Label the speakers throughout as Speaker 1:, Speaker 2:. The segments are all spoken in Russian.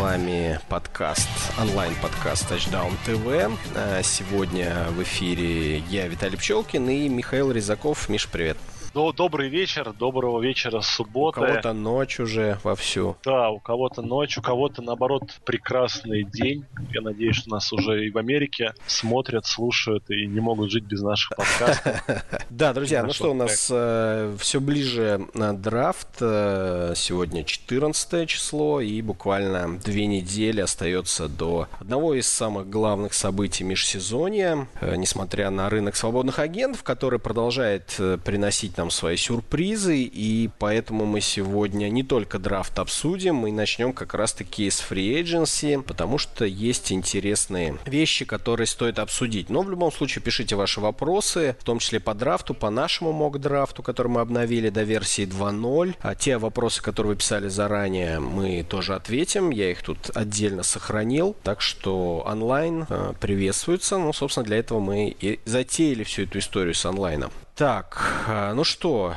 Speaker 1: вами подкаст, онлайн-подкаст Touchdown TV. А сегодня в эфире я, Виталий Пчелкин, и Михаил Резаков. Миш, привет.
Speaker 2: Добрый вечер, доброго вечера субботы.
Speaker 1: У кого-то ночь уже вовсю.
Speaker 2: Да, у кого-то ночь, у кого-то, наоборот, прекрасный день. Я надеюсь, что нас уже и в Америке смотрят, слушают и не могут жить без наших подкастов.
Speaker 1: Да, друзья, ну что, у нас э, все ближе на драфт. Э, сегодня 14 число, и буквально две недели остается до одного из самых главных событий межсезонья. Э, несмотря на рынок свободных агентов, который продолжает приносить нам свои сюрпризы, и поэтому мы сегодня не только драфт обсудим, мы начнем как раз-таки с free agency, потому что есть интересные вещи, которые стоит обсудить. Но в любом случае пишите ваши вопросы, в том числе по драфту, по нашему мок-драфту, который мы обновили до версии 2.0. А те вопросы, которые вы писали заранее, мы тоже ответим. Я их тут отдельно сохранил, так что онлайн э, приветствуется. Ну, собственно, для этого мы и затеяли всю эту историю с онлайном. Так, а, ну что,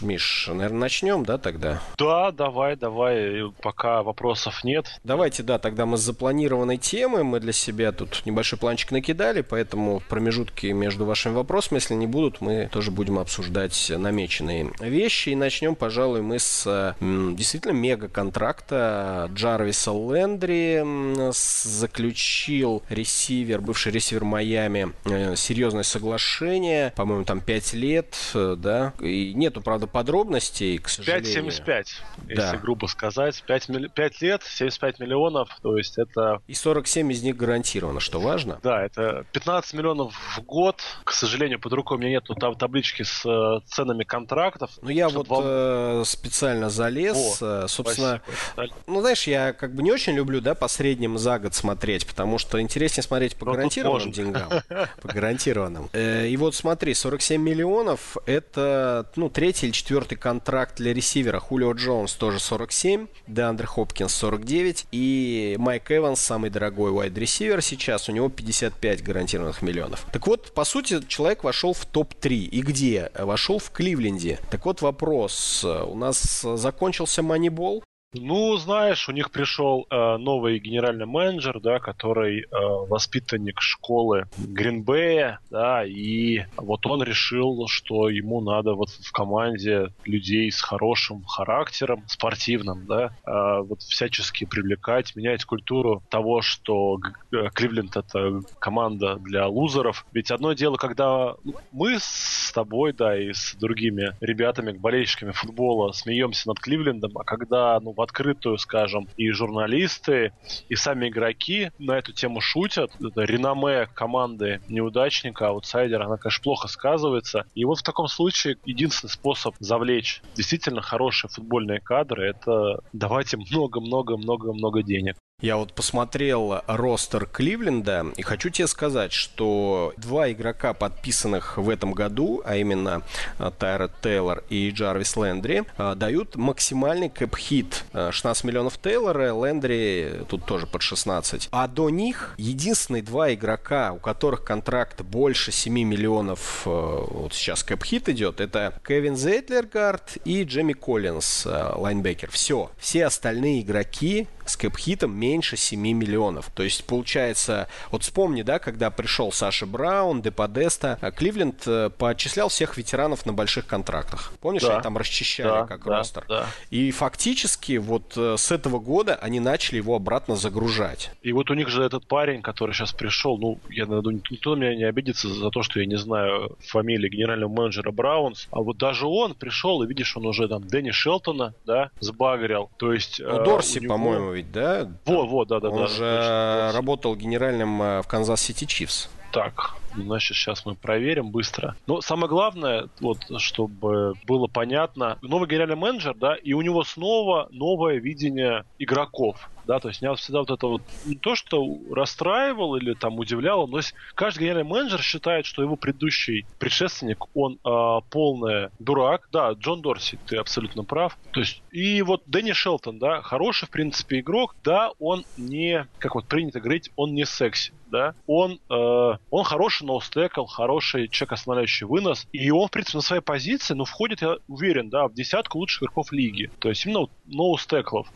Speaker 1: Миш, наверное, начнем, да, тогда?
Speaker 2: Да, давай, давай, пока вопросов нет.
Speaker 1: Давайте, да, тогда мы с запланированной темы, мы для себя тут небольшой планчик накидали, поэтому промежутки между вашими вопросами, если не будут, мы тоже будем обсуждать намеченные вещи. И начнем, пожалуй, мы с действительно мега-контракта Джарвиса Лендри. Заключил ресивер, бывший ресивер Майами, э, серьезное соглашение, по-моему, там 5 лет, э, да, и нету, правда, подробностей, к сожалению.
Speaker 2: 5,75, если да. грубо сказать. 5, 5 лет, 75 миллионов, то есть это...
Speaker 1: И 47 из них гарантировано, что важно.
Speaker 2: Да, это 15 миллионов в год. К сожалению, под рукой у меня нету там таблички с э, ценами контрактов.
Speaker 1: Ну, я вот вам... э, специально залез, О, собственно... Спасибо. Ну, знаешь, я как бы не очень люблю, да, по средним за год смотреть, потому что интереснее смотреть по Но ну, гарантированным деньгам. По гарантированным. И вот смотри, 47 миллионов – это ну, третий или четвертый контракт для ресивера. Хулио Джонс тоже 47, Деандре Хопкинс 49 и Майк Эванс, самый дорогой вайд-ресивер сейчас, у него 55 гарантированных миллионов. Так вот, по сути, человек вошел в топ-3. И где? Вошел в Кливленде. Так вот вопрос. У нас закончился манибол,
Speaker 2: ну, знаешь, у них пришел э, новый генеральный менеджер, да, который э, воспитанник школы Гринбея, да, и вот он решил, что ему надо вот в команде людей с хорошим характером, спортивным, да, э, вот всячески привлекать, менять культуру того, что э, Кливленд это команда для лузеров. Ведь одно дело, когда мы с тобой, да, и с другими ребятами, болельщиками футбола смеемся над Кливлендом, а когда, ну, в открытую, скажем, и журналисты, и сами игроки на эту тему шутят. Это реноме команды неудачника, аутсайдера, она, конечно, плохо сказывается. И вот в таком случае единственный способ завлечь действительно хорошие футбольные кадры – это давать им много-много-много-много денег.
Speaker 1: Я вот посмотрел ростер Кливленда и хочу тебе сказать, что два игрока, подписанных в этом году, а именно э, Тайрод Тейлор и Джарвис Лендри, э, дают максимальный cap hit. 16 э, миллионов Тейлора, Лендри тут тоже под 16. А до них единственные два игрока, у которых контракт больше 7 миллионов, вот сейчас cap hit идет, это Кевин Зейтлер, гард и Джейми Коллинс, лайнбекер. Все. Все остальные игроки с cap hit ом меньше 7 миллионов. То есть, получается, вот вспомни, да, когда пришел Саши Браун, Деподеста, а Кливленд э, поотчислял всех ветеранов на больших контрактах. Помнишь, да. они там расчищали да, как да, ростер. Да. И фактически вот э, с этого года они начали его обратно загружать.
Speaker 2: И вот у них же этот парень, который сейчас пришел, ну, я думаю, никто меня не обидится за то, что я не знаю фамилии генерального менеджера Браунс, а вот даже он пришел, и видишь, он уже там Дэнни Шелтона, да, сбагрил. То есть...
Speaker 1: Ну, Дорси, него... по-моему, ведь, да?
Speaker 2: Вот, вот, да, да.
Speaker 1: Он
Speaker 2: да,
Speaker 1: же точно, работал генеральным э, в Канзас-Сити Чифс.
Speaker 2: Так, значит, сейчас мы проверим быстро. Но самое главное, вот, чтобы было понятно, новый генеральный менеджер, да, и у него снова новое видение игроков да, то есть меня всегда вот это вот не то, что расстраивало или там удивляло, но каждый генеральный менеджер считает, что его предыдущий предшественник, он э, полный дурак, да, Джон Дорси, ты абсолютно прав, то есть и вот Дэнни Шелтон, да, хороший, в принципе, игрок, да, он не, как вот принято говорить, он не секси, да, он, э, он хороший ноустекл, хороший человек останавливающий вынос, и он, в принципе, на своей позиции, ну, входит, я уверен, да, в десятку лучших игроков лиги. То есть именно ноустеклов.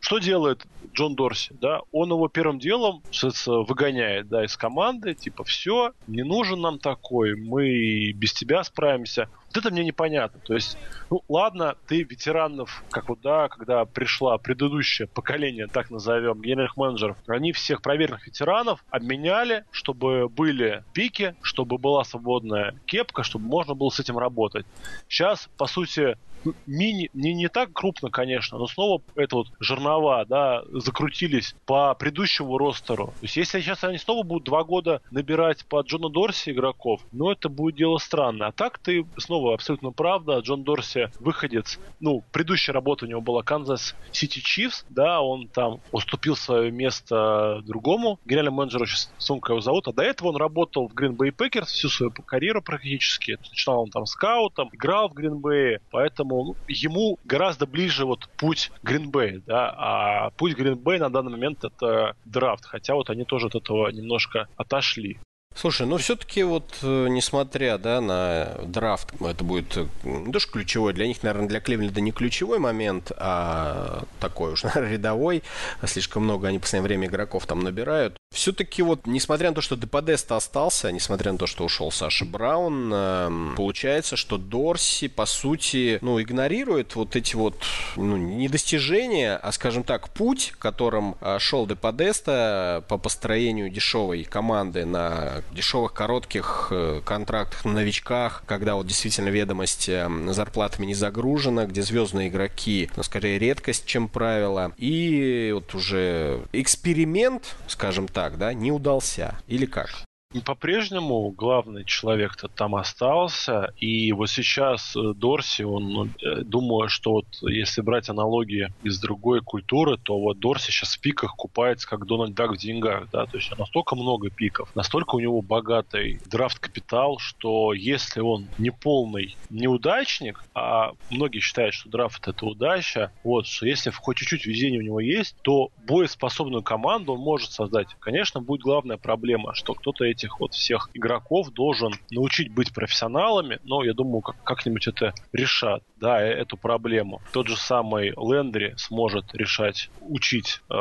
Speaker 2: Что делает Джон Дорси? Да, он его первым делом выгоняет, да, из команды, типа, все, не нужен нам такой, мы без тебя справимся. Вот это мне непонятно. То есть, ну ладно, ты ветеранов, как вот, да, когда пришла предыдущее поколение, так назовем, генеральных менеджеров, они всех проверенных ветеранов обменяли, чтобы были пики, чтобы была свободная кепка, чтобы можно было с этим работать. Сейчас, по сути, мини, не, не так крупно, конечно, но снова это вот жернова, да, закрутились по предыдущему ростеру. То есть если сейчас они снова будут два года набирать по Джона Дорси игроков, ну это будет дело странное. А так ты снова абсолютно правда, Джон Дорси выходец, ну, предыдущая работа у него была Канзас Сити Чифс, да, он там уступил свое место другому генеральному менеджеру, сейчас сумка его зовут, а до этого он работал в Green Bay Packers всю свою карьеру практически. Начинал он там скаутом, играл в Green Bay, поэтому поэтому ему гораздо ближе вот путь Гринбей, да, а путь Гринбей на данный момент это драфт, хотя вот они тоже от этого немножко отошли.
Speaker 1: Слушай, ну все-таки вот, э, несмотря да, на драфт, это будет э, не то, что ключевой, для них, наверное, для Кливленда не ключевой момент, а такой уж, наверное, рядовой. Слишком много они в последнее время игроков там набирают. Все-таки вот, несмотря на то, что Деподеста остался, несмотря на то, что ушел Саша Браун, э, получается, что Дорси, по сути, ну, игнорирует вот эти вот, ну, не достижения, а, скажем так, путь, которым э, шел Деподеста по построению дешевой команды на дешевых, коротких э, контрактах на новичках, когда вот действительно ведомость э, зарплатами не загружена, где звездные игроки, ну, скорее, редкость, чем правило. И вот уже эксперимент, скажем так, да, не удался. Или как?
Speaker 2: По-прежнему главный человек-то там остался, и вот сейчас э, Дорси, он, э, думаю, что вот если брать аналогии из другой культуры, то вот Дорси сейчас в пиках купается, как Дональд Дак в деньгах, да, то есть настолько много пиков, настолько у него богатый драфт-капитал, что если он не полный неудачник, а многие считают, что драфт это удача, вот, что если хоть чуть-чуть везения у него есть, то боеспособную команду он может создать. Конечно, будет главная проблема, что кто-то эти этих вот всех игроков должен научить быть профессионалами, но я думаю, как- как-нибудь это решат, да, э, эту проблему. Тот же самый Лендри сможет решать, учить э,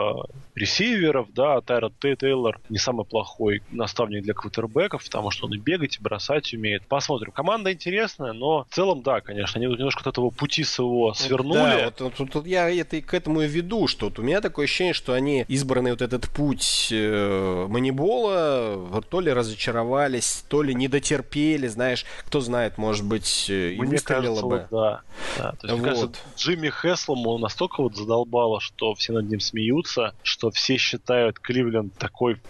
Speaker 2: ресиверов, да, Тайрот Тейлор не самый плохой наставник для квотербеков, потому что он и бегать, и бросать умеет. Посмотрим. Команда интересная, но в целом, да, конечно, они немножко от этого пути своего свернули. Да,
Speaker 1: вот, вот, вот, вот я это к этому и веду, что вот у меня такое ощущение, что они избранный вот этот путь э, манибола, вот то ли ли разочаровались, то ли не дотерпели, знаешь, кто знает, может быть, э, и
Speaker 2: Мне выстрелило кажется, бы. Вот, да. да. То есть, вот. мне кажется, Джимми Хеслому настолько вот задолбало, что все над ним смеются, что все считают Кливленд такой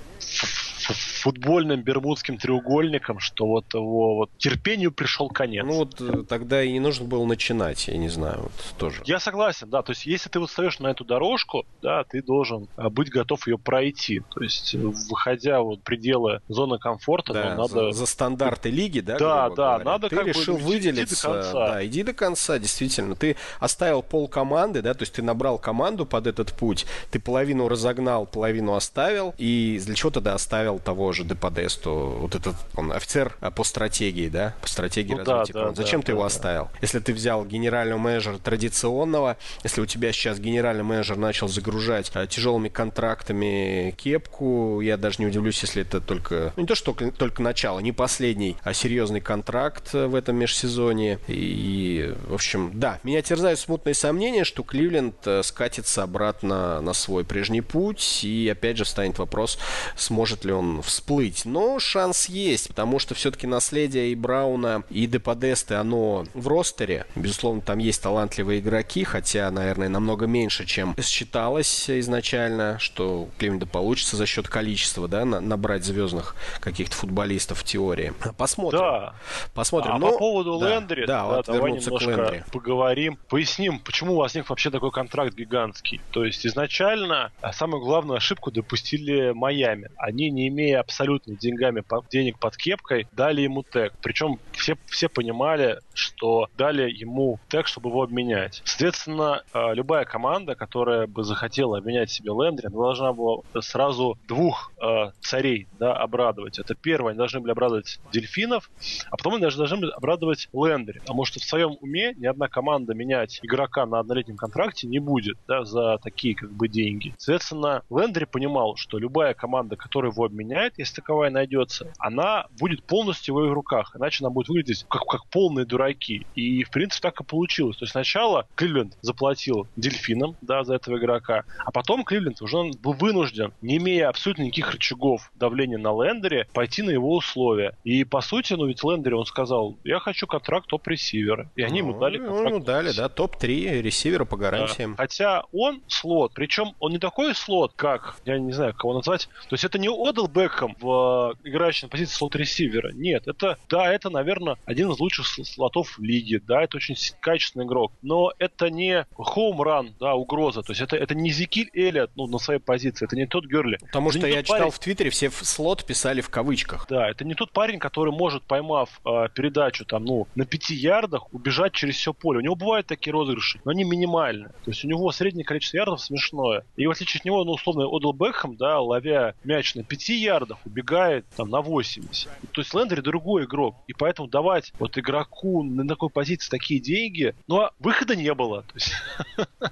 Speaker 2: футбольным бермудским треугольником, что вот его вот терпению пришел конец.
Speaker 1: Ну вот э, тогда и не нужно было начинать, я не знаю, вот тоже.
Speaker 2: Я согласен, да, то есть если ты вот встаешь на эту дорожку, да, ты должен а, быть готов ее пройти, то есть выходя вот пределы зоны комфорта,
Speaker 1: да, ну, надо... За, за стандарты лиги, да?
Speaker 2: Да, да, говоря. надо
Speaker 1: ты
Speaker 2: как
Speaker 1: решил
Speaker 2: бы
Speaker 1: выделиться, иди до конца. да, иди до конца, действительно. Ты оставил пол команды, да, то есть ты набрал команду под этот путь, ты половину разогнал, половину оставил, и для чего тогда оставил того же Деподесту, вот этот он офицер а, по стратегии, да, по стратегии ну, развития да, да, Зачем да, ты да, его да. оставил? Если ты взял генерального менеджера традиционного, если у тебя сейчас генеральный менеджер начал загружать а, тяжелыми контрактами кепку, я даже не удивлюсь, если это только, ну не то, что только, только начало, не последний, а серьезный контракт в этом межсезонье. И, в общем, да, меня терзают смутные сомнения, что Кливленд э, скатится обратно на свой прежний путь, и опять же встанет вопрос, сможет ли он всплыть всплыть. Но шанс есть, потому что все-таки наследие и Брауна, и Деподесты, оно в ростере. Безусловно, там есть талантливые игроки, хотя, наверное, намного меньше, чем считалось изначально, что Кливленда получится за счет количества, да, на, набрать звездных каких-то футболистов в теории. Посмотрим. Да. Посмотрим.
Speaker 2: А
Speaker 1: Но...
Speaker 2: по поводу да, Лендри, да, да, вот давай немножко Лендри. поговорим. Поясним, почему у вас них вообще такой контракт гигантский. То есть изначально самую главную ошибку допустили Майами. Они, не имея абсолютно деньгами, денег под кепкой, дали ему тег. Причем все, все понимали, что дали ему тег, чтобы его обменять. Соответственно, э, любая команда, которая бы захотела обменять себе Лендри, должна была сразу двух э, царей да, обрадовать. Это первое, они должны были обрадовать дельфинов, а потом они даже должны были обрадовать Лендри. Потому что в своем уме ни одна команда менять игрока на однолетнем контракте не будет да, за такие как бы деньги. Соответственно, Лендри понимал, что любая команда, которая его обменяет, если таковая найдется, она будет полностью в его руках. Иначе она будет выглядеть как, как полные дураки. И, в принципе, так и получилось. То есть сначала Кливленд заплатил дельфинам да, за этого игрока, а потом Кливленд уже был вынужден, не имея абсолютно никаких рычагов давления на Лендере, пойти на его условия. И, по сути, ну ведь Лендере он сказал, я хочу контракт топ-ресивера. И они ну, ему дали контракт.
Speaker 1: ему дали, да, топ-3 ресивера по гарантиям.
Speaker 2: Да. Хотя он слот, причем он не такой слот, как, я не знаю, кого назвать. То есть это не Одел Бекхэм в э, играющий на позиции слот-ресивера. Нет, это, да, это, наверное, один из лучших слотов в лиге. Да, это очень качественный игрок. Но это не хоум-ран, да, угроза. То есть это, это не Зикиль Эллиот, ну, на своей позиции. Это не тот Герли.
Speaker 1: Потому это что я читал парень... в Твиттере, все в слот писали в кавычках.
Speaker 2: Да, это не тот парень, который может, поймав э, передачу там, ну, на пяти ярдах, убежать через все поле. У него бывают такие розыгрыши, но они минимальны. То есть у него среднее количество ярдов смешное. И в отличие от него, ну, условно, Одел Бекхэм, да, ловя мяч на пяти ярдах, убегает там на 80. То есть Лендри другой игрок. И поэтому давать вот игроку на такой позиции такие деньги, ну, а выхода не было.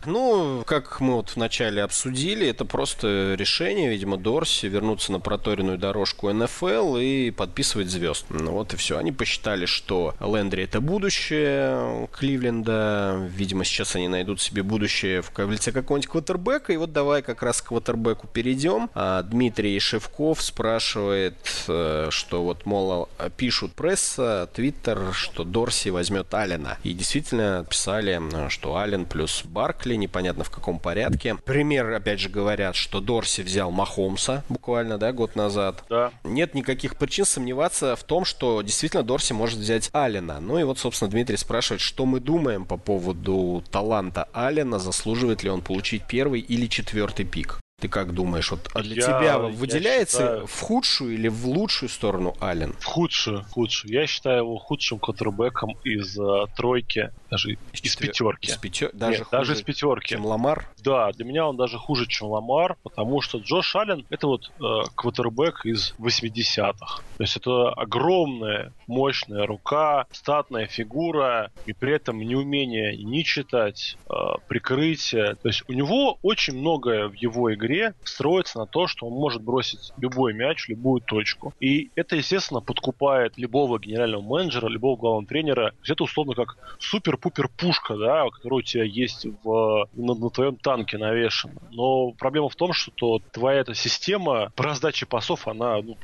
Speaker 1: Ну, как мы вот вначале обсудили, это просто решение, видимо, Дорси вернуться на проторенную дорожку НФЛ и подписывать звезд. Ну вот и все. Они посчитали, что Лендри это будущее Кливленда. Видимо, сейчас они найдут себе будущее в лице какого-нибудь квотербека. И вот давай как раз к квотербеку перейдем. А Дмитрий Шевков спрашивает, э, что вот, мол, пишут пресса, твиттер, что Дорси возьмет Алина. И действительно писали, что Ален плюс Баркли, непонятно в каком порядке. Пример, опять же, говорят, что Дорси взял Махомса буквально, да, год назад.
Speaker 2: Да.
Speaker 1: Нет никаких причин сомневаться в том, что действительно Дорси может взять Алина. Ну и вот, собственно, Дмитрий спрашивает, что мы думаем по поводу таланта Алина, заслуживает ли он получить первый или четвертый пик. Ты как думаешь, вот а для я, тебя выделяется считаю... в худшую или в лучшую сторону Аллен?
Speaker 2: В худшую, в худшую. Я считаю его худшим квотербеком из uh, тройки, даже из, из пятерки. Из
Speaker 1: пятер... даже,
Speaker 2: Нет, даже из пятерки.
Speaker 1: Чем Ламар?
Speaker 2: Да, для меня он даже хуже, чем Ламар, потому что Джош Аллен это вот uh, квотербек из 80-х. То есть это огромная, мощная рука, статная фигура, и при этом неумение ни читать, uh, прикрытие. То есть у него очень многое в его игре игре строится на то, что он может бросить любой мяч в любую точку. И это, естественно, подкупает любого генерального менеджера, любого главного тренера. Это условно как супер-пупер пушка, да, которая у тебя есть в, на, на твоем танке навешена. Но проблема в том, что твоя эта система по раздаче пасов, она ну,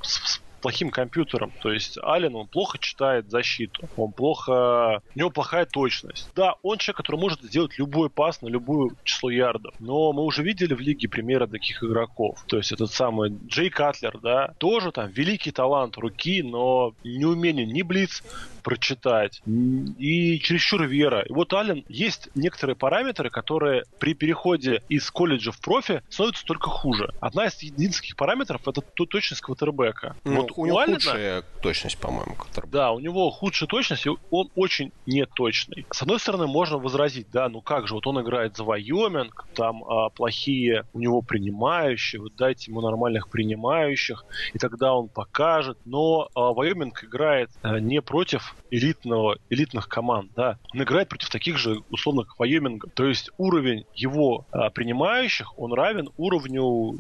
Speaker 2: плохим компьютером. То есть Ален, он плохо читает защиту, он плохо... У него плохая точность. Да, он человек, который может сделать любой пас на любое число ярдов. Но мы уже видели в лиге примеры таких игроков. То есть этот самый Джей Катлер, да, тоже там великий талант руки, но не умение ни блиц прочитать, и чересчур вера. И вот Ален есть некоторые параметры, которые при переходе из колледжа в профи становятся только хуже. Одна из единственных параметров это точность квотербека.
Speaker 1: Ну, вот у, у него Аллена, худшая точность, по-моему,
Speaker 2: квотербека. Да, у него худшая точность, и он очень неточный. С одной стороны, можно возразить, да, ну как же, вот он играет за Вайоминг, там а, плохие у него принимающие, вот дайте ему нормальных принимающих, и тогда он покажет. Но а, Вайоминг играет а, не против элитного, элитных команд, да, он играет против таких же, условно, как Вайоминга. То есть уровень его а, принимающих, он равен уровню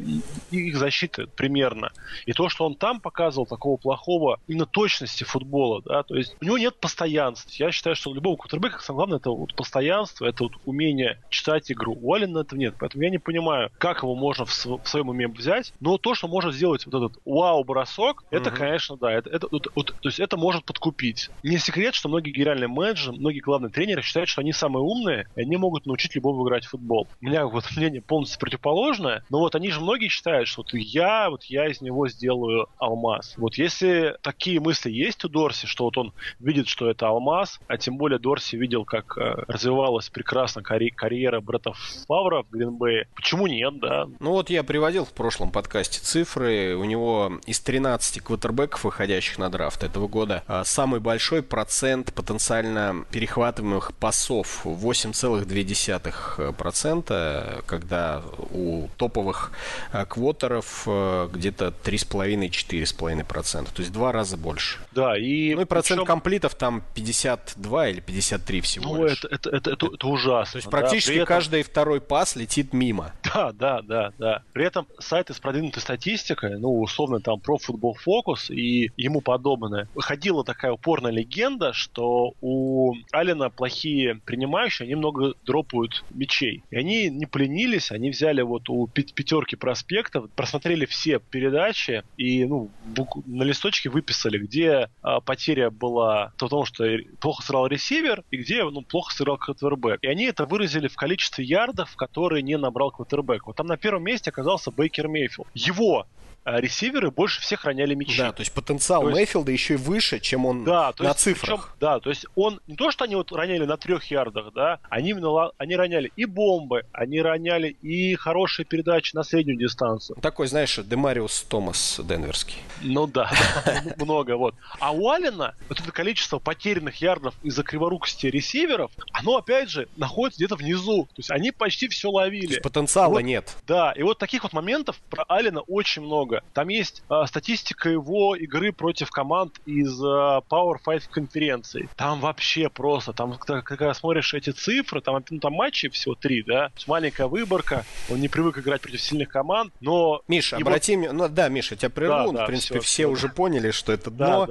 Speaker 2: их защиты примерно. И то, что он там показывал такого плохого, именно точности футбола, да, то есть у него нет постоянства. Я считаю, что у любого кутербека самое главное это вот постоянство, это вот умение читать игру. У Алина этого нет, поэтому я не понимаю, как его можно в, в своем уме взять, но то, что может сделать вот этот вау-бросок, это, конечно, да, это, это вот, вот, то есть это может подкупить. Не секрет, что многие генеральные менеджеры, многие главные тренеры считают, что они самые умные, и они могут научить любого играть в футбол. У меня вот мнение полностью противоположное, но вот они же многие считают, что вот я, вот я из него сделаю алмаз. Вот если такие мысли есть у Дорси, что вот он видит, что это алмаз, а тем более Дорси видел, как э, развивалась прекрасно карь- карьера Брэда Фавра в Гринбее, почему нет, да?
Speaker 1: Ну вот я приводил в прошлом подкасте цифры, у него из 13 квотербеков, выходящих на драфт этого года, а, самый большой процент потенциально перехватываемых пасов 8,2%, когда у топовых а, квотеров а, где-то 3,5-4,5%, то есть два раза больше.
Speaker 2: Да, и...
Speaker 1: Ну и процент причем... комплитов там 52 или 53 всего
Speaker 2: ну, лишь. Это, это, это, это, это ужасно.
Speaker 1: То есть практически да, этом... каждый второй пас летит мимо.
Speaker 2: Да, да, да, да. При этом сайты с продвинутой статистикой, ну, условно, там, про футбол фокус и ему подобное, ходила такая упорная легенда, что у Алина плохие принимающие, они много дропают мячей. И они не поленились, они взяли вот у пятерки проспектов, просмотрели все передачи и, ну, на листочке выписали, где а, потеря была в том, что плохо сыграл ресивер, и где, ну, плохо сыграл квотербек. И они это выразили в количестве ярдов, которые не набрал квотербек. Вот там на первом месте оказался Бейкер Мейфилд. Его ресиверы больше всех роняли мячи.
Speaker 1: Да, то есть потенциал то есть, Мейфилда еще и выше, чем он да, то на есть, цифрах.
Speaker 2: Причем, да, то есть он не то, что они вот роняли на трех ярдах, да, они именно они роняли и бомбы, они роняли и хорошие передачи на среднюю дистанцию.
Speaker 1: Такой, знаешь, Демариус Томас Денверский.
Speaker 2: Ну да, много, вот. А у Алина вот это количество потерянных ярдов из-за криворукости ресиверов, оно, опять же, находится где-то внизу. То есть они почти все ловили.
Speaker 1: Потенциала нет.
Speaker 2: Да, и вот таких вот моментов про Алина очень много много. Там есть э, статистика его игры против команд из э, Power 5 конференции. Там вообще просто, там, когда, смотришь эти цифры, там, ну, там матчи всего три, да, маленькая выборка, он не привык играть против сильных команд, но...
Speaker 1: Миша, его... обрати... Ну да, Миша, тебя прерву, да, да, в принципе, все, все уже поняли, что это дно.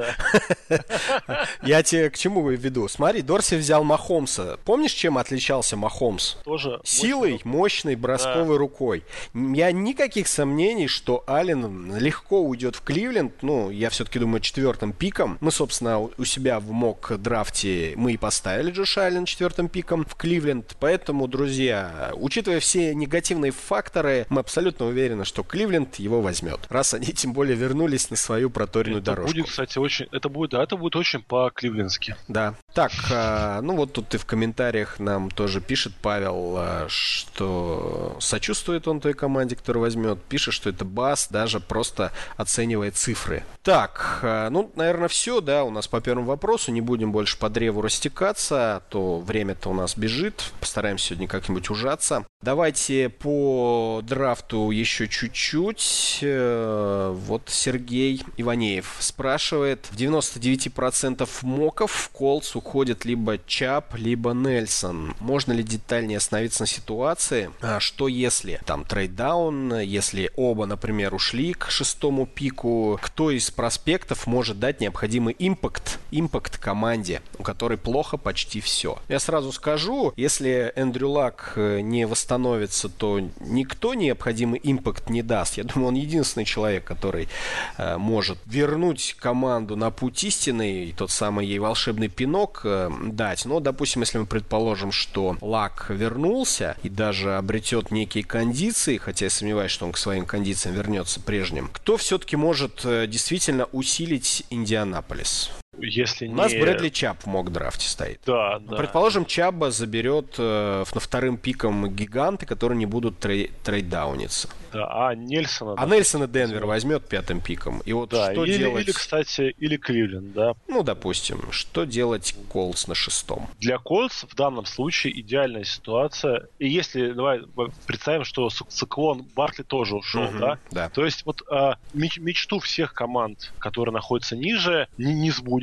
Speaker 1: Я тебе к чему веду? Смотри, Дорси взял Махомса. Помнишь, чем отличался Махомс?
Speaker 2: Тоже.
Speaker 1: Силой, мощной, бросковой рукой. Я никаких сомнений, что Аллен легко уйдет в Кливленд, ну, я все-таки думаю, четвертым пиком. Мы, собственно, у себя в мок драфте мы и поставили Джош Аллен четвертым пиком в Кливленд. Поэтому, друзья, учитывая все негативные факторы, мы абсолютно уверены, что Кливленд его возьмет. Раз они тем более вернулись на свою проторенную
Speaker 2: это
Speaker 1: дорожку.
Speaker 2: будет, кстати, очень... Это будет, да, это будет очень по-кливлендски.
Speaker 1: Да. Так, э, ну вот тут ты в комментариях нам тоже пишет Павел, э, что сочувствует он той команде, которая возьмет. Пишет, что это bust, даже просто оценивает цифры. Так, э, ну, наверное, все, да, у нас по первому вопросу. Не будем больше по древу растекаться, а то время-то у нас бежит. Постараемся сегодня как-нибудь ужаться. Давайте по драфту еще чуть-чуть. Э, вот Сергей Иванеев спрашивает. В 99% mock ов в Колтс уходит либо Чабб, либо Нельсон. Можно ли детальнее остановиться на ситуации? А что если там trade down, если оба, например, ушли к шестому пику. Кто из проспектов может дать необходимый импакт, импакт команде, у которой плохо почти все? Я сразу скажу, если Эндрю Лак э, не восстановится, то никто необходимый импакт не даст. Я думаю, он единственный человек, который э, может вернуть команду на путь истины и тот самый ей волшебный пинок э, дать. Но, допустим, если мы предположим, что Лак вернулся и даже обретет некие кондиции, хотя я сомневаюсь, что он к своим кондициям вернется прежде прежним. Кто все-таки может э, действительно усилить Индианаполис?
Speaker 2: Если не...
Speaker 1: У нас Брэдли Чап в мок-драфте стоит.
Speaker 2: Да,
Speaker 1: да. Предположим, Чаба заберет э, на вторым пиком гиганты, которые не будут трей- трейдауниться.
Speaker 2: Да, а Нельсона...
Speaker 1: А Нельсона Денвер возьмет пятым пиком. И вот да, что
Speaker 2: или,
Speaker 1: делать...
Speaker 2: Или, кстати, или Кливленд, да.
Speaker 1: Ну, допустим, что делать Колс на шестом?
Speaker 2: Для Колс в данном случае идеальная ситуация. И если, давай представим, что циклон Баркли тоже ушел, угу, да?
Speaker 1: Да.
Speaker 2: То есть вот а, меч, мечту всех команд, которые находятся ниже, не, не сбудется.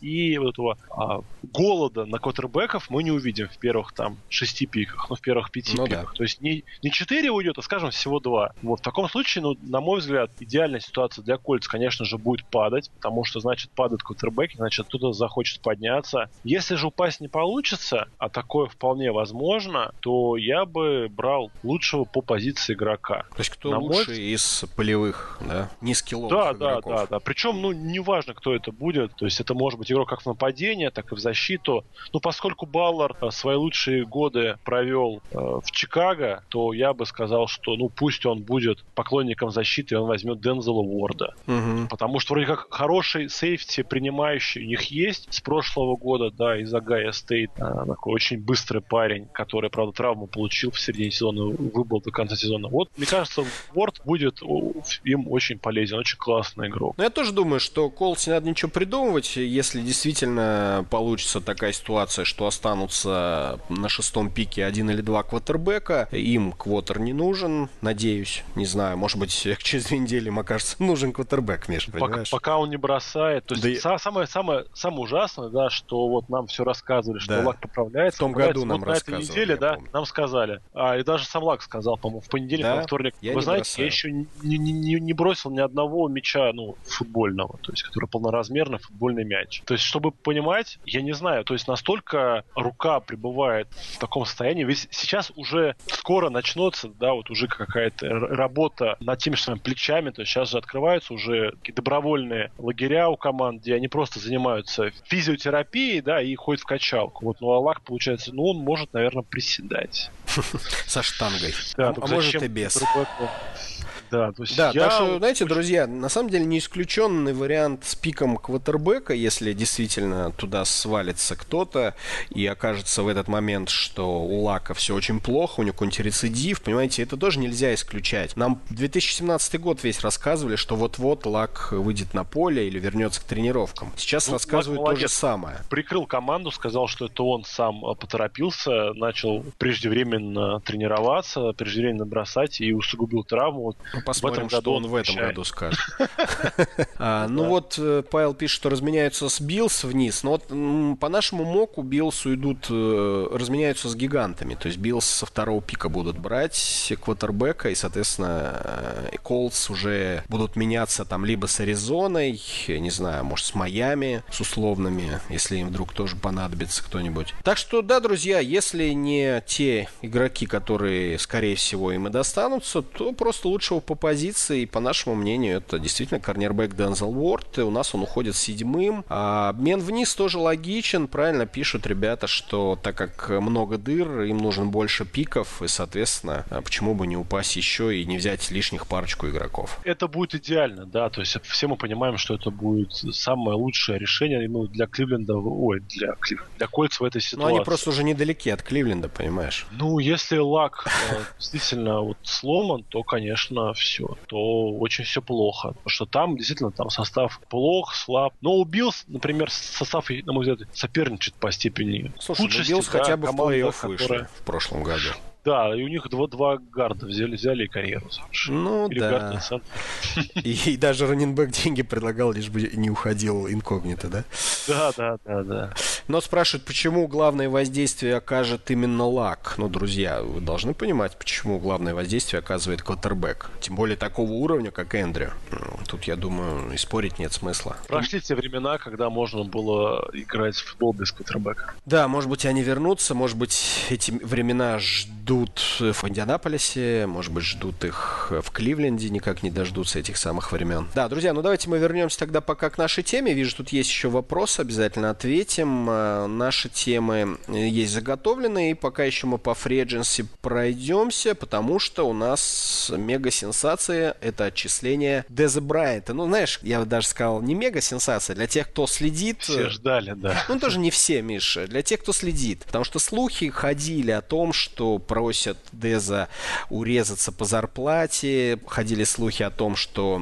Speaker 2: И вот этого а, голода на квотербеков мы не увидим в первых там шести пиках, ну, в первых пяти ну, пиках. Да. То есть не, не четыре уйдет, а, скажем, всего два. Вот в таком случае, ну, на мой взгляд, идеальная ситуация для Кольц, конечно же, будет падать, потому что, значит, падает квотербек, значит, кто-то захочет подняться. Если же упасть не получится, а такое вполне возможно, то я бы брал лучшего по позиции игрока.
Speaker 1: То есть кто на лучше из полевых, да? Низкиловых
Speaker 2: да,
Speaker 1: игроков.
Speaker 2: Да, да, да. Причем, ну, неважно, кто это будет. То есть это Это может быть игрок как в нападение, так и в защиту. Ну, поскольку Баллард э, свои лучшие годы провел э, в Чикаго, то я бы сказал, что ну пусть он будет поклонником защиты, и он возьмет Дензела Уорда. Угу. Потому что вроде как хороший сейфти принимающий у них есть с прошлого года, да, из Огайо Стейт. А, такой очень быстрый парень, который, правда, травму получил в середине сезона, выбыл до конца сезона. Вот, мне кажется, Уорд будет им очень полезен, очень классный игрок.
Speaker 1: Ну, я тоже думаю, что Колтс не надо ничего придумывать, если действительно получится такая ситуация, что останутся на шестом пике один или два квотербека, им квотер не нужен, надеюсь, не знаю, может быть, через две недели им окажется нужен квотербек, Миш,
Speaker 2: понимаешь? Пока, пока он не бросает, то есть да самое, самое, самое ужасное, да, что вот нам все рассказывали, что да. Лак поправляется.
Speaker 1: В том году нам вот на этой
Speaker 2: неделе, да, помню. нам сказали, а, и даже сам Лак сказал, по-моему, в понедельник, да? во вторник, я вы знаете, бросаю. я еще не, не, не, не бросил ни одного мяча, ну, футбольного, то есть, который полноразмерный футбольный мяч. То есть, чтобы понимать, я не знаю, то есть, настолько рука пребывает в таком состоянии, ведь сейчас уже скоро начнется, да, вот уже какая-то работа над теми же самыми плечами, то есть, сейчас же открываются уже добровольные лагеря у команд, где они просто занимаются физиотерапией, да, и ходят в качалку. Вот, ну, Аллах, получается, ну, он может, наверное, приседать.
Speaker 1: Со штангой. Да, а может и без.
Speaker 2: Да, то есть
Speaker 1: да, я... так что, знаете, друзья, на самом деле не исключенный вариант с пиком квотербека, если действительно туда свалится кто-то и окажется в этот момент, что у Лака все очень плохо, у него какой-нибудь рецидив, понимаете, это тоже нельзя исключать. Нам 2017 год весь рассказывали, что вот-вот Лак выйдет на поле или вернется к тренировкам. Сейчас ну, рассказывают то же самое.
Speaker 2: Прикрыл команду, сказал, что это он сам а, поторопился, начал преждевременно тренироваться, преждевременно бросать и усугубил травму.
Speaker 1: Посмотрим, что он в этом году скажет. А, ну вот, э, Павел пишет, что разменяются с Биллс вниз. Но вот по нашему mock у Биллс уйдут, э, разменяются с гигантами. То есть Биллс со второго пика будут брать квотербека, и, соответственно, Колтс уже будут меняться там либо с Аризоной, не знаю, может, с Майами, с условными, если им вдруг тоже понадобится кто-нибудь. Так что, да, друзья, если не те игроки, которые, скорее всего, им и достанутся, то просто лучше по позиции, по нашему мнению, это действительно корнербэк Дензел Уорд. И у нас он уходит седьмым. А обмен вниз тоже логичен. Правильно пишут ребята, что так как много дыр, им нужен больше пиков. И, соответственно, а почему бы не упасть еще и не взять лишних парочку игроков.
Speaker 2: Это будет идеально, да. То есть все мы понимаем, что это будет самое лучшее решение ну, для Кливленда, ой, для, для Колтс в этой ситуации.
Speaker 1: Но они просто уже недалеки от Кливленда, понимаешь?
Speaker 2: Ну, если Лак э, действительно вот сломан, то, конечно, все, то очень все плохо. Потому что там действительно там состав плох, слаб. Но у Биллс, например, состав, на мой взгляд, соперничает по степени
Speaker 1: Слушай, худшести. Биллс да, хотя бы в плей-офф вышли в прошлом году.
Speaker 2: Да, и у них два, два гарда взяли, взяли и карьеру.
Speaker 1: Ну Или да. И, и даже раненбэк деньги предлагал, лишь бы не уходил инкогнито, да?
Speaker 2: Да, да, да, да.
Speaker 1: Но спрашивают, почему главное воздействие окажет именно лак. Ну, друзья, вы должны понимать, почему главное воздействие оказывает квотербек. Тем более такого уровня, как Эндрю. Ну, тут, я думаю, и спорить нет смысла.
Speaker 2: Прошли те времена, когда можно было играть в футбол без квотербека.
Speaker 1: Да, может быть, они вернутся, может быть, эти времена ждут ждут в Индианаполисе, может быть, ждут их в Кливленде, никак не дождутся этих самых времен. Да, друзья, ну давайте мы вернемся тогда пока к нашей теме. Вижу, тут есть еще вопрос, обязательно ответим. Э, наши темы есть заготовленные, и пока еще мы по фредженси пройдемся, потому что у нас мега-сенсация — это отчисление Деза Брайанта. Ну, знаешь, я даже сказал, не мега-сенсация, для тех, кто следит...
Speaker 2: Все ждали, да.
Speaker 1: Ну, тоже не все, Миша, для тех, кто следит. Потому что слухи ходили о том, что просят Деза урезаться по зарплате. Ходили слухи о том, что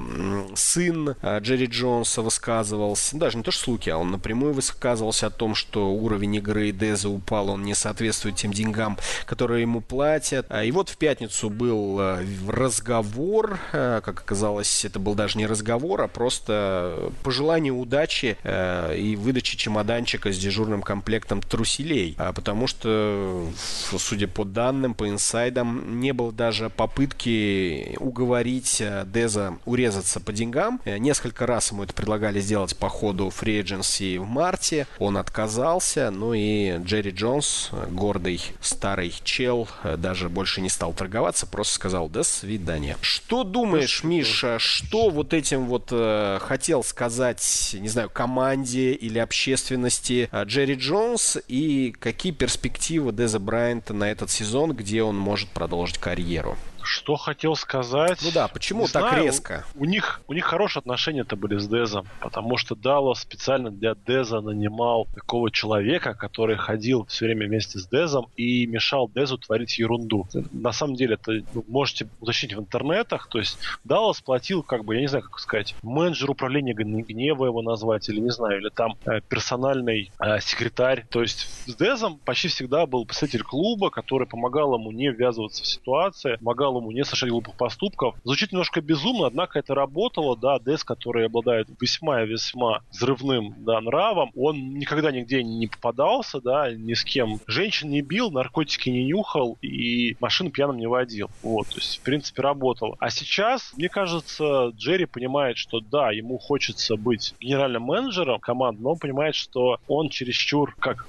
Speaker 1: сын а, Джерри Джонса высказывался, даже не то что слухи, а он напрямую высказывался о том, что уровень игры Деза упал, он не соответствует тем деньгам, которые ему платят. А, и вот в пятницу был а, разговор, как оказалось, это был даже не разговор, а просто пожелание удачи и выдачи чемоданчика с дежурным комплектом труселей, потому что, судя по данным, данным, по инсайдам, не было даже попытки уговорить э, Деза урезаться по деньгам. Э, несколько раз ему это предлагали сделать по ходу Agency в марте. Он отказался. Ну и Джерри Джонс, гордый старый чел, даже больше не стал торговаться, просто сказал «до свидания». Что думаешь, Миша, что вот этим вот э, хотел сказать, не знаю, команде или общественности Джерри Джонс и какие перспективы Деза Брайанта на этот сезон, где он может продолжить карьеру?
Speaker 2: Что хотел сказать?
Speaker 1: Ну да, почему не так знаю, резко?
Speaker 2: У, у них у них хорошие отношения-то были с Дезом, потому что Даллас специально для Деза нанимал такого человека, который ходил все время вместе с Дезом и мешал Дезу творить ерунду. На самом деле, это вы можете уточнить в интернетах, то есть Даллас платил, как бы, я не знаю, как сказать, менеджер управления гнева его назвать, или не знаю, или там э, персональный э, секретарь. То есть с Дезом почти всегда был представитель клуба, который помогал ему не ввязываться в ситуации, помогал ему не совершать глупых поступков. Звучит немножко безумно, однако это работало, да, Дес, который обладает весьма и весьма взрывным, да, нравом, он никогда нигде не попадался, да, ни с кем. Женщин не бил, наркотики не нюхал и машину пьяным не водил. Вот, то есть, в принципе, работало. А сейчас, мне кажется, Джерри понимает, что да, ему хочется быть генеральным менеджером команды, но он понимает, что он чересчур, как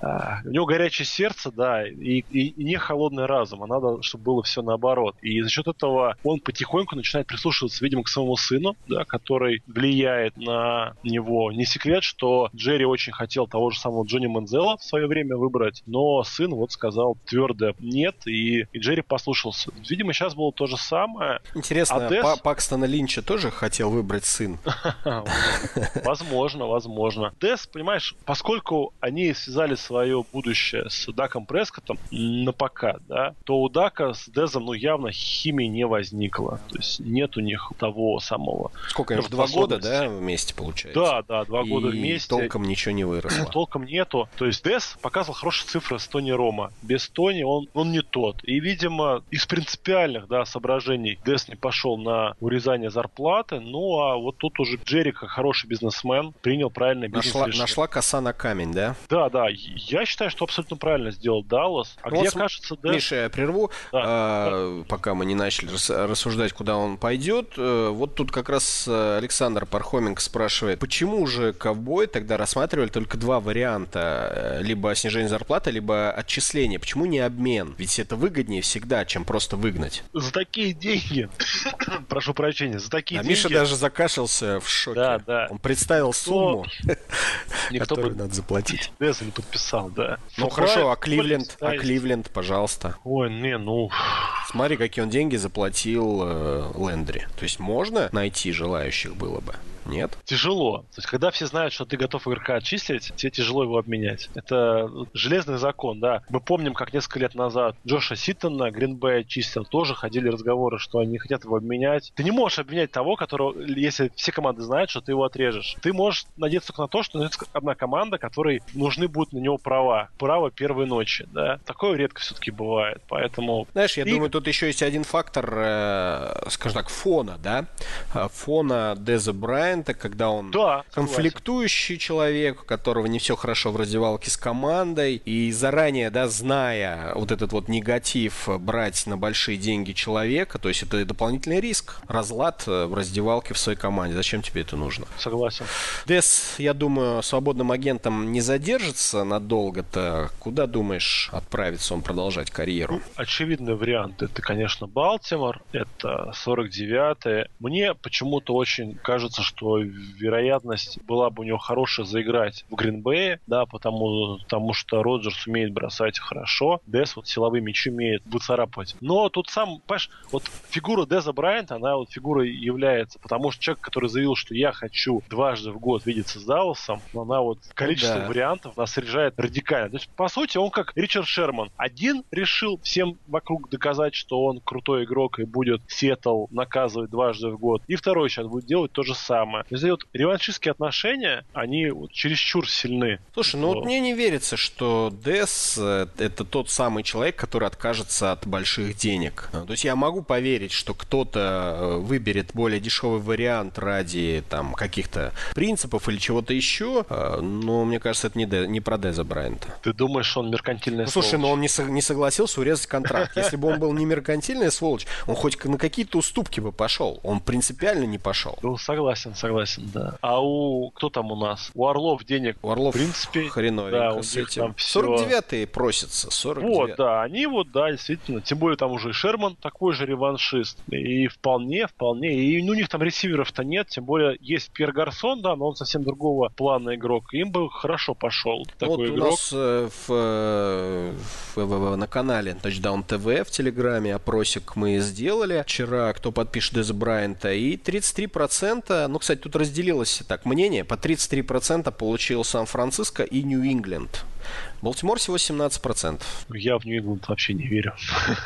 Speaker 2: у него горячее сердце, да, и, и, и не холодный разум, а надо, чтобы было все наоборот. И за счет этого он потихоньку начинает прислушиваться, видимо, к своему сыну, да, который влияет на него. Не секрет, что Джерри очень хотел того же самого Джонни Манзела в свое время выбрать, но сын вот сказал твердо нет, и, и Джерри послушался. Видимо, сейчас было то же самое.
Speaker 1: Интересно, Адес... Пакстона Линча тоже хотел выбрать сын?
Speaker 2: Возможно, возможно. Дес, понимаешь, поскольку они связались свое будущее с Даком Прескоттом на пока, да, то у Дака с Дезом, ну, явно химии не возникло. То есть нет у них того самого...
Speaker 1: Сколько им? Два года, да, вместе получается?
Speaker 2: Да, да, два И года вместе.
Speaker 1: толком ничего не выросло.
Speaker 2: толком нету. То есть Дез показывал хорошие цифры с Тони Рома. Без Тони он, он не тот. И, видимо, из принципиальных, да, соображений Дез не пошел на урезание зарплаты. Ну, а вот тут уже Джерика, хороший бизнесмен, принял правильное
Speaker 1: бизнес нашла, нашла коса на камень, да?
Speaker 2: Да, да. Я считаю, что абсолютно правильно сделал Даллас. А ну, где, вот, кажется,
Speaker 1: да... Миша, я прерву, да, а, да. пока мы не начали рассуждать, куда он пойдет. Э, вот тут как раз э, Александр Пархоменко спрашивает, почему же ковбой тогда рассматривали только два варианта, э, либо снижение зарплаты, либо отчисление. Почему не обмен? Ведь это выгоднее всегда, чем просто выгнать.
Speaker 2: За такие деньги, прошу прощения, за такие
Speaker 1: а
Speaker 2: деньги...
Speaker 1: Миша даже закашлялся в шоке. Да, да. Он представил сумму, которую надо заплатить.
Speaker 2: Деза не подписал написал, да.
Speaker 1: Ну Но хорошо, а Кливленд, а Кливленд, пожалуйста.
Speaker 2: Ой, не, ну...
Speaker 1: Смотри, какие он деньги заплатил э, Лендри. То есть можно найти желающих было бы? Нет?
Speaker 2: Тяжело. То есть, когда все знают, что ты готов игрока отчислить, тебе тяжело его обменять. Это железный закон, да. Мы помним, как несколько лет назад Джоша Ситтона Гринбей отчислил. Тоже ходили разговоры, что они хотят его обменять. Ты не можешь обменять того, которого, если все команды знают, что ты его отрежешь. Ты можешь надеяться только на то, что найдется одна команда, которой нужны будут на него права. Право первой ночи, да. Такое редко все-таки бывает. Поэтому...
Speaker 1: Знаешь, я и... думаю, тут еще есть один фактор, э, скажем так, фона, да. Э, фона Деза Брайан Брайанта, когда он да, конфликтующий согласен. человек, у которого не все хорошо в раздевалке с командой, и заранее, да, зная вот этот вот негатив брать на большие деньги человека, то есть это дополнительный риск, разлад э, в раздевалке в своей команде. Зачем тебе это нужно?
Speaker 2: Согласен.
Speaker 1: Дес, я думаю, свободным агентом не задержится надолго-то. Куда думаешь отправиться он продолжать карьеру? Ну,
Speaker 2: очевидный вариант это, конечно, Балтимор, это 49-е. Мне почему-то очень кажется, что что вероятность была бы у него хорошая заиграть в Гринбее, да, потому, потому что Роджерс умеет бросать хорошо, Дес вот силовые мячи умеет выцарапывать. Но тут сам, понимаешь, вот фигура Деза Брайанта, она вот фигурой является, потому что человек, который заявил, что я хочу дважды в год видеться с Далласом, она вот количество да. вариантов нас снижает радикально. То есть, по сути, он как Ричард Шерман. Один решил всем вокруг доказать, что он крутой игрок и будет Сиэтл наказывать дважды в год. И второй сейчас будет делать то же самое самое. То есть вот реваншистские отношения, они вот чересчур сильны.
Speaker 1: Слушай, ну вот мне не верится, что Дес э, это тот самый человек, который откажется от больших денег. То есть я могу поверить, что кто-то э, выберет более дешевый вариант ради там каких-то принципов или чего-то еще, э, но мне кажется, это не, Де, не про Деза Брайанта.
Speaker 2: Ты думаешь, что он меркантильный ну,
Speaker 1: Слушай, но он не, со, не согласился урезать контракт. Если бы он был не меркантильная сволочь, он хоть на какие-то уступки бы пошел. Он принципиально не пошел.
Speaker 2: Ну, согласен, согласен, да. А у... Кто там у нас? У Орлов денег,
Speaker 1: у Орлов в принципе... Хреновенько да, у с этим. Там все... 49-е просятся, 49
Speaker 2: Вот, да, они вот, да, действительно. Тем более там уже Шерман такой же реваншист. И вполне, вполне. И ну, у них там ресиверов-то нет, тем более есть Пьер Гарсон, да, но он совсем другого плана игрок. Им бы хорошо пошел такой вот игрок. у нас
Speaker 1: э, в, э, в, в, на канале Touchdown TV в Телеграме опросик мы сделали вчера, кто подпишет Деза Брайанта, и 33%, ну, кстати, тут разделилось так мнение, по 33% получил Сан-Франциско и Нью-Ингланд. Балтимор всего 17%.
Speaker 2: Я в Нью-Ингланд вообще не верю.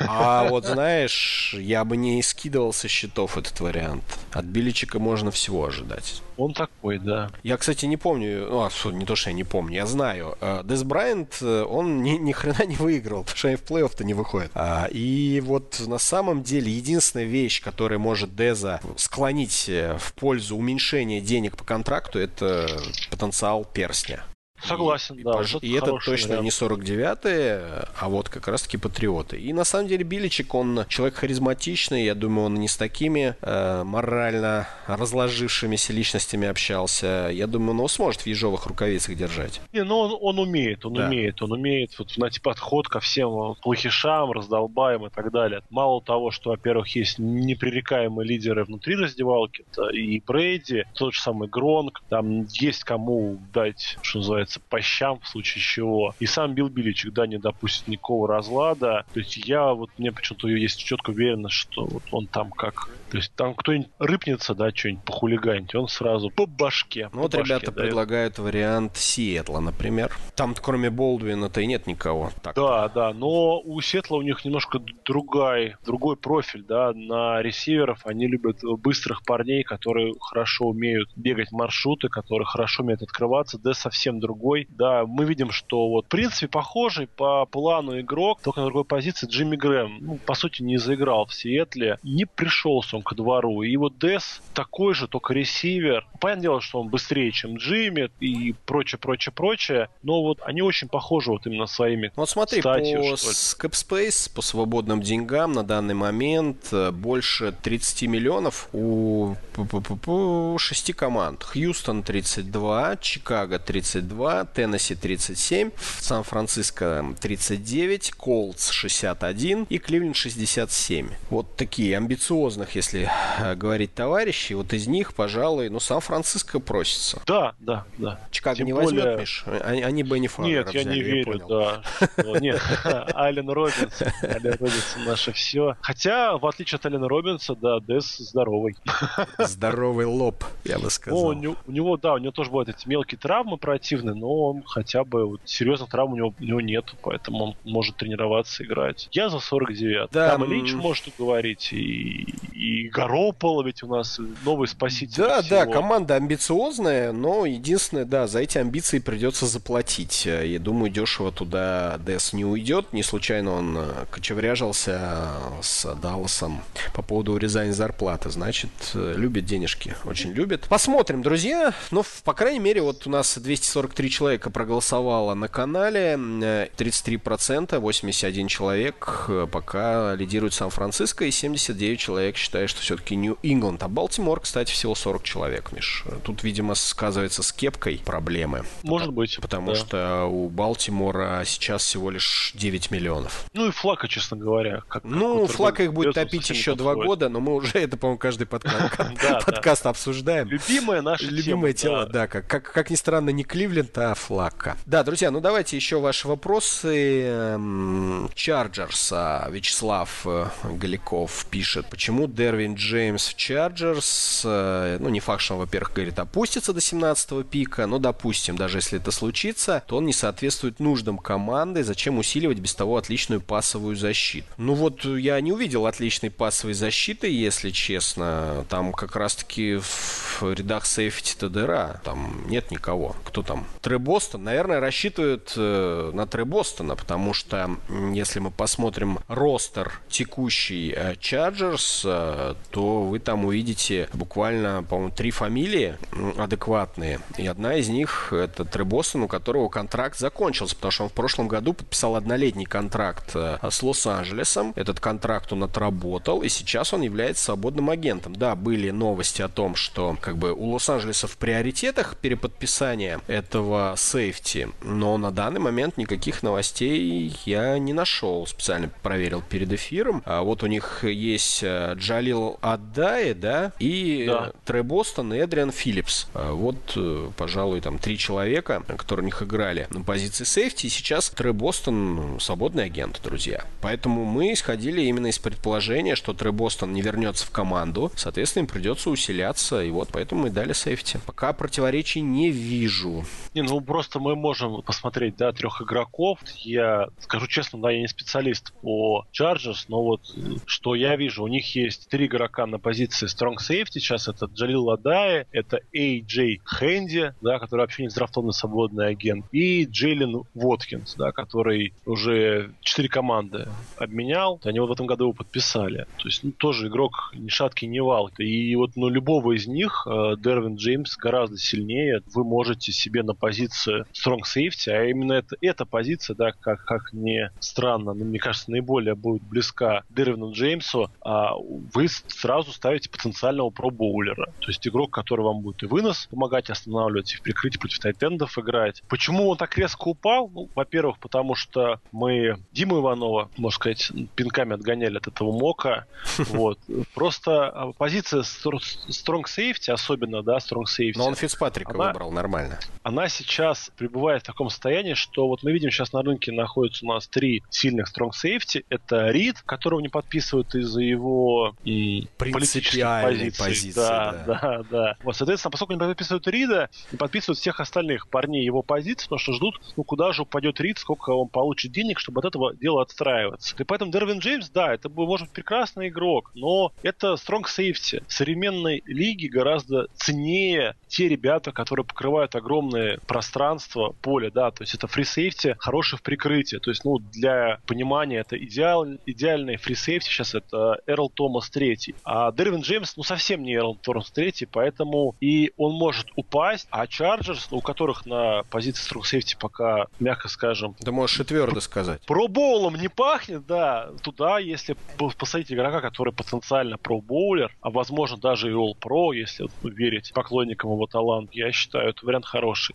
Speaker 1: А вот знаешь, я бы не скидывал со счетов этот вариант. От Биличика можно всего ожидать.
Speaker 2: Он такой, да.
Speaker 1: Я, кстати, не помню, ну, а, не то, что я не помню, я знаю. Э, Дес Брайант, э, он ни, ни хрена не выиграл, потому что они в плей-офф-то не выходят. А, и вот на самом деле единственная вещь, которая может Деза склонить э, в пользу уменьшения денег по контракту, это потенциал перстня.
Speaker 2: Согласен,
Speaker 1: и,
Speaker 2: да.
Speaker 1: Пож... И это точно вариант. не 49-е, а вот как раз-таки патриоты. И на самом деле Биличек, он человек харизматичный, я думаю, он не с такими э, морально разложившимися личностями общался. Я думаю, он его сможет в ежовых рукавицах держать.
Speaker 2: Не, ну он, он умеет, он да. умеет, он умеет вот найти подход ко всем плохишам, раздолбаем и так далее. Мало того, что, во-первых, есть непререкаемые лидеры внутри раздевалки, это и Брейди, тот же самый Гронк, там есть кому дать, что называется, называется, по щам в случае чего. И сам Билл Биличек, да, не допустит никакого разлада. То есть я вот, мне почему-то есть четко уверенность, что вот он там как... То есть там кто-нибудь рыпнется, да, что-нибудь похулиганить, он сразу по башке.
Speaker 1: Ну вот
Speaker 2: башке,
Speaker 1: ребята да, предлагают вариант Сиэтла, например. Там кроме Болдуина-то и нет никого.
Speaker 2: Так да, да, но у Сетла у них немножко другой, другой профиль, да, на ресиверов они любят быстрых парней, которые хорошо умеют бегать маршруты, которые хорошо умеют открываться, да совсем другой другой. Да, мы видим, что вот в принципе похожий по плану игрок, только на другой позиции Джимми Грэм, ну, по сути, не заиграл в Сиэтле, не пришелся он к двору. И вот Дес такой же, только ресивер. Понятное дело, что он быстрее, чем Джимми и прочее, прочее, прочее, но вот они очень похожи вот именно своими
Speaker 1: Вот смотри, статью, по Scapspace, по свободным деньгам на данный момент э, больше 30 миллионов у шести команд. Хьюстон 32, Чикаго 32, 32, Теннесси 37, Сан-Франциско 39, Колдс 61 и Кливленд 67. Вот такие амбициозных, если э, говорить товарищи, вот из них, пожалуй, ну, Сан-Франциско просится.
Speaker 2: Да, да, да.
Speaker 1: Чикаго Тем не более... возьмет, Миш? Они, они бы не
Speaker 2: Нет, я не верю, я да. Нет, Ален Робинс. Ален Робинс наше все. Хотя, в отличие от Алена Робинса, да, Дес здоровый.
Speaker 1: Здоровый лоб, я бы сказал.
Speaker 2: у него, да, у него тоже бывают эти мелкие травмы противные, но он хотя бы вот, серьезных травм у него, у него нет, поэтому он может тренироваться, играть. Я за 49. Да, Там и Линч может уговорить, и, и Гарополо ведь у нас новый спаситель.
Speaker 1: Да, всего. да, команда амбициозная, но единственное, да, за эти амбиции придется заплатить. Я думаю, дешево туда Дес не уйдет. Не случайно он э, кочевряжался с Далласом по поводу урезания зарплаты. Значит, э, любит денежки, очень любит. Посмотрим, друзья. Ну, по крайней мере, вот у нас 243 человека проголосовало на канале, 33%, 81 человек э, пока лидирует Сан-Франциско, и 79 человек считает, что все-таки Нью-Ингланд. А Балтимор, кстати, всего 40 человек, Миш. Тут, видимо, сказывается с кепкой проблемы.
Speaker 2: Может потому, быть.
Speaker 1: Потому да. что у Балтимора сейчас всего лишь 9 миллионов.
Speaker 2: Ну и Флака, честно говоря.
Speaker 1: Как, ну, Флака их будет топить еще два года, но мы уже это, по-моему, каждый подкаст обсуждаем.
Speaker 2: Любимое наше
Speaker 1: Любимое тело, да. Как ни странно, не Кливленд Джента Флака. Да, друзья, ну давайте еще ваши вопросы. Чарджерс. Вячеслав э, Галиков пишет, почему Дервин Джеймс в Чарджерс, э, ну не факт, что он, во-первых, говорит, опустится до 17 пика, но допустим, даже если это случится, то он не соответствует нуждам команды, зачем усиливать без того отличную пасовую защиту. Ну вот я не увидел отличной пасовой защиты, если честно. Там как раз-таки в рядах сейфти-то дыра. Там нет никого. Кто там? Трей Бостон? Наверное, рассчитывают э, на Трей Бостона, потому что если мы посмотрим ростер текущий Чарджерс, э, то вы там увидите буквально, по-моему, три фамилии адекватные. И одна из них это Трей Бостон, у которого контракт закончился, потому что он в прошлом году подписал однолетний контракт э, с Лос-Анджелесом. Этот контракт он отработал, и сейчас он является свободным агентом. Да, были новости о том, что как бы у Лос-Анджелеса в приоритетах переподписания этого сейфти, но на данный момент никаких новостей я не нашел. Специально проверил перед эфиром. А вот у них есть э, Джалил Аддай, да, и да. Трей Бостон и Эдриан Филлипс. А вот, э, пожалуй, там три человека, которые у них играли на позиции сейфти. И сейчас Трей Бостон свободный агент, друзья. Поэтому мы исходили именно из предположения, что Трей Бостон не вернется в команду. Соответственно, им придется усиляться. И вот поэтому мы дали сейфти. Пока противоречий не вижу.
Speaker 2: Не, ну просто мы можем посмотреть, да, трех игроков. Я скажу честно, да, я не специалист по Chargers, но вот что я вижу, у них есть три игрока на позиции Strong Safety. Сейчас это Джалил Ладай, это AJ Хэнди, да, который вообще не драфтованный свободный агент, и Джейлен Воткинс, да, который уже четыре команды обменял. Они вот в этом году его подписали. То есть ну, тоже игрок ни шаткий, ни вал. И вот ну, любого из них э, Дервин Джеймс гораздо сильнее. Вы можете себе на позицию Strong Safety, а именно это, эта позиция, да, как, как не странно, но мне кажется, наиболее будет близка Дервину Джеймсу, а вы сразу ставите потенциального про-боулера. То есть игрок, который вам будет и вынос помогать останавливать, и в прикрытии против тайтендов играть. Почему он так резко упал? Ну, во-первых, потому что мы Диму Иванова, можно сказать, пинками отгоняли от этого мока. Вот. Просто а, позиция Strong Safety, особенно, да, Strong Safety.
Speaker 1: Но он Фицпатрика она, выбрал нормально.
Speaker 2: Она сейчас пребывает в таком состоянии, что вот мы видим сейчас на рынке находится у нас три сильных Strong Safety. Это Рид, которого не подписывают из-за его политических позиций. позиции. Да, да, да, да. Вот, соответственно, поскольку не подписывают Рида, не подписывают всех остальных парней его позиций, потому что ждут, ну, куда же упадет Рид, сколько он получит денег, чтобы от этого дела отстраиваться. И поэтому Дервин Джеймс, да, это может быть прекрасный игрок, но это Strong Safety. В современной лиге гораздо ценнее те ребята, которые покрывают огромное пространство, поле, да, то есть это free safety, хороший в прикрытии. То есть, ну, для понимания, это идеал, идеальный free safety сейчас это Эрл Томас третий. А Дервин Джеймс, ну, совсем не Эрл Томас третий, поэтому и он может упасть, а Чарджерс, у которых на позиции strong safety пока, мягко скажем...
Speaker 1: Да можешь и твердо сказать.
Speaker 2: Пробоулом не пахнет, да. Туда, если посадить игрока, который потенциально пробоулер, а возможно даже и All-Pro, если верить поклонникам его талант, я считаю, это вариант хороший.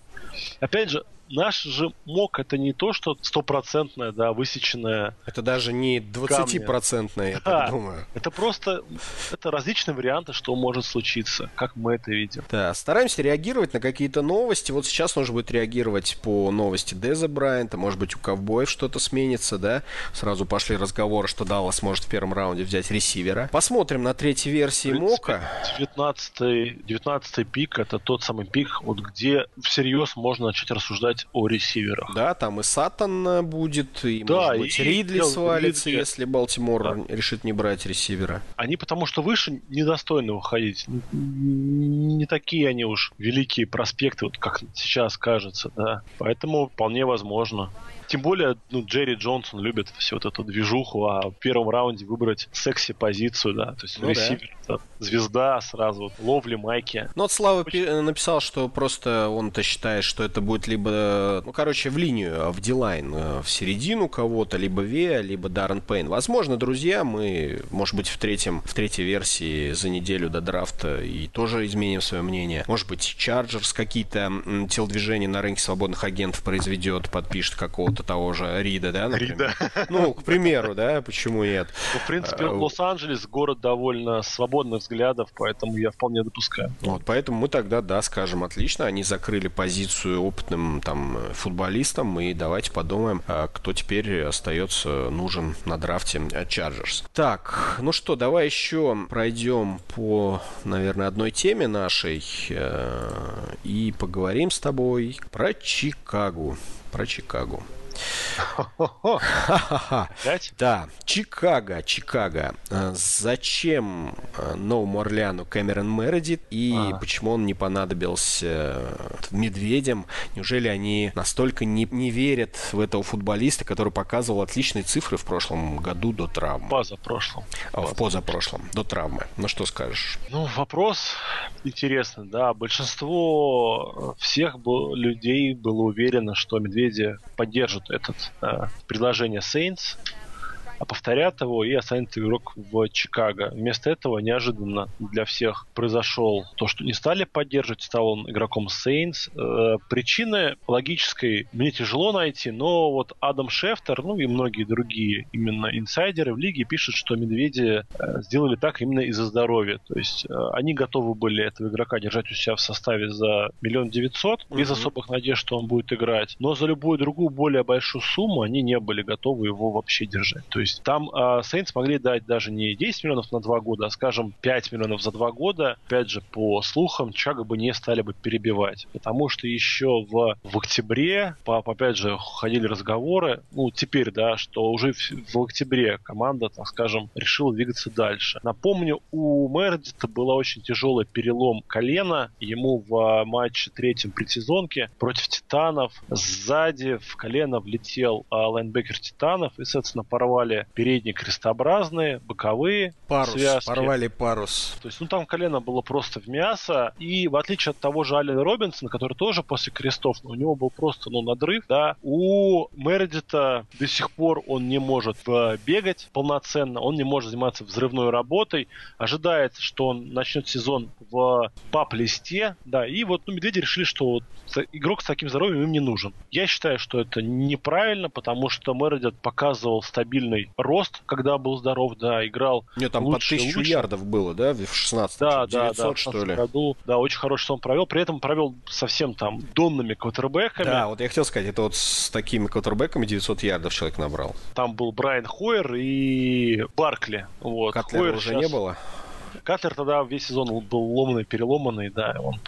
Speaker 2: Опять же, наш же мок это не то, что стопроцентное, да, высеченное.
Speaker 1: Это даже не двадцатипроцентное, я да, так думаю.
Speaker 2: Это просто это различные варианты, что может случиться, как мы это видим.
Speaker 1: Да, стараемся реагировать на какие-то новости. Вот сейчас нужно будет реагировать по новости Деза Брайанта, может быть, у ковбоев что-то сменится, да. Сразу пошли разговоры, что Даллас может в первом раунде взять ресивера. Посмотрим на третьей версии мока.
Speaker 2: 19 19 пик это тот самый пик, вот где всерьез можно начать рассуждать сказать о ресиверах.
Speaker 1: Да, там и Сатан э, будет, и, да, может быть, и, Ридли свалится, Ридли. если Балтимор да. решит не брать ресивера.
Speaker 2: Они потому что выше недостойны выходить. Не такие они уж великие проспекты, вот как сейчас кажется, да. Поэтому вполне возможно. Тем более, ну, Джерри Джонсон любит всю вот эту движуху, а в первом раунде выбрать секси-позицию, да, то есть ну, ресивер, да. звезда сразу, вот, ловли майки.
Speaker 1: Ну, вот Слава Очень... написал, что просто он-то считает, что это будет либо, ну, короче, в линию, а в дилайн, э, в середину кого-то, либо Веа, либо Даррен Пейн. Возможно, друзья, мы, может быть, в третьем, в третьей версии за неделю до драфта и тоже изменим свое мнение. Может быть, Чарджерс какие-то телодвижения на рынке свободных агентов произведет, подпишет какого-то того же Рида, да,
Speaker 2: например? Рида.
Speaker 1: Ну, к примеру, да, почему нет?
Speaker 2: Ну, в принципе, а, Лос-Анджелес город довольно свободных взглядов, поэтому я вполне допускаю.
Speaker 1: Вот, поэтому мы тогда, да, скажем, отлично, они закрыли позицию опытным там футболистам, и давайте подумаем, а кто теперь остается нужен на драфте Чарджерс. Так, ну что, давай еще пройдем по, наверное, одной теме нашей э, и поговорим с тобой про Чикаго. Про Чикаго. Да, Чикаго, Чикаго. Э, зачем э, Новому Орлеану Кэмерон Мередит и почему он не понадобился э, медведям? Неужели они настолько не, не верят в этого футболиста, который показывал отличные цифры в прошлом году до травмы?
Speaker 2: Позапрошлом.
Speaker 1: В позапрошлом, до травмы. Ну что скажешь?
Speaker 2: Ну, вопрос интересный, да. Большинство всех людей было уверено, что медведи поддержат этот э, предложение Saints повторят его и останется игрок в Чикаго. Вместо этого неожиданно для всех произошел то, что не стали поддерживать, стал он игроком Saints. Э, причины логической мне тяжело найти, но вот Адам Шефтер, ну и многие другие именно инсайдеры в лиге пишут, что медведи э, сделали так именно из-за здоровья. То есть э, они готовы были этого игрока держать у себя в составе за миллион девятьсот, без особых надежд, что он будет играть. Но за любую другую более большую сумму они не были готовы его вообще держать. То есть там э, Saints могли дать даже не 10 миллионов на 2 года, а, скажем, 5 миллионов за 2 года. Опять же, по слухам, Чага бы не стали бы перебивать. Потому что еще в, в октябре, по, опять же, ходили разговоры, ну, теперь, да, что уже в, в октябре команда, так скажем, решила двигаться дальше. Напомню, у Мердита была очень тяжелый перелом колена. Ему в матче третьем предсезонке против Титанов сзади в колено влетел а, лайнбекер Титанов и, соответственно, порвали порвали передние крестообразные, боковые
Speaker 1: парус,
Speaker 2: связки.
Speaker 1: порвали парус.
Speaker 2: То есть, ну, там колено было просто в мясо. И в отличие от того же Алина Робинсона, который тоже после крестов, ну, у него был просто, ну, надрыв, да, у Мередита до сих пор он не может э, бегать полноценно, он не может заниматься взрывной работой. Ожидается, что он начнет сезон в пап-листе, да, и вот, ну, медведи решили, что вот игрок с таким здоровьем им не нужен. Я считаю, что это неправильно, потому что Мередит показывал стабильный рост, когда был здоров, да, играл
Speaker 1: Нет, там лучше, по тысячу лучше. ярдов было, да, в 16
Speaker 2: Да, 900, да, да, что ли? году, да, очень хороший сон провел, при этом провел совсем там донными квотербеками.
Speaker 1: Да, вот я хотел сказать, это вот с такими квотербеками 900 ярдов человек набрал.
Speaker 2: Там был Брайан Хойер и Баркли. Вот.
Speaker 1: Котлера Хойер уже сейчас... не было?
Speaker 2: Катлер тогда весь сезон был ломанный, переломанный, да, он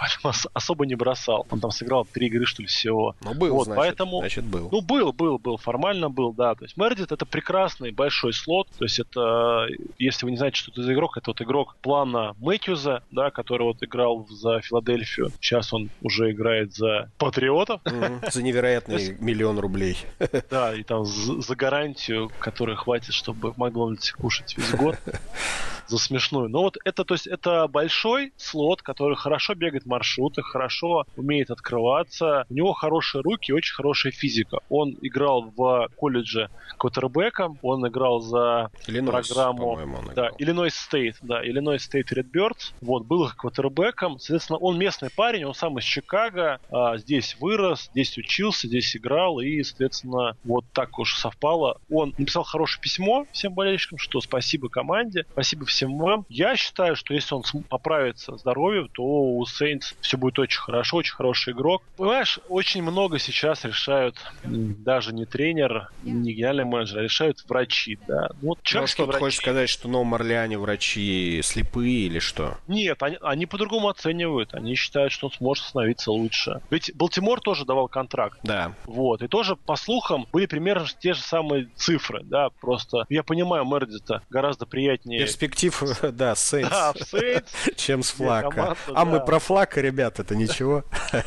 Speaker 2: особо не бросал. Он там сыграл три игры, что ли, всего.
Speaker 1: Ну, был, вот, значит, поэтому,
Speaker 2: значит, был. Ну, был, был, был, формально был, да. То есть Мердит это прекрасный большой слот, то есть это, если вы не знаете, что это за игрок, это вот игрок плана Мэтьюза, да, который вот играл за Филадельфию. Сейчас он уже играет за Патриотов.
Speaker 1: За невероятный миллион рублей.
Speaker 2: Да, и там за гарантию, которая хватит, чтобы в Макдональдсе кушать весь год за смешную. Но вот это, то есть, это большой слот, который хорошо бегает маршруты, хорошо умеет открываться. У него хорошие руки, очень хорошая физика. Он играл в колледже квотербеком, он играл за Illinois, программу... Да, Illinois State, да, Illinois State Redbirds. Вот, был их квотербеком. Соответственно, он местный парень, он сам из Чикаго, а, здесь вырос, здесь учился, здесь играл, и, соответственно, вот так уж совпало. Он написал хорошее письмо всем болельщикам, что спасибо команде, спасибо всем вам. Я считаю, что если он поправится здоровьем, то у Сейнс все будет очень хорошо, очень хороший игрок. Понимаешь, очень много сейчас решают даже не тренер, не генеральный менеджер, а решают врачи, да.
Speaker 1: Ну, вот ну что, врачи... ты хочешь сказать, что Новом Орлеане врачи слепые или что?
Speaker 2: Нет, они, они по-другому оценивают. Они считают, что он сможет становиться лучше. Ведь Балтимор тоже давал контракт.
Speaker 1: Да.
Speaker 2: Вот. И тоже, по слухам, были примерно те же самые цифры, да. Просто я понимаю, Мердита гораздо приятнее...
Speaker 1: Перспектив да, Сейнс, да, чем с Флака. а мы про Флака, ребят, это ничего.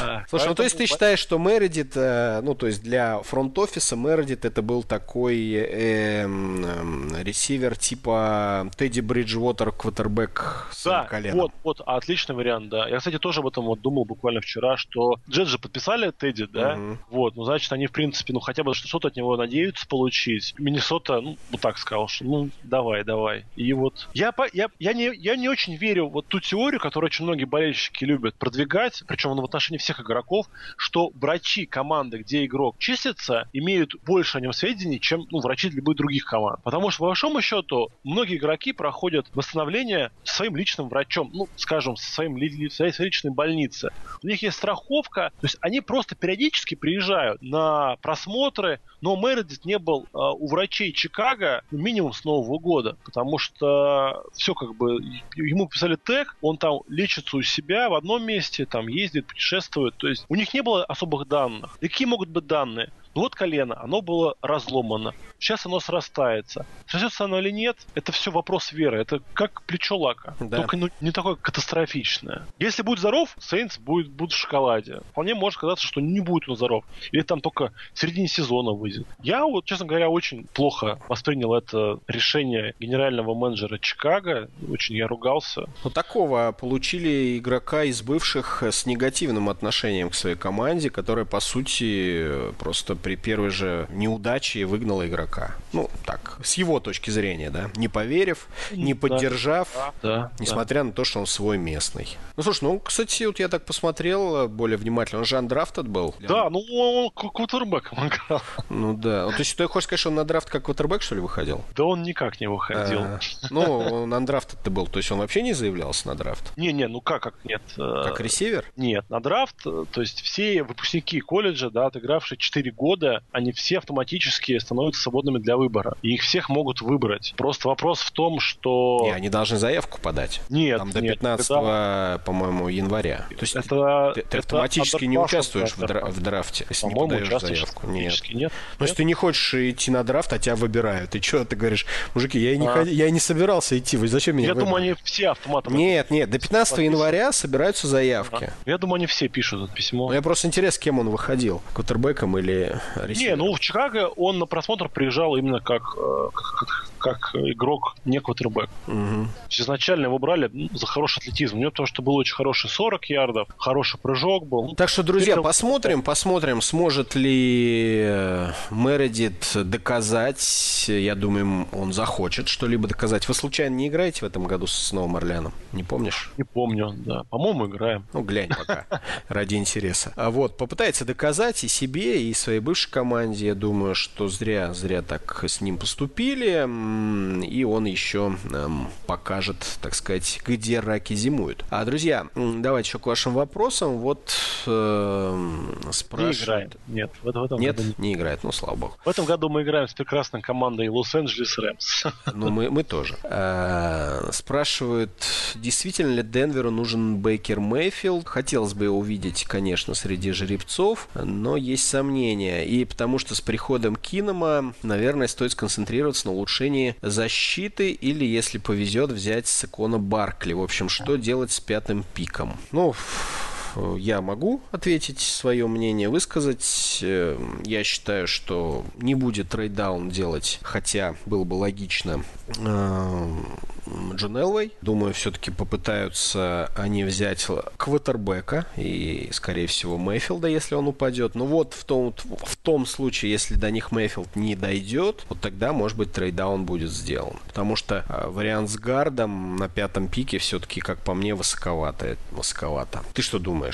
Speaker 1: А, Слушай, ну то есть ты считаешь, что Мередит, э, ну то есть для фронт-офиса Мередит это был такой эм, эм, ресивер типа Тедди Бриджвотер, квотербек с
Speaker 2: да, коленом. вот, вот, отличный вариант, да. Я, кстати, тоже об этом вот думал буквально вчера, что Джет же подписали Тедди, да, вот, ну значит они в принципе, ну хотя бы что-то от него надеются получить. Миннесота, ну вот так сказал, что ну давай, давай. И вот... Я, я, я, не, я не очень верю вот ту теорию, которую очень многие болельщики любят продвигать, причем в отношении всех игроков, что врачи команды, где игрок числится, имеют больше о нем сведений, чем ну, врачи любых других команд. Потому что, по большому счету, многие игроки проходят восстановление своим личным врачом, ну, скажем, со своим, своей личной больницы. У них есть страховка, то есть они просто периодически приезжают на просмотры, но Мередит не был э, у врачей Чикаго минимум с Нового года, потому что все как бы ему писали тег, он там лечится у себя в одном месте, там ездит, путешествует, то есть у них не было особых данных. И какие могут быть данные? Ну вот колено, оно было разломано. Сейчас оно срастается. Срастется оно или нет, это все вопрос веры. Это как плечо лака. Да. Только ну, не такое катастрофичное. Если будет здоров, Сейнс будет, будет в шоколаде. Вполне может казаться, что не будет он здоров. Или там только в середине сезона выйдет. Я вот, честно говоря, очень плохо воспринял это решение генерального менеджера Чикаго. Очень я ругался.
Speaker 1: Ну, такого получили игрока из бывших с негативным отношением к своей команде, которая, по сути, просто при первой же неудаче выгнала игрока. Ну, так, с его точки зрения, да. Не поверив, не поддержав, да, да, несмотря да. на то, что он свой местный. Ну, слушай, ну, кстати, вот я так посмотрел более внимательно. Он же андрафтед был.
Speaker 2: Да, ну, он квотербеком играл.
Speaker 1: Ну, да. Вот, то есть ты хочешь сказать, что он на драфт как квотербек, что ли, выходил?
Speaker 2: Да он никак не выходил.
Speaker 1: А, ну, он андрафтед ты был. То есть он вообще не заявлялся на драфт?
Speaker 2: Не-не, ну как, как нет.
Speaker 1: Как ресивер?
Speaker 2: Нет, на драфт, то есть все выпускники колледжа, да, отыгравшие 4 года года они все автоматически становятся свободными для выбора. И их всех могут выбрать. Просто вопрос в том, что...
Speaker 1: Не, они должны заявку подать.
Speaker 2: Нет,
Speaker 1: Там до
Speaker 2: нет,
Speaker 1: 15, это... по-моему, января. То есть это, ты, ты автоматически не участвуешь в, дра- в драфте, если не подаешь заявку. Нет. нет. Ну, если ты не хочешь идти на драфт, а тебя выбирают. И что ты говоришь, мужики, я и не, а. ход... я и не собирался идти, вы зачем меня
Speaker 2: Я
Speaker 1: выбрали?
Speaker 2: думаю, они все автоматом...
Speaker 1: Нет, нет, до 15 подписывают. января собираются заявки. А.
Speaker 2: Я думаю, они все пишут это письмо.
Speaker 1: Ну, я просто интерес, с кем он выходил. Квотербеком или
Speaker 2: Не, ну в Чикаго он на просмотр приезжал именно как, э, как, как игрок, не квотербек. Угу. Изначально его брали ну, за хороший атлетизм. У него потому что был очень хороший 40 ярдов, хороший прыжок был.
Speaker 1: Так что, друзья, Теперь... посмотрим, посмотрим, сможет ли э, Мередит доказать. Я думаю, он захочет что-либо доказать. Вы случайно не играете в этом году с Новым Орлеаном? Не помнишь?
Speaker 2: Не помню, да. По-моему, играем.
Speaker 1: Ну, глянь пока, ради интереса. А вот, попытается доказать и себе, и своей бывшей команде. Я думаю, что зря, зря так с ним поступили и он еще покажет, так сказать, где раки зимуют. А, друзья, давайте еще к вашим вопросам. Вот э, спрашивают...
Speaker 2: Не играет. Нет,
Speaker 1: в, в этом
Speaker 2: Нет,
Speaker 1: году... не играет, ну, слава богу.
Speaker 2: В этом году мы играем с прекрасной командой Лос-Анджелес Рэмс.
Speaker 1: Ну, мы, мы тоже. А, спрашивают, действительно ли Денверу нужен Бейкер Мейфилд? Хотелось бы его увидеть, конечно, среди жеребцов, но есть сомнения. И потому что с приходом Кинома, наверное, стоит сконцентрироваться на улучшении защиты или, если повезет, взять Сакона Баркли. В общем, что делать с пятым пиком? Ну, я могу ответить свое мнение, высказать. Э, я считаю, что не будет trade down делать, хотя было бы логично э, Джон Элвей. Думаю, все-таки попытаются они взять квотербека и, скорее всего, Мейфилда, если он упадет. Но вот в том, в том случае, если до них Мейфилд не дойдет, вот тогда, может быть, trade down будет сделан. Потому что э, вариант с гардом на пятом пике все-таки, как по мне, высоковато. Высоковато. Ты что думаешь?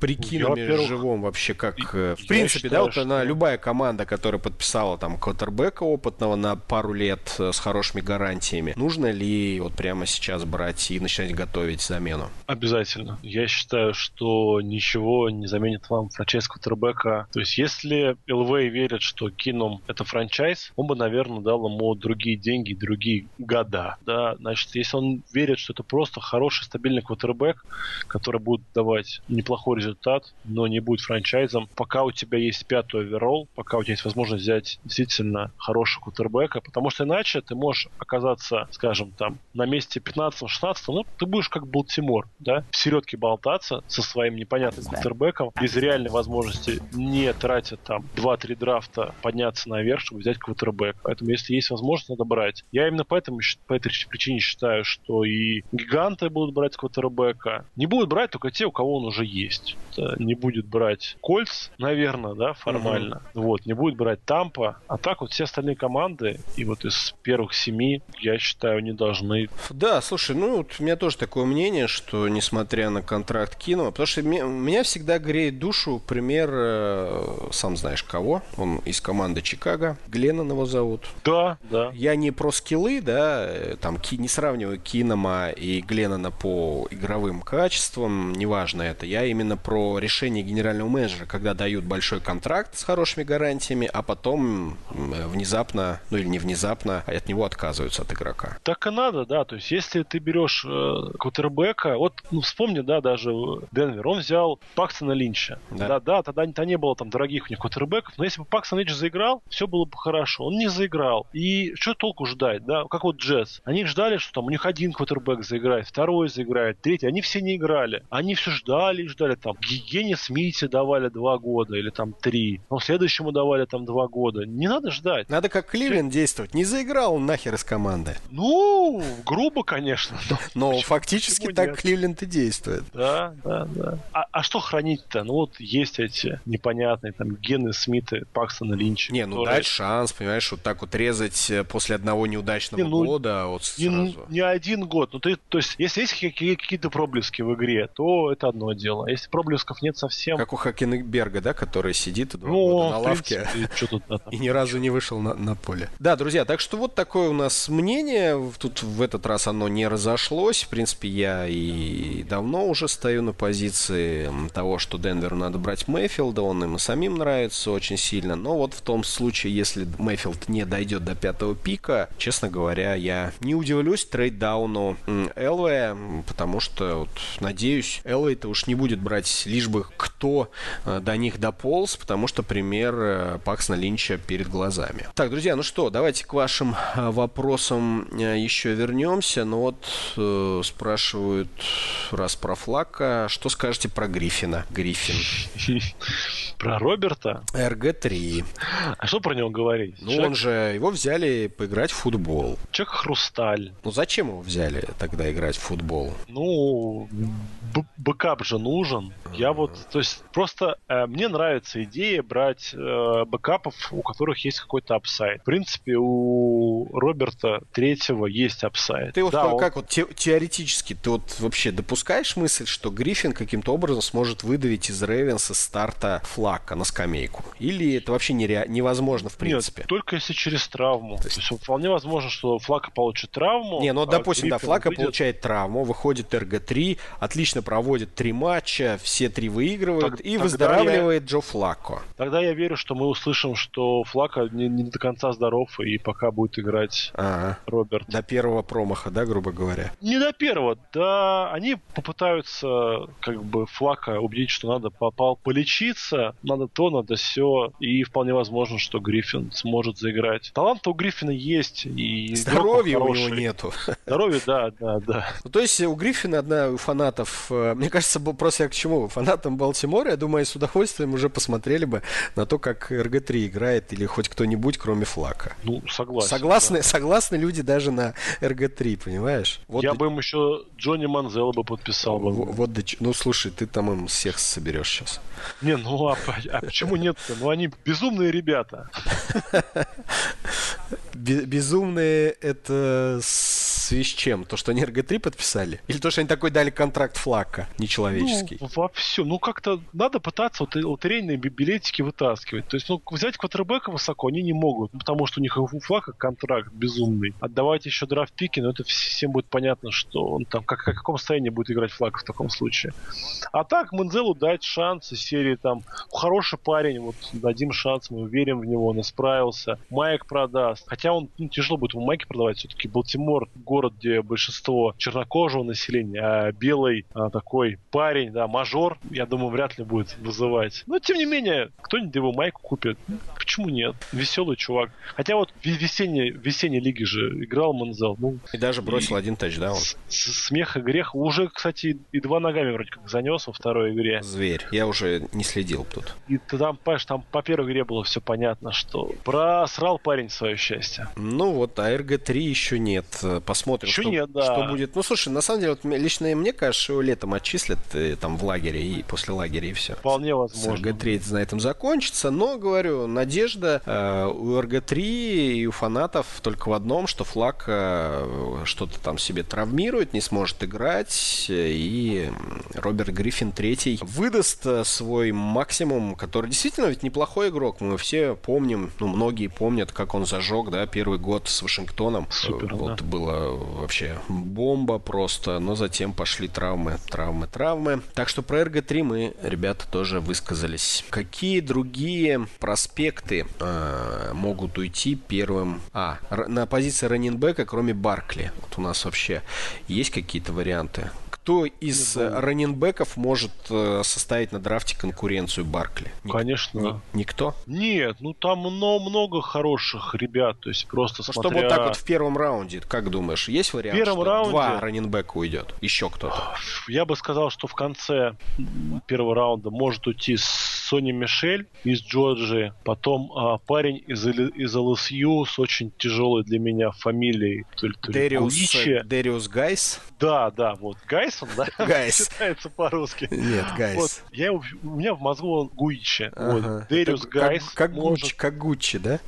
Speaker 1: Прикинами живом вообще как... Э, в принципе, считаю, да, вот что... она, любая команда, которая подписала там квотербека опытного на пару лет э, с хорошими гарантиями, нужно ли вот прямо сейчас брать и начинать готовить замену?
Speaker 2: Обязательно. Я считаю, что ничего не заменит вам франчайз квотербека. То есть, если ЛВ верит, что Кином это франчайз, он бы, наверное, дал ему другие деньги, другие года. Да? Значит, если он верит, что это просто хороший, стабильный квотербек, который будет давать неплохой результат, но не будет франчайзом, пока у тебя есть пятый оверолл, пока у тебя есть возможность взять действительно хорошего квотербека, потому что иначе ты можешь оказаться, скажем, там, на месте 15-16, ну, ты будешь как Балтимор, да, в середке болтаться со своим непонятным квотербеком, без реальной возможности, не тратя там 2-3 драфта подняться наверх, чтобы взять квотербек. Поэтому, если есть возможность, надо брать. Я именно поэтому, по этой причине считаю, что и гиганты будут брать квотербека. Не будут брать только те, у кого он уже есть. Не будет брать Кольц, наверное, да, формально. Угу. Вот, не будет брать Тампа. А так вот все остальные команды, и вот из первых семи, я считаю, не должны.
Speaker 1: Да, слушай, ну вот у меня тоже такое мнение, что несмотря на контракт Кинова, потому что меня всегда греет душу пример, э, сам знаешь кого, он из команды Чикаго, Гленнон его зовут.
Speaker 2: Да, да.
Speaker 1: Я не про скиллы, да, э, там не сравниваю Кинома и Гленнона по игровым качествам, неважно это, я именно про решение генерального менеджера, когда дают большой контракт с хорошими гарантиями, а потом внезапно, ну или не внезапно, от него отказываются от игрока.
Speaker 2: Так и надо, да, то есть если ты берешь э, квотербека, вот ну, вспомни, да, даже Денвер, он взял Паксона Линча. Да, да, да тогда, тогда не было там дорогих у них квотербеков, но если бы Паксон Линч заиграл, все было бы хорошо. Он не заиграл. И что толку ждать, да? Как вот Джетс. Они ждали, что там у них один квотербек заиграет, второй заиграет, третий. Они все не играли. Они все ждали и ждали. Там Гене Смите давали два года или там три. Но следующему давали там два года. Не надо ждать.
Speaker 1: Надо как Кливен действовать. Не заиграл он нахер из команды.
Speaker 2: Ну, грубо, конечно.
Speaker 1: Но, но фактически так Кливленд и действует.
Speaker 2: Да, да, да. А, а что хранить-то? Ну вот есть эти непонятные там Гены Смиты, Пакстона Линча.
Speaker 1: Не, ну которые... дать шанс, понимаешь, вот так вот резать э, после одного неудачного не, ну, года вот
Speaker 2: сразу. Не, не один год. Ну, ты, то есть, если есть какие-то проблески в игре, то это одно дело. А если проблесков нет совсем...
Speaker 1: Как у Хакенберга, да, который сидит ну, на лавке принципе, да, и ни разу не вышел на, на поле. Да, друзья, так что вот такое у нас мнение. Тут в этот раз оно не разошлось. В принципе, я и давно уже стою на позиции того, что Денверу надо брать Мэйфилда. Он им и самим нравится очень сильно. Но вот в том случае, если Мэйфилд не дойдет до пятого пика, честно говоря, я не удивлюсь трейддауну Элвея, потому что, вот, надеюсь, Элвей-то уж не будет брать лишь бы кто э, до них дополз, потому что пример э, Паксна Линча перед глазами. Так, друзья, ну что, давайте к вашим э, вопросам еще вернемся. Ну вот э, спрашивают раз про Флака, что скажете про Гриффина? Гриффин.
Speaker 2: Про Роберта?
Speaker 1: РГ-3.
Speaker 2: А что про него говорить?
Speaker 1: Ну, Человек... он же, его взяли поиграть в футбол.
Speaker 2: Человек Хрусталь.
Speaker 1: Ну, зачем его взяли тогда играть в футбол?
Speaker 2: Ну, backup же нужен. Я вот, то есть, просто э, мне нравится идея брать э, backup ов, у которых есть какой-то upside. В принципе, у Роберта третьего есть upside.
Speaker 1: Ты вот да, как он... вот те, теоретически, ты вот вообще допускаешь мысль, что Гриффин каким-то образом сможет выдавить из Рейвенса старта Флакко на скамейку? Или это вообще нере... невозможно в принципе?
Speaker 2: Нет, только если через травму. То есть, То есть вполне возможно, что Флака получит травму.
Speaker 1: Не, ну, а допустим, да, Флака выйдет... получает травму, выходит РГ-3, отлично проводит три матча, все три выигрывают так, и выздоравливает я... Джо Флако.
Speaker 2: Тогда я верю, что мы услышим, что Флака не, не до конца здоров и пока будет играть ага. Роберт.
Speaker 1: До первого промаха, да, грубо говоря?
Speaker 2: Не до первого, да. Они попытаются как бы Флака убедить, что надо попал полечиться, надо то, надо все, и вполне возможно, что Гриффин сможет заиграть. Талант у Гриффина есть, и
Speaker 1: здоровья у него нету.
Speaker 2: Здоровья, да, да, да.
Speaker 1: Ну, то есть у Гриффина одна у фанатов, э, мне кажется, просто я к чему? Фанатам Балтимора, я думаю, с удовольствием уже посмотрели бы на то, как РГ-3 играет, или хоть кто-нибудь, кроме Флака.
Speaker 2: Ну, согласен.
Speaker 1: Согласны, да. согласны люди даже на РГ-3, понимаешь?
Speaker 2: Вот я до... бы им еще Джонни Манзела бы подписал. Бы.
Speaker 1: Вот, вот до... Ну, слушай, ты там им всех соберешь сейчас.
Speaker 2: Не, ну а, а почему нет-то? Ну, они безумные ребята.
Speaker 1: Безумные это связи с чем? То, что они РГ-3 подписали? Или то, что они такой дали контракт флака нечеловеческий?
Speaker 2: Ну, во все. Ну, как-то надо пытаться вот, лотерейные билетики вытаскивать. То есть, ну, взять квотербека высоко они не могут, ну, потому что у них у флака контракт безумный. Отдавать еще драфт-пики, но это всем будет понятно, что он там, как, в каком состоянии будет играть флаг в таком случае. А так, Манзелу дать шанс из серии там, хороший парень, вот дадим шанс, мы верим в него, он исправился. Майк продаст. Хотя он ну, тяжело будет ему Майки продавать, все-таки Балтимор город, где большинство чернокожего населения, а белый а, такой парень, да, мажор, я думаю, вряд ли будет вызывать. Но, тем не менее, кто-нибудь его майку купит. Почему нет? Веселый чувак. Хотя вот в весенней, в весенней лиге же играл Манзел. Ну,
Speaker 1: и даже бросил и один тачдаун.
Speaker 2: Смех и грех. Уже, кстати, и два ногами вроде как занес во второй игре.
Speaker 1: Зверь. Я уже не следил тут.
Speaker 2: И ты там, понимаешь, там по первой игре было все понятно, что просрал парень свое счастье.
Speaker 1: Ну вот, а РГ-3 еще нет. Посмотрим, еще что, нет, да. что будет. Ну, слушай, на самом деле, вот, лично мне кажется, что его летом отчислят и, там в лагере и после лагеря и все.
Speaker 2: Вполне возможно.
Speaker 1: РГ-3 на этом закончится, но, говорю, надежда э, у РГ-3 и у фанатов только в одном, что флаг э, что-то там себе травмирует, не сможет играть, и Роберт Гриффин третий выдаст э, свой максимум, который действительно ведь неплохой игрок. Мы все помним, ну, многие помнят, как он зажег, да, первый год с Вашингтоном.
Speaker 2: Супер,
Speaker 1: вот
Speaker 2: да.
Speaker 1: было вообще бомба просто, но затем пошли травмы, травмы, травмы. Так что про РГ-3 мы, ребята, тоже высказались. Какие другие проспекты э, могут уйти первым? А, на позиции раненбека, кроме Баркли. Вот у нас вообще есть какие-то варианты? Кто из э, раненбеков может э, составить на драфте конкуренцию Баркли?
Speaker 2: Ник- Конечно. Ни-
Speaker 1: никто?
Speaker 2: Нет, ну там много, много хороших ребят, то есть просто ну, смотря...
Speaker 1: Чтобы вот так вот в первом раунде, как думаешь, есть вариант,
Speaker 2: в первом
Speaker 1: что
Speaker 2: раунде...
Speaker 1: два раненбека уйдет? Еще кто-то?
Speaker 2: Я бы сказал, что в конце первого раунда может уйти Сони Мишель из Джорджии, потом а, парень из, из ЛСЮ с очень тяжелой для меня фамилией.
Speaker 1: Дериус, Дериус Гайс?
Speaker 2: Да, да, вот Гайсон, да?
Speaker 1: Гайс.
Speaker 2: Считается по-русски.
Speaker 1: Нет, Гайс. Вот,
Speaker 2: я, у меня в мозгу он Гуичи. Ага. Вот, Дериус Гайс.
Speaker 1: Как, как, может... Гуччи, как Гуччи, да?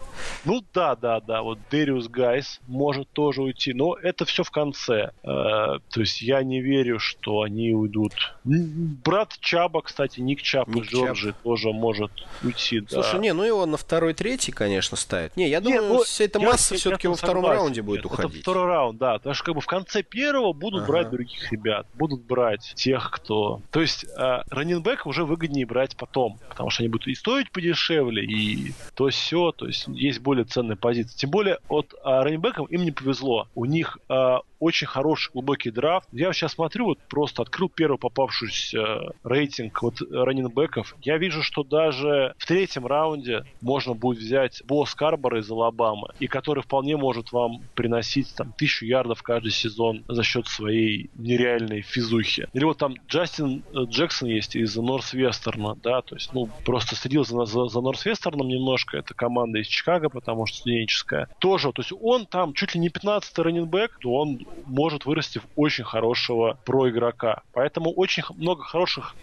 Speaker 2: Ну да, да, да. Вот Дериус Гайс может тоже уйти. Но это все в конце. Э, то есть я не верю, что они уйдут. Брат Чаба, кстати, Ник Чаб Ник из Джорджии Чаб. тоже может уйти.
Speaker 1: Слушай, да. не, ну его на второй, третий, конечно, ставят. Не, я думаю, не, ну, вся эта масса все-таки во втором согласен. раунде будет Нет, уходить.
Speaker 2: Это второй раунд, да. Потому что как бы в конце первого будут ага. брать других ребят. Будут брать тех, кто... То есть э, раннинбека уже выгоднее брать потом, потому что они будут и стоить подешевле, и то все, то есть есть более ценные позиции. Тем более от э, раненбекам им не повезло. У них э, очень хороший глубокий драфт. Я сейчас смотрю, вот просто открыл первый попавшийся э, рейтинг вот раненбеков. Я вижу, что даже в третьем раунде можно будет взять Бо Скарбора из Алабамы, и который вполне может вам приносить там тысячу ярдов каждый сезон за счет своей нереальной физухи. Или вот там Джастин э, Джексон есть из Норсвестерна, да, то есть, ну, просто следил за, за, за Норсвестерном немножко, это команда из Чикаго, потому что студенческая. Тоже, то есть он там чуть ли не 15-й раненбэк, то он может вырасти в очень хорошего проигрока. Поэтому очень много хороших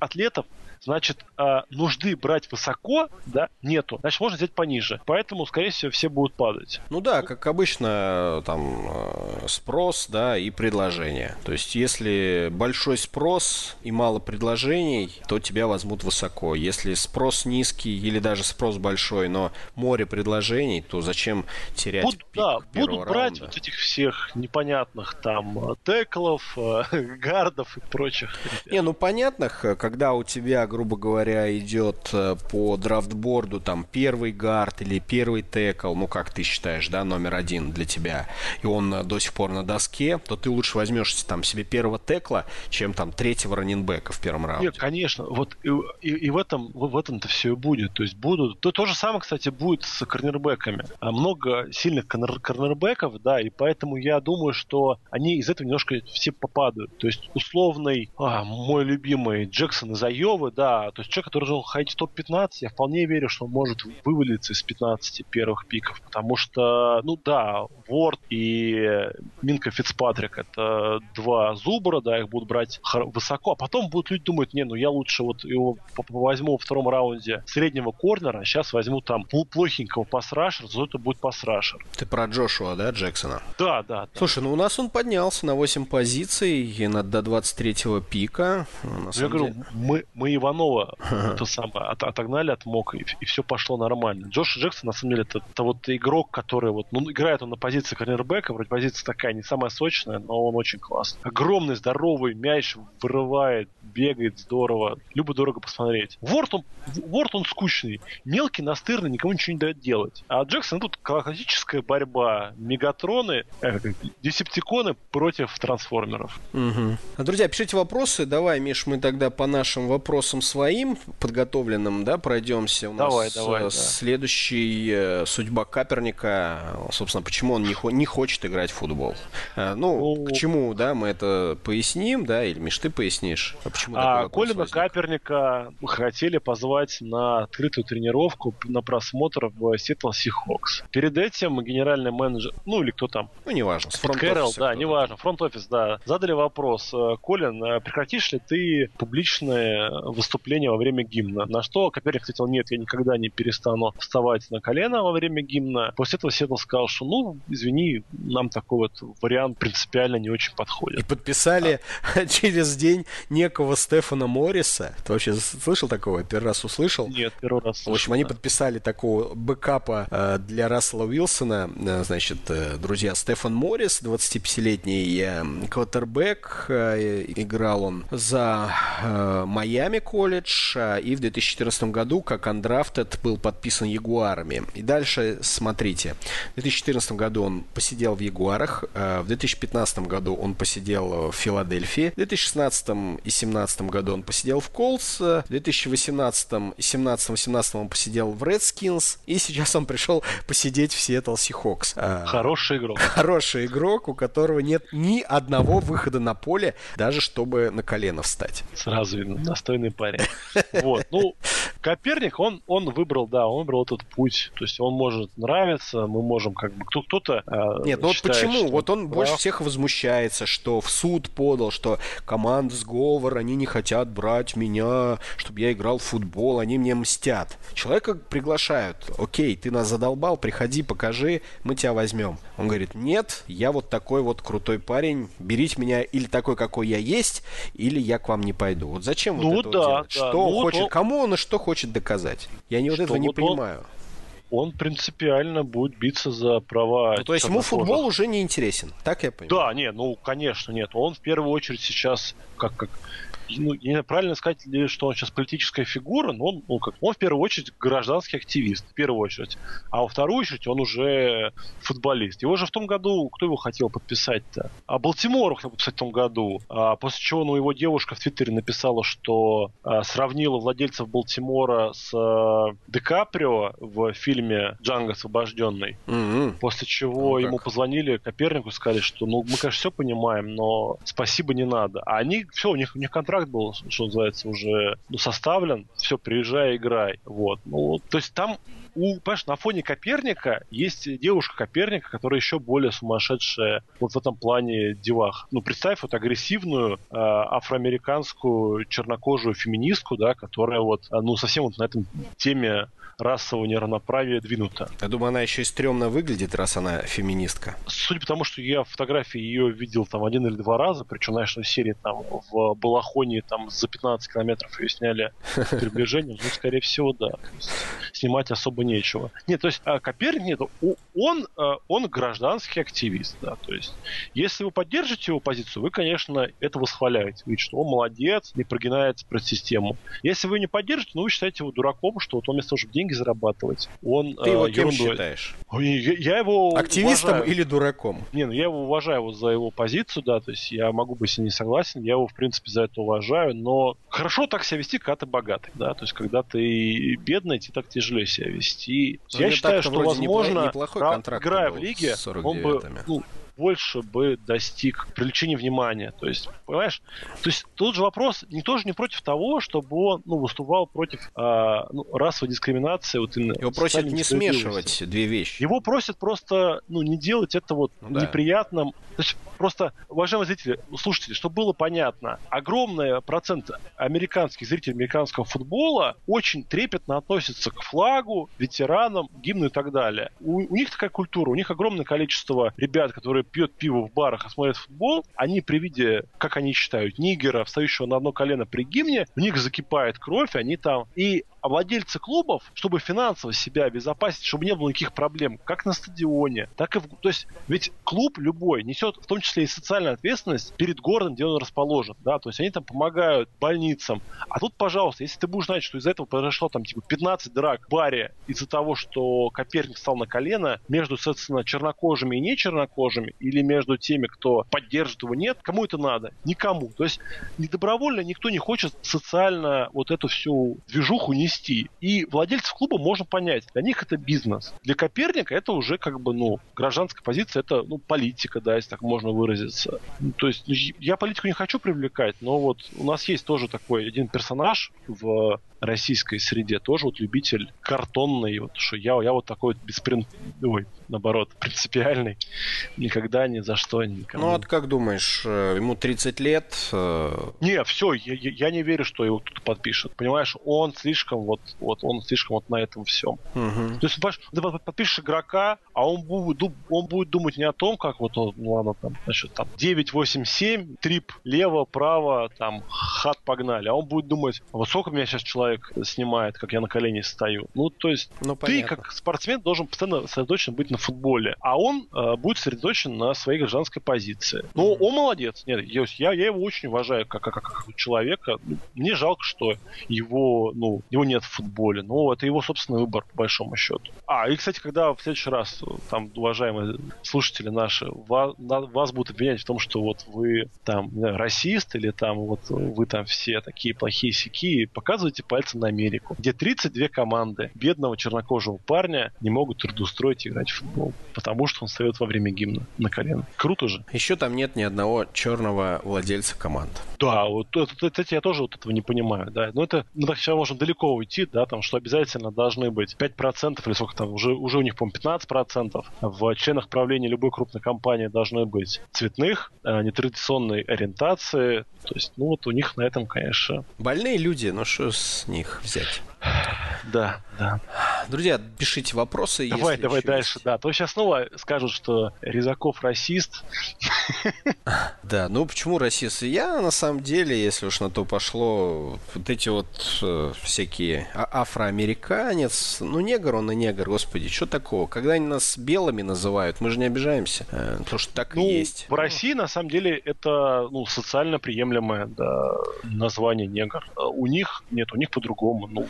Speaker 2: атлетов значит, э, нужды брать высоко, да, нету. Значит, можно взять пониже. Поэтому, скорее всего, все будут падать.
Speaker 1: Ну да, как обычно, там э, спрос, да, и предложение. То есть, если большой спрос и мало предложений, то тебя возьмут высоко. Если спрос низкий или даже спрос большой, но море предложений, то зачем терять
Speaker 2: Буд, пик Да, будут раунда? брать вот этих всех непонятных там теклов, гардов и прочих.
Speaker 1: Не, ну понятных, когда у тебя грубо говоря, идет э, по драфтборду там первый гард или первый текл, ну как ты считаешь, да, номер один для тебя, и он э, до сих пор на доске, то ты лучше возьмешь там себе первого текла, чем там третьего раненбека в первом раунде. Нет,
Speaker 2: конечно, вот и, и, и в этом в этом-то все и будет, то есть будут, то, то же самое, кстати, будет с корнербеками. А много сильных корнер, корнербеков, да, и поэтому я думаю, что они из этого немножко все попадают. То есть условный, а, мой любимый Джексон из Айовы, да, то есть человек, который должен ходить в топ-15, я вполне верю, что он может вывалиться из 15 первых пиков, потому что, ну да, Ворд и Минка Фицпатрик это два зубра, да, их будут брать высоко, а потом будут люди думать, не, ну я лучше вот его возьму во втором раунде среднего корнера, а сейчас возьму там плохенького пасрашера, зато это будет пасрашер.
Speaker 1: Ты про Джошуа, да, Джексона?
Speaker 2: Да, да. да.
Speaker 1: Слушай, ну у нас он поднялся на 8 позиций и на, до 23-го пика.
Speaker 2: На я говорю, деле... мы, мы его Иванова то самое, от, отогнали от МОК, и, и все пошло нормально. Джош Джексон, на самом деле, это, это вот игрок, который вот, ну, играет он на позиции корнербека, вроде позиция такая такая не самая сочная, но он очень классный. Огромный, здоровый мяч вырывает, бегает здорово. Любо дорого посмотреть. Ворд он, Ворд он скучный. Мелкий, настырный, никому ничего не дает делать. А Джексон тут классическая борьба. Мегатроны, э, десептиконы против трансформеров.
Speaker 1: Угу. Друзья, пишите вопросы. Давай, Миш, мы тогда по нашим вопросам своим подготовленным, да, пройдемся. У
Speaker 2: давай,
Speaker 1: нас
Speaker 2: давай, да.
Speaker 1: следующий э, судьба Каперника. Собственно, почему он не, не хочет играть в футбол. Э, ну, ну, к чему, да, мы это поясним, да, или, Миш, ты пояснишь?
Speaker 2: А почему а Колина возник? Каперника хотели позвать на открытую тренировку на просмотр в Seattle Seahawks. Перед этим генеральный менеджер, ну или кто там?
Speaker 1: Ну, неважно.
Speaker 2: Кэрол, да, неважно. Фронт-офис, да. Задали вопрос. «Э, Колин, э, прекратишь ли ты публичное выступление во время гимна? На что Коперник ответил, нет, я никогда не перестану вставать на колено во время гимна. После этого Сетл сказал, что, ну, извини, нам такой вот вариант принципиально не очень подходит.
Speaker 1: И подписали а. через день некого Стефана Морриса. Ты вообще слышал такого? Первый раз услышал?
Speaker 2: Нет, первый раз
Speaker 1: слышал. В общем, они подписали такого бэкапа э, для Рассела Уилсона. Э, значит, э, друзья, Стефан Моррис, 25-летний э, квотербек, играл он за э, Майами колледж, э, и в 2014 году, как андрафтед, был подписан Ягуарами. И дальше смотрите. В 2014 году он посидел в Ягуарах, э, в 2015 году он посидел в Филадельфии, в 2016 и 2017 году он посидел в Колс, в 2018 и 17-18 он посидел в Redskins, и сейчас он пришел посидеть в Seattle Seahawks.
Speaker 2: Э, Хороший игрок.
Speaker 1: Хороший игрок, у которого нет ни одного выхода на поле, даже чтобы на колено встать.
Speaker 2: Сразу видно, достойный парень. Вот, ну, Коперник, он, он выбрал, да, он выбрал этот путь. То есть он может нравиться, мы можем как бы кто-то.
Speaker 1: Э, Нет, ну вот почему? Вот он прав. больше всех возмущается, что в суд подал, что команда сговор, они не хотят брать меня, чтобы я играл в футбол, они мне мстят. Человека приглашают. Окей, ты нас задолбал, приходи, покажи, мы тебя возьмем. Он говорит, нет, я вот такой вот крутой парень, берите меня или такой, какой я есть, или я к вам не пойду. Вот зачем ну, вот это да, вот? Да. Что ну, хочет, вот, кому он и что хочет доказать? Я не вот этого не вот понимаю.
Speaker 2: Он, он принципиально будет биться за права.
Speaker 1: Ну, то есть ему футбол уже не интересен, так я понимаю?
Speaker 2: Да, нет, ну конечно, нет. Он в первую очередь сейчас как, как ну, знаю, правильно сказать что он сейчас политическая фигура, но он, ну, как, он в первую очередь гражданский активист, в первую очередь. А во вторую очередь он уже футболист. Его же в том году, кто его хотел подписать-то? А Балтимор хотел подписать в том году. А, после чего ну, его девушка в Твиттере написала, что а, сравнила владельцев Балтимора с а, Ди Каприо в фильме «Джанго освобожденный». Mm-hmm. После чего ну, ему позвонили Копернику и сказали, что ну мы, конечно, все понимаем, но спасибо не надо. А они, все, у них, у них контракт контракт был, что называется, уже ну, составлен, все, приезжай, играй. Вот. Ну, то есть там у, понимаешь, на фоне Коперника есть девушка Коперника, которая еще более сумасшедшая вот в этом плане девах. Ну, представь вот агрессивную э, афроамериканскую чернокожую феминистку, да, которая вот, ну, совсем вот на этом теме расового неравноправия двинута.
Speaker 1: Я думаю, она еще и стрёмно выглядит, раз она феминистка.
Speaker 2: Судя по тому, что я фотографии ее видел там один или два раза, причем, знаешь, на серии там в Балахоне там за 15 километров ее сняли приближение, ну, скорее всего, да. Снимать особо нечего. Нет, то есть а, Коперник, нет, он, а, он гражданский активист, да, то есть если вы поддержите его позицию, вы, конечно, это восхваляете. Вы что он молодец, не прогинается под систему. Если вы не поддержите, ну, вы считаете его дураком, что вот он вместо того, чтобы деньги зарабатывать. Он,
Speaker 1: Ты его э, кем ерундой... считаешь?
Speaker 2: Я, я его
Speaker 1: Активистом уважаю. или дураком?
Speaker 2: Не, ну я его уважаю вот за его позицию, да, то есть я могу быть с ним не согласен, я его, в принципе, за это уважаю, но хорошо так себя вести, когда ты богатый, да, то есть когда ты бедный, тебе так тяжелее себя вести. Но ну, я считаю, что, возможно,
Speaker 1: неплохой контракт
Speaker 2: играя в лиге, он бы, ну, больше бы достиг привлечения внимания. То есть, понимаешь? То есть тут же вопрос не тоже не против того, чтобы он ну, выступал против э, ну, расовой дискриминации. Вот,
Speaker 1: Его просят не смешивать две вещи.
Speaker 2: Его просят просто ну, не делать это вот ну, да. неприятным. То есть просто, уважаемые зрители, слушатели, чтобы было понятно, огромный процент американских зрителей американского футбола очень трепетно относятся к флагу, ветеранам, гимну и так далее. У, у них такая культура, у них огромное количество ребят, которые пьет пиво в барах и смотрит футбол, они при виде, как они считают, нигера, встающего на одно колено при гимне, у них закипает кровь, они там... И Владельцы клубов, чтобы финансово себя обезопасить, чтобы не было никаких проблем, как на стадионе, так и в... То есть, ведь клуб любой несет в том числе и социальную ответственность перед городом, где он расположен, да, то есть они там помогают больницам. А тут, пожалуйста, если ты будешь знать, что из-за этого произошло там типа 15 драк в баре из-за того, что Коперник встал на колено между, соответственно, чернокожими и не чернокожими, или между теми, кто поддержит его, нет, кому это надо? Никому. То есть недобровольно никто не хочет социально вот эту всю движуху нести. И владельцев клуба можно понять. Для них это бизнес. Для Коперника это уже как бы, ну, гражданская позиция, это, ну, политика, да, если так можно выразиться. Ну, то есть я политику не хочу привлекать, но вот у нас есть тоже такой один персонаж в российской среде, тоже вот любитель картонный, вот, что я, я вот такой вот бесприн... Ой, наоборот, принципиальный, никогда ни за что никому.
Speaker 1: Ну, а ты как думаешь, э, ему 30 лет? Э,
Speaker 2: не, все, я, я не верю, что его кто-то подпишет. Понимаешь, он слишком вот, вот он слишком вот на этом всем. Угу. То есть, понимаешь, ты подпишешь игрока, а он будет, он будет думать не о том, как вот, ну ладно, там, значит, там 9, 8, 7, трип лево, право, там, хат погнали, а он будет думать, а вот сколько меня сейчас человек снимает, как я на колени стою. Ну, то есть, ну, ты как спортсмен должен постоянно сосредоточен быть на футболе, а он э, будет сосредоточен на своей гражданской позиции. Ну, mm-hmm. он молодец. Нет, я, я его очень уважаю как, как, как, как человека. Мне жалко, что его, ну, его нет в футболе. Ну, это его собственный выбор, по большому счету. А, и, кстати, когда в следующий раз, там, уважаемые слушатели наши, вас, вас будут обвинять в том, что вот вы там знаю, расист или там вот вы там все такие плохие сики, показывайте пальцем на Америку, где 32 команды бедного чернокожего парня не могут трудоустроить играть в футбол, потому что он встает во время гимна на колено. Круто же.
Speaker 1: Еще там нет ни одного черного владельца команд.
Speaker 2: Да, вот это, это, это я тоже вот этого не понимаю, да. Но это, мы так сейчас можем далеко уйти, да, там, что обязательно должны быть 5% или сколько там, уже, уже у них, по-моему, 15%. В членах правления любой крупной компании должны быть цветных, э, нетрадиционной ориентации. То есть, ну вот у них на этом, конечно...
Speaker 1: Больные люди, ну что с них взять?
Speaker 2: Да, да.
Speaker 1: Друзья, пишите вопросы.
Speaker 2: Давай, давай дальше. Есть. Да, то сейчас снова скажут, что Резаков расист.
Speaker 1: Да, ну почему расист? Я на самом деле, если уж на то пошло, вот эти вот э, всякие а афроамериканец, ну негр он и негр, господи, что такого? Когда они нас белыми называют, мы же не обижаемся, э, потому что так
Speaker 2: ну,
Speaker 1: и есть.
Speaker 2: В России на самом деле это ну, социально приемлемое да, название негр. У них нет, у них по-другому. Ну,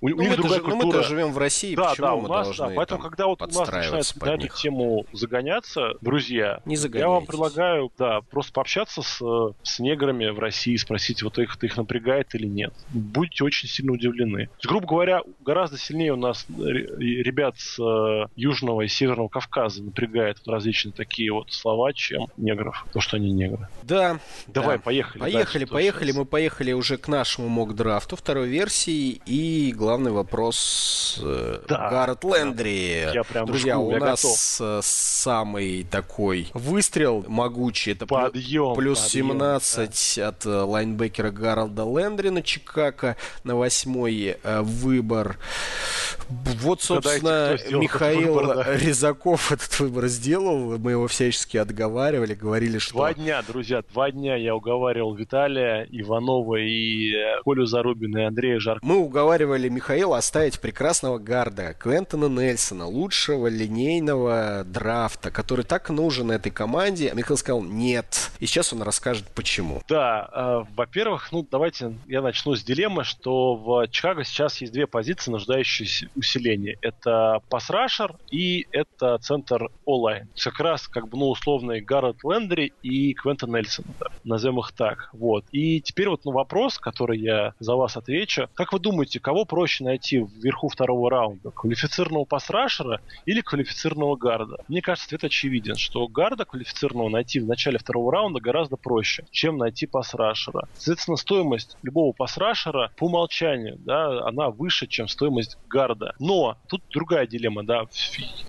Speaker 1: у, ну, у них другая же, культура. Ну, мы-то живем в России,
Speaker 2: да,
Speaker 1: почему
Speaker 2: да,
Speaker 1: мы
Speaker 2: нас,
Speaker 1: должны
Speaker 2: да, Поэтому, когда вот у нас начинается на эту тему загоняться, друзья,
Speaker 1: не
Speaker 2: я вам предлагаю, да, просто пообщаться с, с неграми в России, спросить, вот их, это их напрягает или нет. Будете очень сильно удивлены. есть, грубо говоря, гораздо сильнее у нас ребят с э, Южного и Северного Кавказа напрягает различные такие вот слова, чем негров, то, что они негры.
Speaker 1: Да.
Speaker 2: Давай,
Speaker 1: да.
Speaker 2: поехали.
Speaker 1: Поехали, дальше, поехали. Мы поехали уже к нашему мок-драфту второй версии. И главный вопрос э, да, Гаррет Лендри.
Speaker 2: Я прям
Speaker 1: Друзья,
Speaker 2: жду,
Speaker 1: у нас готов. Э, самый такой выстрел могучий. Это
Speaker 2: подъем,
Speaker 1: плюс
Speaker 2: подъем,
Speaker 1: 17 да. от э, лайнбекера Гарольда Лендри на Чикаго на восьмой выбор. Вот, собственно, Михаил выбор, да. Резаков этот выбор сделал. Мы его всячески отговаривали, говорили, что...
Speaker 2: Два дня, друзья, два дня я уговаривал Виталия, Иванова и Колю Зарубина и Андрея Жаркова.
Speaker 1: Мы уговаривали Михаила оставить прекрасного гарда Квентона Нельсона, лучшего линейного драфта, который так нужен этой команде. А Михаил сказал нет. И сейчас он расскажет, почему.
Speaker 2: Да, э, во-первых, ну давайте я начну с дилеммы, что в Чикаго сейчас есть две позиции, нуждающиеся в усилении. Это пасрашер и это центр онлайн. Как раз как бы, ну, условный Гаррет Лендри и Квентон Нельсон, да, назовем их так. Вот. И теперь вот ну, вопрос, который я за вас отвечу. Как вы думаете, кого проще найти вверху второго раунда? Квалифицированного пасрашера или квалифицированного гарда? Мне кажется, ответ очевиден, что гарда квалифицированного найти в начале второго раунда гораздо проще, чем найти пасрашера. Соответственно, стоимость любого пасрашера по умолчанию, да, она выше, чем стоимость гарда. Но тут другая дилемма, да.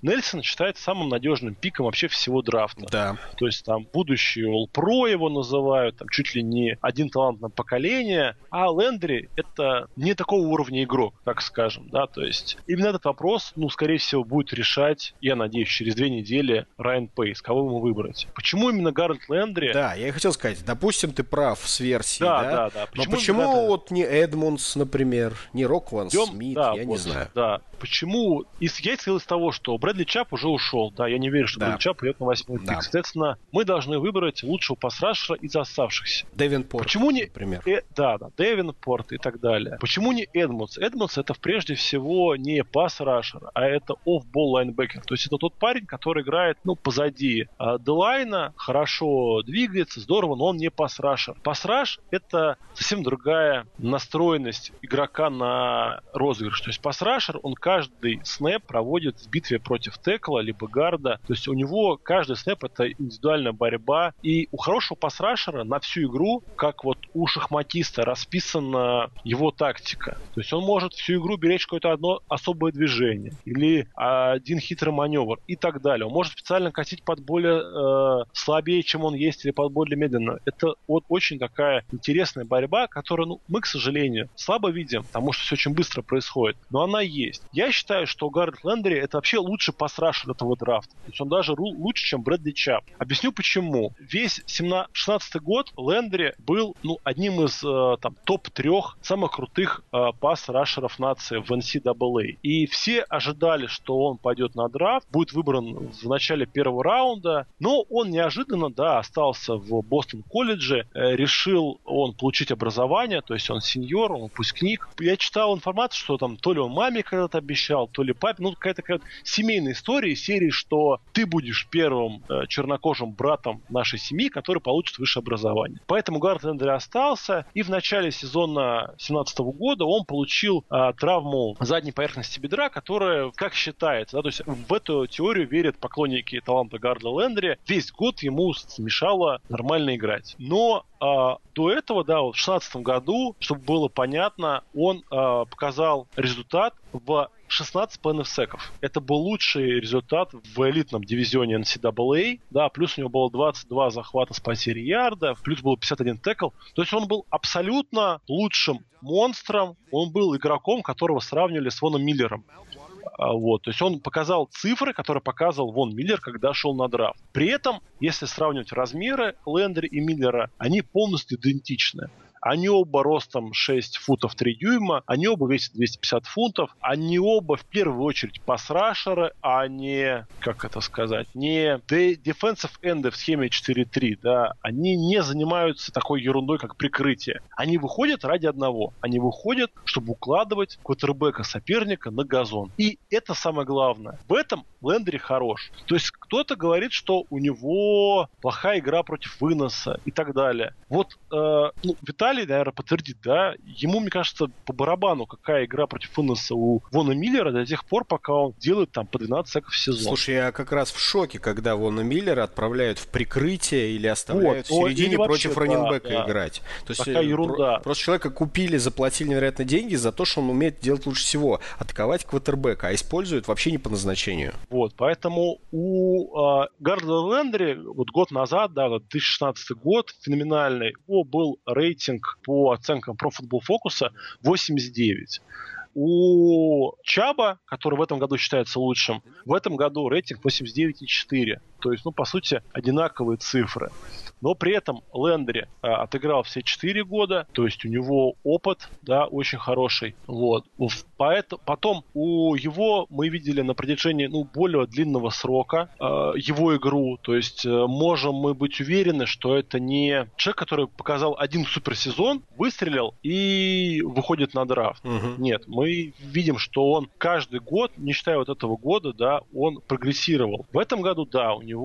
Speaker 2: Нельсон считается самым надежным пиком вообще всего драфта.
Speaker 1: Да.
Speaker 2: То есть там будущий All Pro его называют там чуть ли не один талант на поколение, а Лендри это не такого уровня игрок, так скажем, да, то есть именно этот вопрос, ну, скорее всего, будет решать, я надеюсь, через две недели Райан Пейс, кого ему выбрать. Почему именно Гаррет Лендри?
Speaker 1: Да, я и хотел сказать, допустим, ты прав с версией,
Speaker 2: да?
Speaker 1: Да,
Speaker 2: да, да.
Speaker 1: Почему Но почему именно... вот не Эдмундс, например, не Рокван Смит,
Speaker 2: да,
Speaker 1: я
Speaker 2: вот,
Speaker 1: не знаю.
Speaker 2: Да, почему? И я исходил из того, что Брэдли Чабб уже ушел, да, я не верю, что да. Брэдли Чабб придет на восьмой да. пик. Соответственно, мы должны выбрать лучшего pass-rusher а из оставшихся.
Speaker 1: Девенпорт,
Speaker 2: Почему не...
Speaker 1: например.
Speaker 2: Э, да, да, Девенпорт и так далее. Почему не Эдмундс? Эдмундс это прежде всего не pass-rusher, а это off-ball linebacker. То есть это тот парень, который играет, ну, позади а, D-line а, хорошо двигается, здорово, но он не pass-rusher. Pass-rush это совсем другая настроенность игрока на розыгрыш. То есть pass-rusher, он каждый снэп проводит в битве против текла, либо гарда. То есть у него каждый снэп это индивидуальная борьба. И у хорошего пас-рашера на всю игру, как вот у шахматиста, расписана его тактика. То есть он может всю игру беречь какое-то одно особое движение или один хитрый маневр и так далее. Он может специально катить под более э, слабее, чем он есть, или под более медленно. Это вот очень такая интересная борьба, которую ну, мы, к сожалению, слабо видим, потому что все очень быстро происходит. Но она есть. Я считаю, что Гаррет Лендри это вообще лучший пасрашер этого драфта. То есть он даже лучше, чем Брэдли Чап. Объясню почему. Весь 17, 16 год Лендри был ну, одним из э, там, топ-трех самых крутых э, пас-рашеров нации в NCAA. И все ожидали, что он пойдет на драфт, будет выбран в начале первого раунда, но он неожиданно, да, остался в Бостон колледже, э, решил он получить образование, то есть он сеньор, он выпускник. Я читал информацию, что там то ли он маме когда-то обещал, то ли папе, ну какая-то какая семейная история серии, что ты будешь первым э, чернокожим братом нашей семьи, который получит высшее образование. Поэтому Гард Эндри остался, и в начале сезона 2017 года он получил э, травму задней поверхности бедра, которая, как считается, да, то есть в эту теорию верят поклонники таланта Гарда Лендри, весь год ему смешало нормально играть. Но а, до этого, да, вот в 2016 году, чтобы было понятно, он а, показал результат в 16 плейнов секов. Это был лучший результат в элитном дивизионе NCAA, да, плюс у него было 22 захвата с потерей ярда, плюс был 51 текл. То есть он был абсолютно лучшим монстром, он был игроком, которого сравнивали с Воном Миллером. А, вот, то есть он показал цифры, которые показывал Вон Миллер, когда шел на драфт. При этом, если сравнивать размеры Лендри и Миллера, они полностью идентичны. Они оба ростом 6 футов 3 дюйма, они оба весят 250 фунтов, они оба в первую очередь пасрашеры, а не, как это сказать, не defensive энды в схеме 4-3, да, они не занимаются такой ерундой, как прикрытие. Они выходят ради одного. Они выходят, чтобы укладывать квотербека соперника на газон. И это самое главное. В этом Лендри хорош. То есть кто-то говорит, что у него плохая игра против выноса и так далее. Вот э, ну, Виталий Виталий, наверное, подтвердит, да, ему, мне кажется, по барабану, какая игра против Иннеса у Вона Миллера до тех пор, пока он делает там по 12 секов в сезон.
Speaker 1: Слушай, я как раз в шоке, когда Вона Миллера отправляют в прикрытие или оставляют вот, в середине вообще, против раненбека да, играть.
Speaker 2: То есть Такая э, ерунда.
Speaker 1: просто человека купили, заплатили невероятно деньги за то, что он умеет делать лучше всего. Атаковать квотербека, а использует вообще не по назначению.
Speaker 2: Вот, поэтому у э, Гарда Лендри вот год назад, да, 2016 год, феноменальный, о, был рейтинг по оценкам Pro Football Focus 89. У Чаба, который в этом году считается лучшим, в этом году рейтинг 89,4. То есть, ну, по сути, одинаковые цифры. Но при этом Лендри а, отыграл все 4 года, то есть у него опыт, да, очень хороший. Вот. Поэтому, потом у его мы видели на протяжении, ну, более длинного срока а, его игру. То есть а, можем мы быть уверены, что это не человек, который показал один суперсезон, выстрелил и выходит на драфт. Угу. Нет, мы видим, что он каждый год, не считая вот этого года, да, он прогрессировал. В этом году, да, у него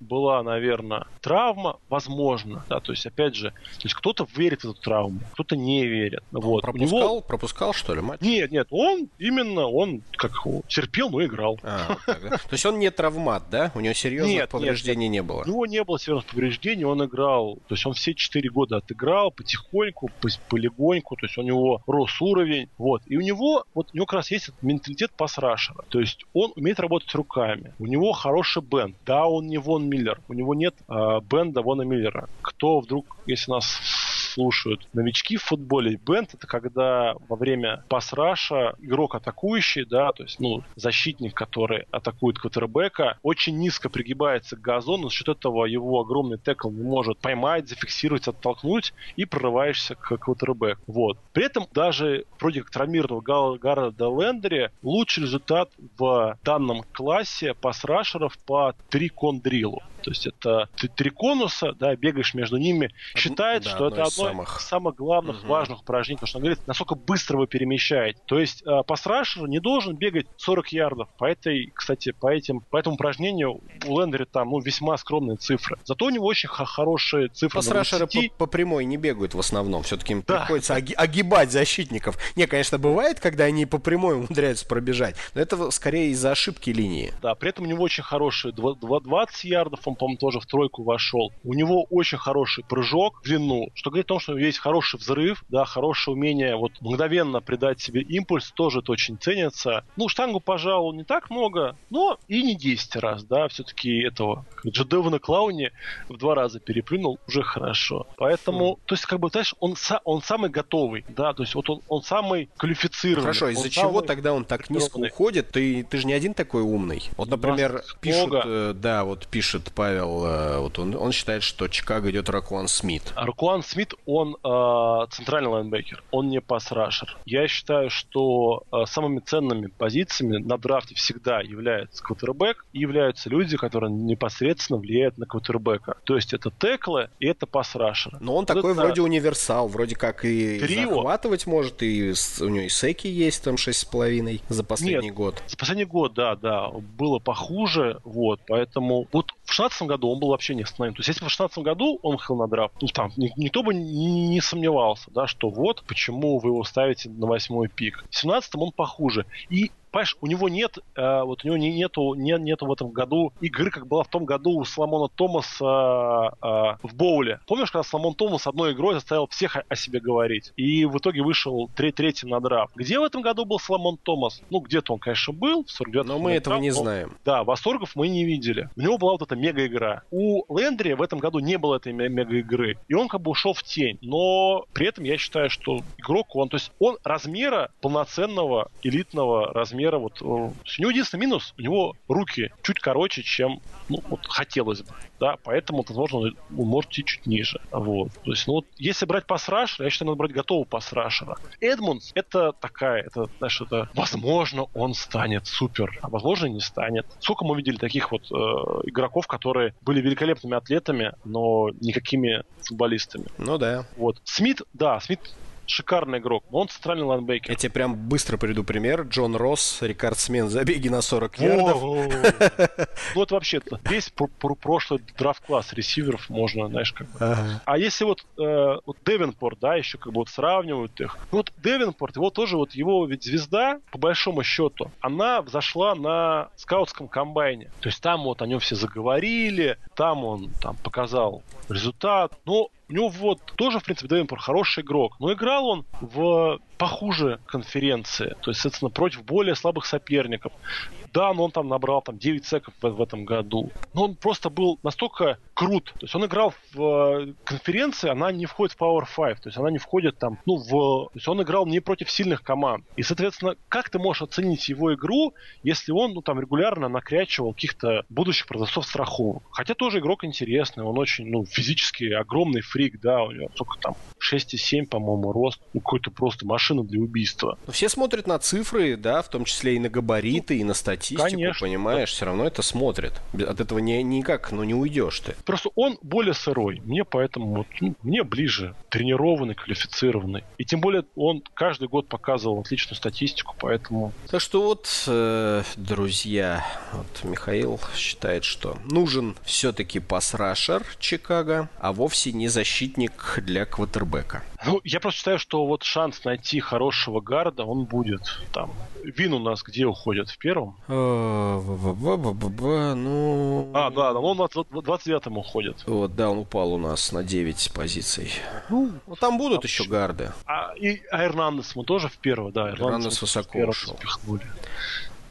Speaker 2: была, наверное, травма, возможно. Да, то есть, опять же, то есть кто-то верит в эту травму, кто-то не верит.
Speaker 1: Он вот. пропускал, него... пропускал, что ли, матч?
Speaker 2: Нет, нет, он именно, он как терпел, но играл. А,
Speaker 1: вот То есть он не травмат, да? У него серьезных нет, повреждений нет, не было?
Speaker 2: У него не было серьезных повреждений, он играл, то есть он все четыре года отыграл потихоньку, полегоньку, то есть у него рос уровень, вот. И у него, вот у него как раз есть этот менталитет пасрашера, то есть он умеет работать руками, у него хороший бенд, да, он не Вон Миллер. У него нет э, бенда Вона Миллера. Кто вдруг, если нас слушают новички в футболе. Бенд это когда во время пас-раша игрок атакующий, да, то есть, ну, защитник, который атакует квотербека, очень низко пригибается к газону, за счет этого его огромный текл не может поймать, зафиксировать, оттолкнуть и прорываешься к квотербеку. Вот. При этом даже вроде как травмированного Гаррета Лендери лучший результат в данном классе пас-рашеров по три кондрилу. То есть это ты три конуса, да, бегаешь между ними. Считает, да, что это одно самых, самых главных угу. важных упражнений, потому что он говорит, насколько быстро вы перемещаете. То есть э, пасрашер не должен бегать 40 ярдов. По этой, кстати, по этим, по этому упражнению у Лендери там ну, весьма скромные цифры. Зато у него очень хорошие цифры.
Speaker 1: Пасрашеры по, по прямой не бегают в основном. Все-таки им да. приходится оги- огибать защитников. Не, конечно, бывает, когда они по прямой умудряются пробежать, но это скорее из-за ошибки линии.
Speaker 2: Да, при этом у него очень хорошие 20 ярдов, он, по-моему, тоже в тройку вошел. У него очень хороший прыжок в длину, что говорит о том, что есть хороший взрыв, да, хорошее умение вот мгновенно придать себе импульс, тоже это очень ценится. Ну, штангу, пожалуй, не так много, но и не 10 раз, да, все-таки этого Джедева на клауне в два раза переплюнул, уже хорошо. Поэтому, mm. то есть, как бы, знаешь, он, он самый готовый, да, то есть вот он, он самый квалифицированный.
Speaker 1: Хорошо, из-за чего тогда он так низко уходит? Ты, ты же не один такой умный. Вот, например, пишут, э, да, вот пишет Павел, э, вот он, он считает, что Чикаго идет Ракуан Смит.
Speaker 2: Ракуан Смит, он э, центральный лайнбекер, он не пас-рашер. Я считаю, что э, самыми ценными позициями на драфте всегда является квотербек и являются люди, которые непосредственно влияют на квотербека. То есть это теклы и это пас-рашеры.
Speaker 1: Но он вот такой это... вроде универсал, вроде как и Трио. захватывать может, и у него и секи есть там 6,5 за последний
Speaker 2: Нет,
Speaker 1: год.
Speaker 2: За последний год, да, да. Было похуже, вот, поэтому вот в 2016 году он был вообще не остановим. То есть если бы в 2016 году он ходил на драфт, ну там никто бы не, не сомневался, да, что вот почему вы его ставите на восьмой пик. В 2017 он похуже. И понимаешь, у него нет, э, вот у него не, нету, не, нету в этом году игры, как была в том году у Соломона Томаса э, э, в боуле. Помнишь, когда Соломон Томас одной игрой заставил всех о, о себе говорить? И в итоге вышел треть, третьим на драфт. Где в этом году был Соломон Томас? Ну, где-то он, конечно, был. В
Speaker 1: 49 Но мы этого не знаем.
Speaker 2: Да, восторгов мы не видели. У него была вот эта мега-игра. У Лендри в этом году не было этой мега-игры. И он как бы ушел в тень. Но при этом я считаю, что игрок, он, то есть он размера полноценного элитного размера размера. Вот, э, у него единственный минус, у него руки чуть короче, чем ну, вот, хотелось бы. Да, поэтому, возможно, он может идти чуть ниже. Вот. То есть, ну вот, если брать пасрашера, я считаю, надо брать готового пасрашера. Эдмундс это такая, это, знаешь, это, возможно, он станет супер, а возможно, не станет. Сколько мы видели таких вот э, игроков, которые были великолепными атлетами, но никакими футболистами.
Speaker 1: Ну да.
Speaker 2: Вот. Смит, да, Смит шикарный игрок, но он центральный лайнбекер.
Speaker 1: Я тебе прям быстро приведу пример. Джон Росс, рекордсмен забега на 40 ярдов.
Speaker 2: Ну, это вообще весь прошлый драфт-класс ресиверов можно, знаешь, как бы. А если вот, э, вот Девенпорт, да, еще как бы вот сравнивают их. Ну, вот Девенпорт, его тоже, вот его ведь звезда, по большому счету, она взошла на скаутском комбайне. То есть там вот о нем все заговорили, там он там показал результат. Но у него вот тоже, в принципе, Девенпорт хороший игрок. Но играл он в похуже конференции. То есть, соответственно, против более слабых соперников. Да, но он там набрал там 9 секов в, в этом году. Но он просто был настолько крут. То есть он играл в э, конференции, она не входит в Power 5. То есть она не входит там, ну, в... То есть он играл не против сильных команд. И, соответственно, как ты можешь оценить его игру, если он, ну, там, регулярно накрячивал каких-то будущих продавцов страховок? Хотя тоже игрок интересный, он очень, ну, физически огромный фрик, да, у него только там 6,7, по-моему, рост. Ну, какой-то просто машина для убийства.
Speaker 1: Все смотрят на цифры, да, в том числе и на габариты, и на статистику, Конечно, понимаешь, да. все равно это смотрят. От этого не, никак, ну, не уйдешь ты.
Speaker 2: Просто он более сырой. Мне поэтому, вот, ну, мне ближе. Тренированный, квалифицированный. И тем более он каждый год показывал отличную статистику, поэтому...
Speaker 1: Так что вот, э, друзья, вот Михаил считает, что нужен все-таки пас-рашер Чикаго, а вовсе не защитник для квотербека.
Speaker 2: Ну, я просто считаю, что вот шанс найти хорошего гарда, он будет там. Уинн у нас где уходит? В первом?
Speaker 1: Э, ну...
Speaker 2: А, да, он в 29-м уходит.
Speaker 1: Вот, да, он упал у нас на 9 позиций. Ну, ну там будут еще гарды.
Speaker 2: А, и а Эрнандес мы тоже в первый, да.
Speaker 1: Эрнандес высоко ушел.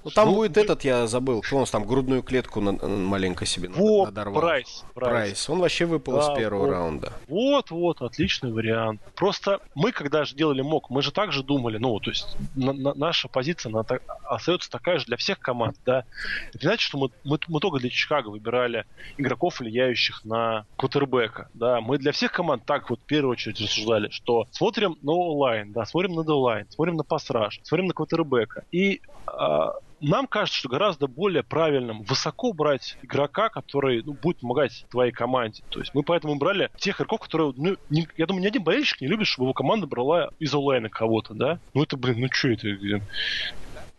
Speaker 1: Ну, там ну, будет мы... этот, я забыл, кто у нас там грудную клетку на, маленько себе
Speaker 2: Во, надорвал. Прайс,
Speaker 1: Прайс. Прайс. Он вообще выпал да, из первого
Speaker 2: вот,
Speaker 1: раунда.
Speaker 2: Вот, вот, отличный вариант. Просто мы, когда же делали мок, мы же также думали, ну, то есть на, на, наша позиция она так, остается такая же для всех команд, да. Это значит, что мы, мы, мы только для Чикаго выбирали игроков, влияющих на квотербека, да. Мы для всех команд так вот в первую очередь рассуждали, что смотрим на онлайн, да, смотрим на дедлайн, смотрим на пасраж, смотрим на квотербека. И а, нам кажется, что гораздо более правильным высоко брать игрока, который ну, будет помогать твоей команде. То есть мы поэтому брали тех игроков, которые, ну, не, я думаю, ни один болельщик не любит, чтобы его команда брала из онлайна кого-то, да? Ну это, блин, ну что это?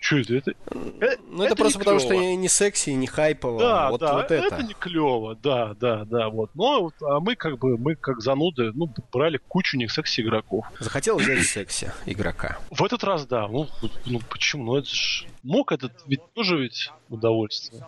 Speaker 2: Что это? это?
Speaker 1: Ну, это, это просто потому, клево. что не секси, не хайпово.
Speaker 2: Да,
Speaker 1: вот,
Speaker 2: да,
Speaker 1: вот
Speaker 2: это. это не клево, да, да, да, вот. Но а мы как бы, мы как зануды, ну, брали кучу не секси игроков.
Speaker 1: Захотел взять секси игрока.
Speaker 2: В этот раз, да. Ну, ну почему? Ну, это же мог этот ведь тоже ведь удовольствие.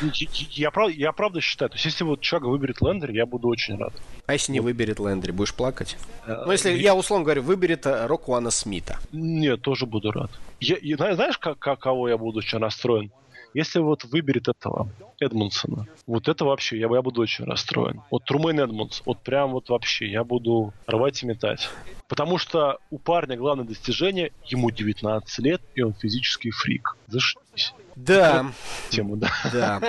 Speaker 2: Я, я, прав, я правда считаю, то есть если вот Чага выберет Лендри, я буду очень рад.
Speaker 1: А если не выберет Лендри, будешь плакать? А, ну, если я условно говорю, выберет э, Рокуана Смита.
Speaker 2: Нет, тоже буду рад. Я, я, знаешь, как, как, кого я буду очень расстроен? Если вот выберет этого Эдмонсона, вот это вообще, я, я буду очень расстроен. Вот Трумейн Эдмонс, вот прям вот вообще, я буду рвать и метать. Потому что у парня главное достижение, ему 19 лет, и он физический фрик. Зашибись.
Speaker 1: Да.
Speaker 2: Тему, да.
Speaker 1: Да.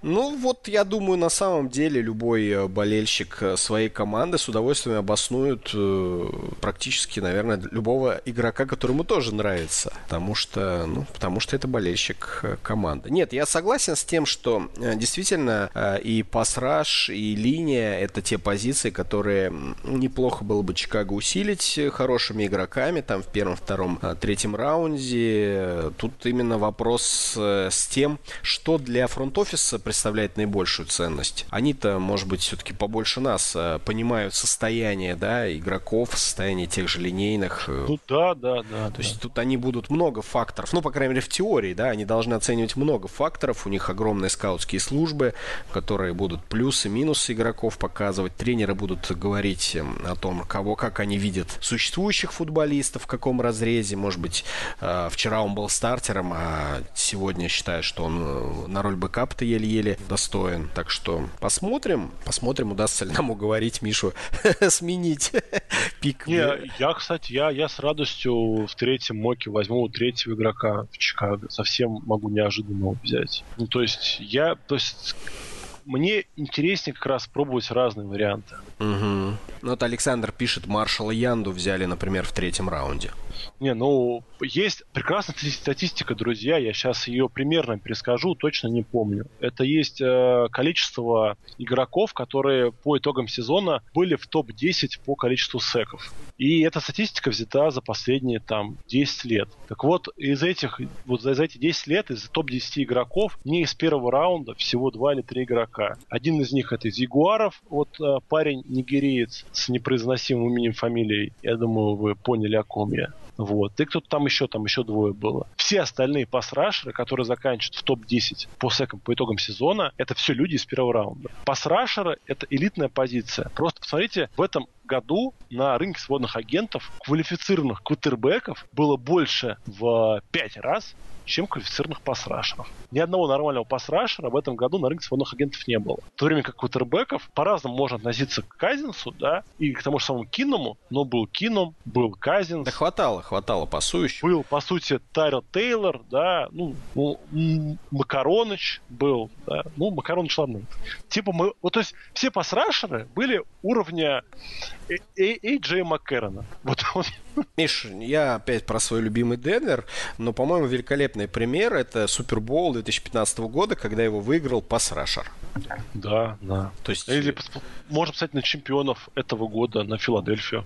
Speaker 1: Ну вот, я думаю, на самом деле любой э, болельщик э, своей команды с удовольствием обоснует э, практически, наверное, любого игрока, которому тоже нравится. Потому что, ну, потому что это болельщик команды. Нет, я согласен с тем, что действительно и пасраж, и линия это те позиции, которые неплохо было бы Чикаго усилить хорошими игроками, там в первом, втором, третьем раунде. Тут именно вопрос с, с тем, что для фронт-офиса представляет наибольшую ценность. Они-то, может быть, все-таки побольше нас э, понимают состояние да, игроков, состояние тех же линейных.
Speaker 2: Э. Ну да, да, да.
Speaker 1: То да. есть тут они будут много факторов, ну, по крайней мере, в теории, да, они должны оценивать много факторов, у них огромные скаутские службы, которые будут плюсы, минусы игроков показывать, тренеры будут говорить эм, о том, кого, как они видят существующих футболистов, в каком разрезе, может быть, э, вчера он был стартером, а сегодня считаю, что он э, на роль бэкапа-то еле-еле достоин. Так что посмотрим, посмотрим, удастся ли нам уговорить Мишу сменить пик.
Speaker 2: Не, я, кстати, я, я с радостью в третьем моке возьму третьего игрока в Чикаго. Совсем могу неожиданно взять. Ну, то есть, я, то есть, мне интереснее как раз пробовать разные варианты.
Speaker 1: Угу. Ну вот Александр пишет, Маршала Янду взяли, например, в третьем раунде.
Speaker 2: Не, ну, есть прекрасная статистика, друзья, я сейчас ее примерно перескажу, точно не помню. Это есть э, количество игроков, которые по итогам сезона были в топ-10 по количеству секов. И эта статистика взята за последние там 10 лет. Так вот, из этих, вот за, за эти 10 лет, из топ-10 игроков, не из первого раунда всего 2 или 3 игрока. Один из них это из Ягуаров, вот э, парень нигериец с непроизносимым именем фамилией. Я думаю, вы поняли, о ком я. Вот. И кто-то там еще, там еще двое было. Все остальные пасрашеры, которые заканчивают в топ-10 по секам по итогам сезона, это все люди из первого раунда. Пасрашеры — это элитная позиция. Просто посмотрите, в этом году на рынке свободных агентов квалифицированных квотербеков было больше в 5 раз, чем квалифицированных пасрашеров. Ни одного нормального пасрашера в этом году на рынке свободных агентов не было. В то время как квотербеков по-разному можно относиться к Казинсу, да, и к тому же самому Кинному, но был Кинном, был Казинс.
Speaker 1: Да хватало, хватало пасующих.
Speaker 2: Был, по сути, Тайрел Тейлор, да, ну, Макароныч был, да, ну, Макароныч, ладно. Типа мы, вот, то есть все пасрашеры были уровня Эй Джей Маккерона. Вот он.
Speaker 1: Миш, я опять про свой любимый Денвер, но, по-моему, великолепный пример это Супербол 2015 года, когда его выиграл пас-рашер.
Speaker 2: Да, да. То есть... Или можно посмотреть на чемпионов этого года, на Филадельфию.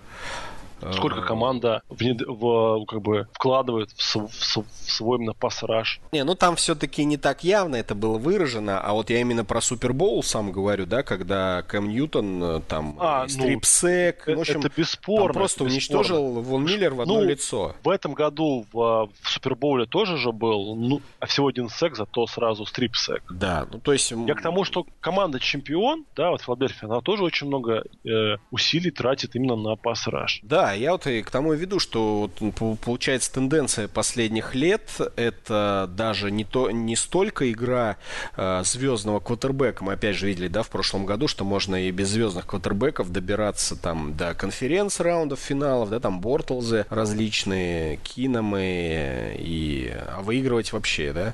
Speaker 2: Сколько э, команда в, в, как бы вкладывает в, в, в свой именно пассаж.
Speaker 1: Не, ну там все-таки не так явно это было выражено, а вот я именно про Супербоул сам говорю, да, когда Кэм Ньютон э, там а, стрипсек,
Speaker 2: ну, в общем, это бесспорно.
Speaker 1: просто
Speaker 2: это
Speaker 1: уничтожил Вон Миллер в одно ну, лицо.
Speaker 2: В этом году в, в Супербоуле тоже же был, ну, всего один сек, зато сразу стрипсек.
Speaker 1: Да, ну то есть...
Speaker 2: Я к тому, что команда чемпион, да, вот Филадельфия, она тоже очень много э, усилий тратит именно на пас-раш.
Speaker 1: Да, Да, я вот и к тому и веду, что вот, получается тенденция последних лет это даже не, то, не столько игра э, звездного квотербека. Мы опять же видели, да, в прошлом году, что можно и без звездных квотербеков добираться там до конференц-раундов, финалов, да, там Бортлзы различные, Киномы и а выигрывать вообще, да,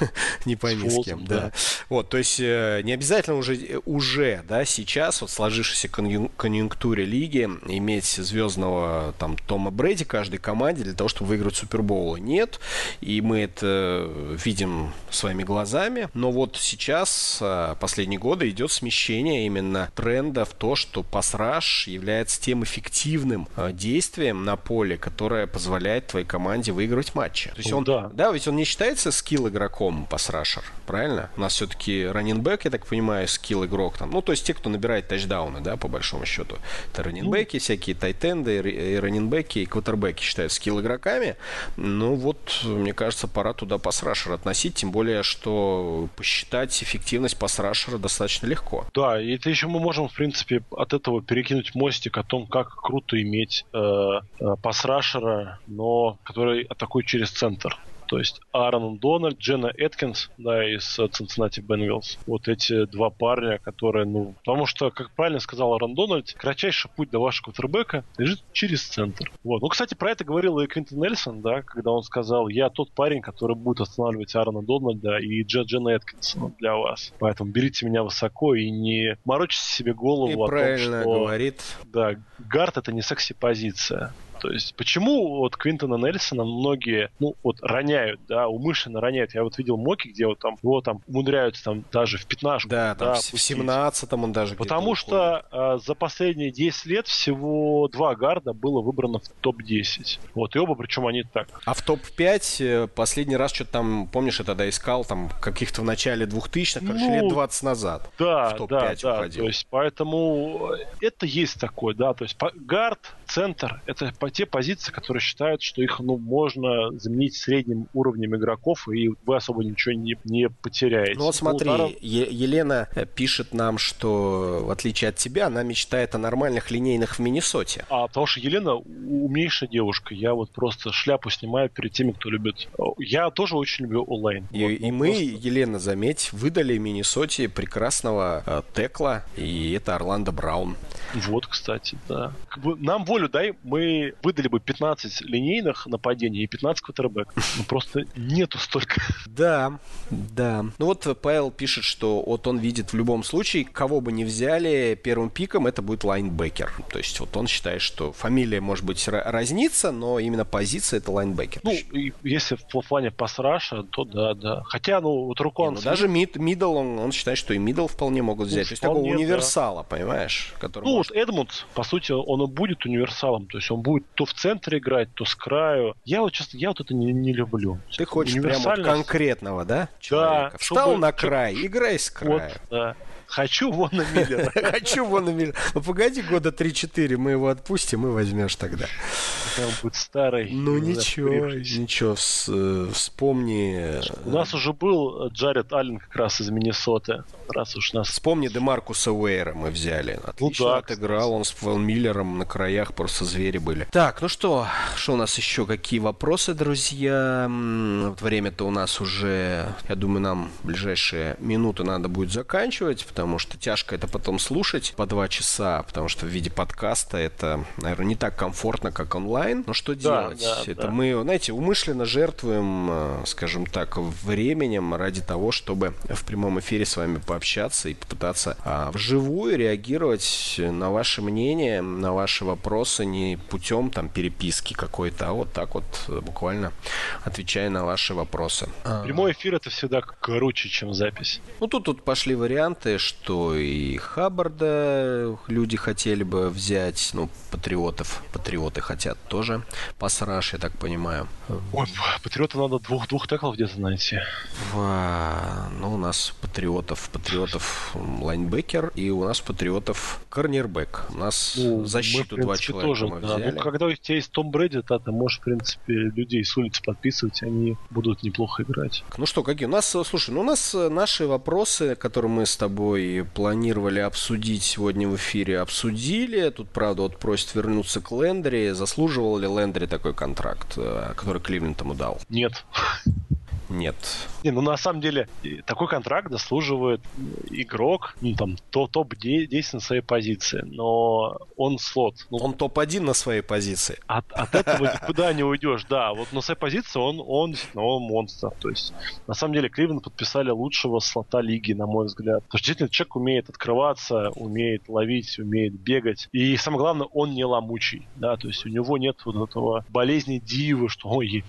Speaker 1: не пойми с кем, да. Вот, то есть э, не обязательно уже, уже, да, сейчас вот сложившейся конъюнктуре лиги иметь звездного там Тома Брэди каждой команде для того, чтобы выиграть Супербоул. Нет, и мы это видим своими глазами. Но вот сейчас, э, последние годы, идет смещение именно тренда в то, что пасраж является тем эффективным э, действием на поле, которое позволяет твоей команде выигрывать матчи. То есть ну, он, да. да, ведь он не считается скилл игроком пасрашер, правильно? У нас все-таки раненбэк, я так понимаю, скилл игрок там. Ну, то есть те, кто набирает тачдауны, да, по большому счету. Это раненбеки, ну, всякие тайтенды, и раненбеки, и квотербеки считают скилл игроками. Ну, вот, мне кажется, пора туда пасрашер относить, тем более, что посчитать эффективность пасрашера достаточно легко.
Speaker 2: Да, и это еще мы можем, в принципе, от этого перекинуть мостик о том, как круто иметь э, э, пасрашера, но который атакует через центр то есть Аарон Дональд, Джена Эткинс, да, из Cincinnati Bengals. Вот эти два парня, которые, ну, потому что, как правильно сказал Аарон Дональд, кратчайший путь до вашего квотербека лежит через центр. Вот. Ну, кстати, про это говорил и Квинтон Нельсон, да, когда он сказал, я тот парень, который будет останавливать Аарона Дональда и Дж Джена Эткинсона для вас. Поэтому берите меня высоко и не морочите себе голову и
Speaker 1: о том, что... говорит.
Speaker 2: Да, гард это не секси-позиция. То есть почему вот Квинтона Нельсона многие, ну, вот роняют, да, умышленно роняют. Я вот видел моки, где вот там его там умудряются там даже в 15
Speaker 1: Да, там да, в 17 он даже
Speaker 2: Потому что э, за последние 10 лет всего два гарда было выбрано в топ-10. Вот, и оба, причем они так.
Speaker 1: А в топ-5 э, последний раз что-то там, помнишь, я тогда искал, там, каких-то в начале 2000-х, короче, ну, лет 20 назад.
Speaker 2: Да, в топ-5 да, да. То есть, поэтому это есть такое, да, то есть гард, центр, это те позиции, которые считают, что их ну, можно заменить средним уровнем игроков, и вы особо ничего не, не потеряете.
Speaker 1: Ну вот смотри, ударом... Елена э, пишет нам, что в отличие от тебя, она мечтает о нормальных линейных в Миннесоте.
Speaker 2: А потому что Елена умнейшая девушка. Я вот просто шляпу снимаю перед теми, кто любит. Я тоже очень люблю онлайн.
Speaker 1: И,
Speaker 2: вот,
Speaker 1: и ну, мы, просто... Елена, заметь, выдали Миннесоте прекрасного э, текла, и это Орландо Браун.
Speaker 2: Вот, кстати, да. Нам волю дай, мы выдали бы 15 линейных нападений и 15 квотербек. Ну, просто нету столько.
Speaker 1: Да, да. Ну вот Павел пишет, что вот он видит в любом случае, кого бы ни взяли первым пиком, это будет лайнбекер. То есть вот он считает, что фамилия может быть разнится, но именно позиция это лайнбекер.
Speaker 2: Ну, если в плане pass-rush а, то да, да. Хотя, ну, вот Рукон...
Speaker 1: Ну, даже mid, middle, он, он считает, что и middle вполне могут взять. Ну, То есть такого универсала, да. понимаешь?
Speaker 2: Который ну, может... вот Эдмундс, по сути, он и будет универсалом. То есть он будет то в центре играть, то с краю. Я вот, честно, я вот это не, не люблю.
Speaker 1: Ты хочешь прямо конкретного, да? Человека. Да. Встал чтобы... на край, играй с края. Вот,
Speaker 2: да. Хочу Вона Миллера.
Speaker 1: Хочу Вона Миллера. Ну погоди, года 3-4 мы его отпустим и возьмешь тогда.
Speaker 2: Там будет старый.
Speaker 1: Ну ничего, ничего, э, вспомни.
Speaker 2: У нас уже был Джаред Аллен как раз из Миннесоты. Раз уж нас...
Speaker 1: Вспомни Демаркуса Уэйра мы взяли. Ну Отлично ну, да, отыграл, он с Вон Миллером на краях просто звери были. Так, ну что, что у нас еще? Какие вопросы, друзья? Время-то у нас уже, я думаю, нам ближайшие минуты надо будет заканчивать, потому потому что тяжко это потом слушать по два часа, потому что в виде подкаста это, наверное, не так комфортно, как онлайн. Но что да, делать? Да, это да. мы, знаете, умышленно жертвуем, э, скажем так, временем ради того, чтобы в прямом эфире с вами пообщаться и попытаться а, вживую реагировать на ваше мнение, на ваши вопросы не путем там переписки какой-то, а вот так вот э, буквально отвечая на ваши вопросы.
Speaker 2: Прямой эфир это всегда круче, чем запись.
Speaker 1: Ну тут тут пошли варианты, что и Хаббарда люди хотели бы взять, ну, патриотов. Патриоты хотят тоже пасраж, я так понимаю.
Speaker 2: Ой, патриота надо двух, двух теклов где-то найти.
Speaker 1: В, ну, у нас патриотов, патриотов лайнбекер, и у нас патриотов корнербэк. У нас ну, защиту мы, два человека тоже, мы взяли. Да.
Speaker 2: Ну, когда у тебя есть Том Брэди, то ты можешь, в принципе, людей с улицы подписывать, они будут неплохо играть.
Speaker 1: Ну что, какие? У нас, слушай, ну у нас наши вопросы, которые мы с тобой тобой планировали обсудить сегодня в эфире, обсудили. Тут, правда, вот просит вернуться к Лендри. Заслуживал ли Лендри такой контракт, э, который Кливленд ему дал?
Speaker 2: Нет.
Speaker 1: Нет.
Speaker 2: Не, ну на самом деле такой контракт заслуживает игрок, ну там то топ-10 на своей позиции, но он слот. Ну,
Speaker 1: он топ-1 на своей позиции.
Speaker 2: От, от этого никуда не уйдешь, да. Вот на своей позиции он, он он монстр. То есть на самом деле Кливленд подписали лучшего слота лиги, на мой взгляд. Потому что действительно человек умеет открываться, умеет ловить, умеет бегать. И самое главное, он не ломучий. Да, то есть у него нет вот этого болезни дивы, что ой,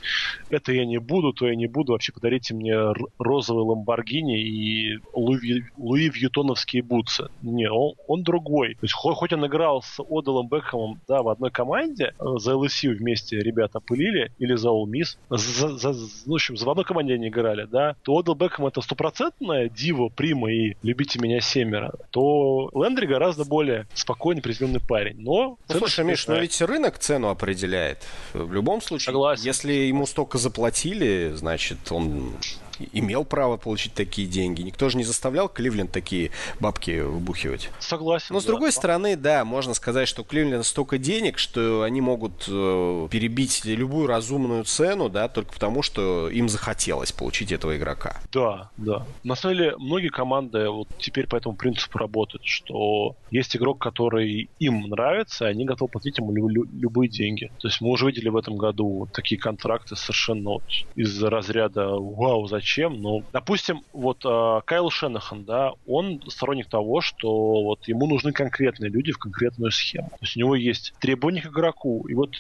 Speaker 2: это я не буду, то я не буду. Вообще подарите мне розовый Ламборгини и Луи, Луи Вьютоновские бутсы. Не, он, он другой. То есть хоть, он играл с Оделом Бекхэмом да, в одной команде, э, за LSU вместе ребята пылили, или за All Miss, за, за, ну, в общем, за в одной команде они играли, да, то Одел Бекхэм это стопроцентная дива, прима и любите меня семеро, то Лендри гораздо более спокойный, приземленный парень. Но...
Speaker 1: Ну, слушай, Миш, но ведь рынок цену определяет. В любом случае, Согласен. если ему столько заплатили, значит, он não имел право получить такие деньги. Никто же не заставлял Кливленд такие бабки вбухивать.
Speaker 2: Согласен.
Speaker 1: Но с другой стороны, да, можно сказать, что у Кливленда столько денег, что они могут э, перебить любую разумную цену, да, только потому, что им захотелось получить этого игрока.
Speaker 2: Да, да. На самом деле, многие команды вот теперь по этому принципу работают, что есть игрок, который им нравится, и они готовы платить ему лю- любые деньги. То есть мы уже видели в этом году вот такие контракты совершенно вот из разряда «Вау, зачем зачем, но, допустим, вот э, Кайл Шенахан, да, он сторонник того, что вот ему нужны конкретные люди в конкретную схему. То есть у него есть требования к игроку, и вот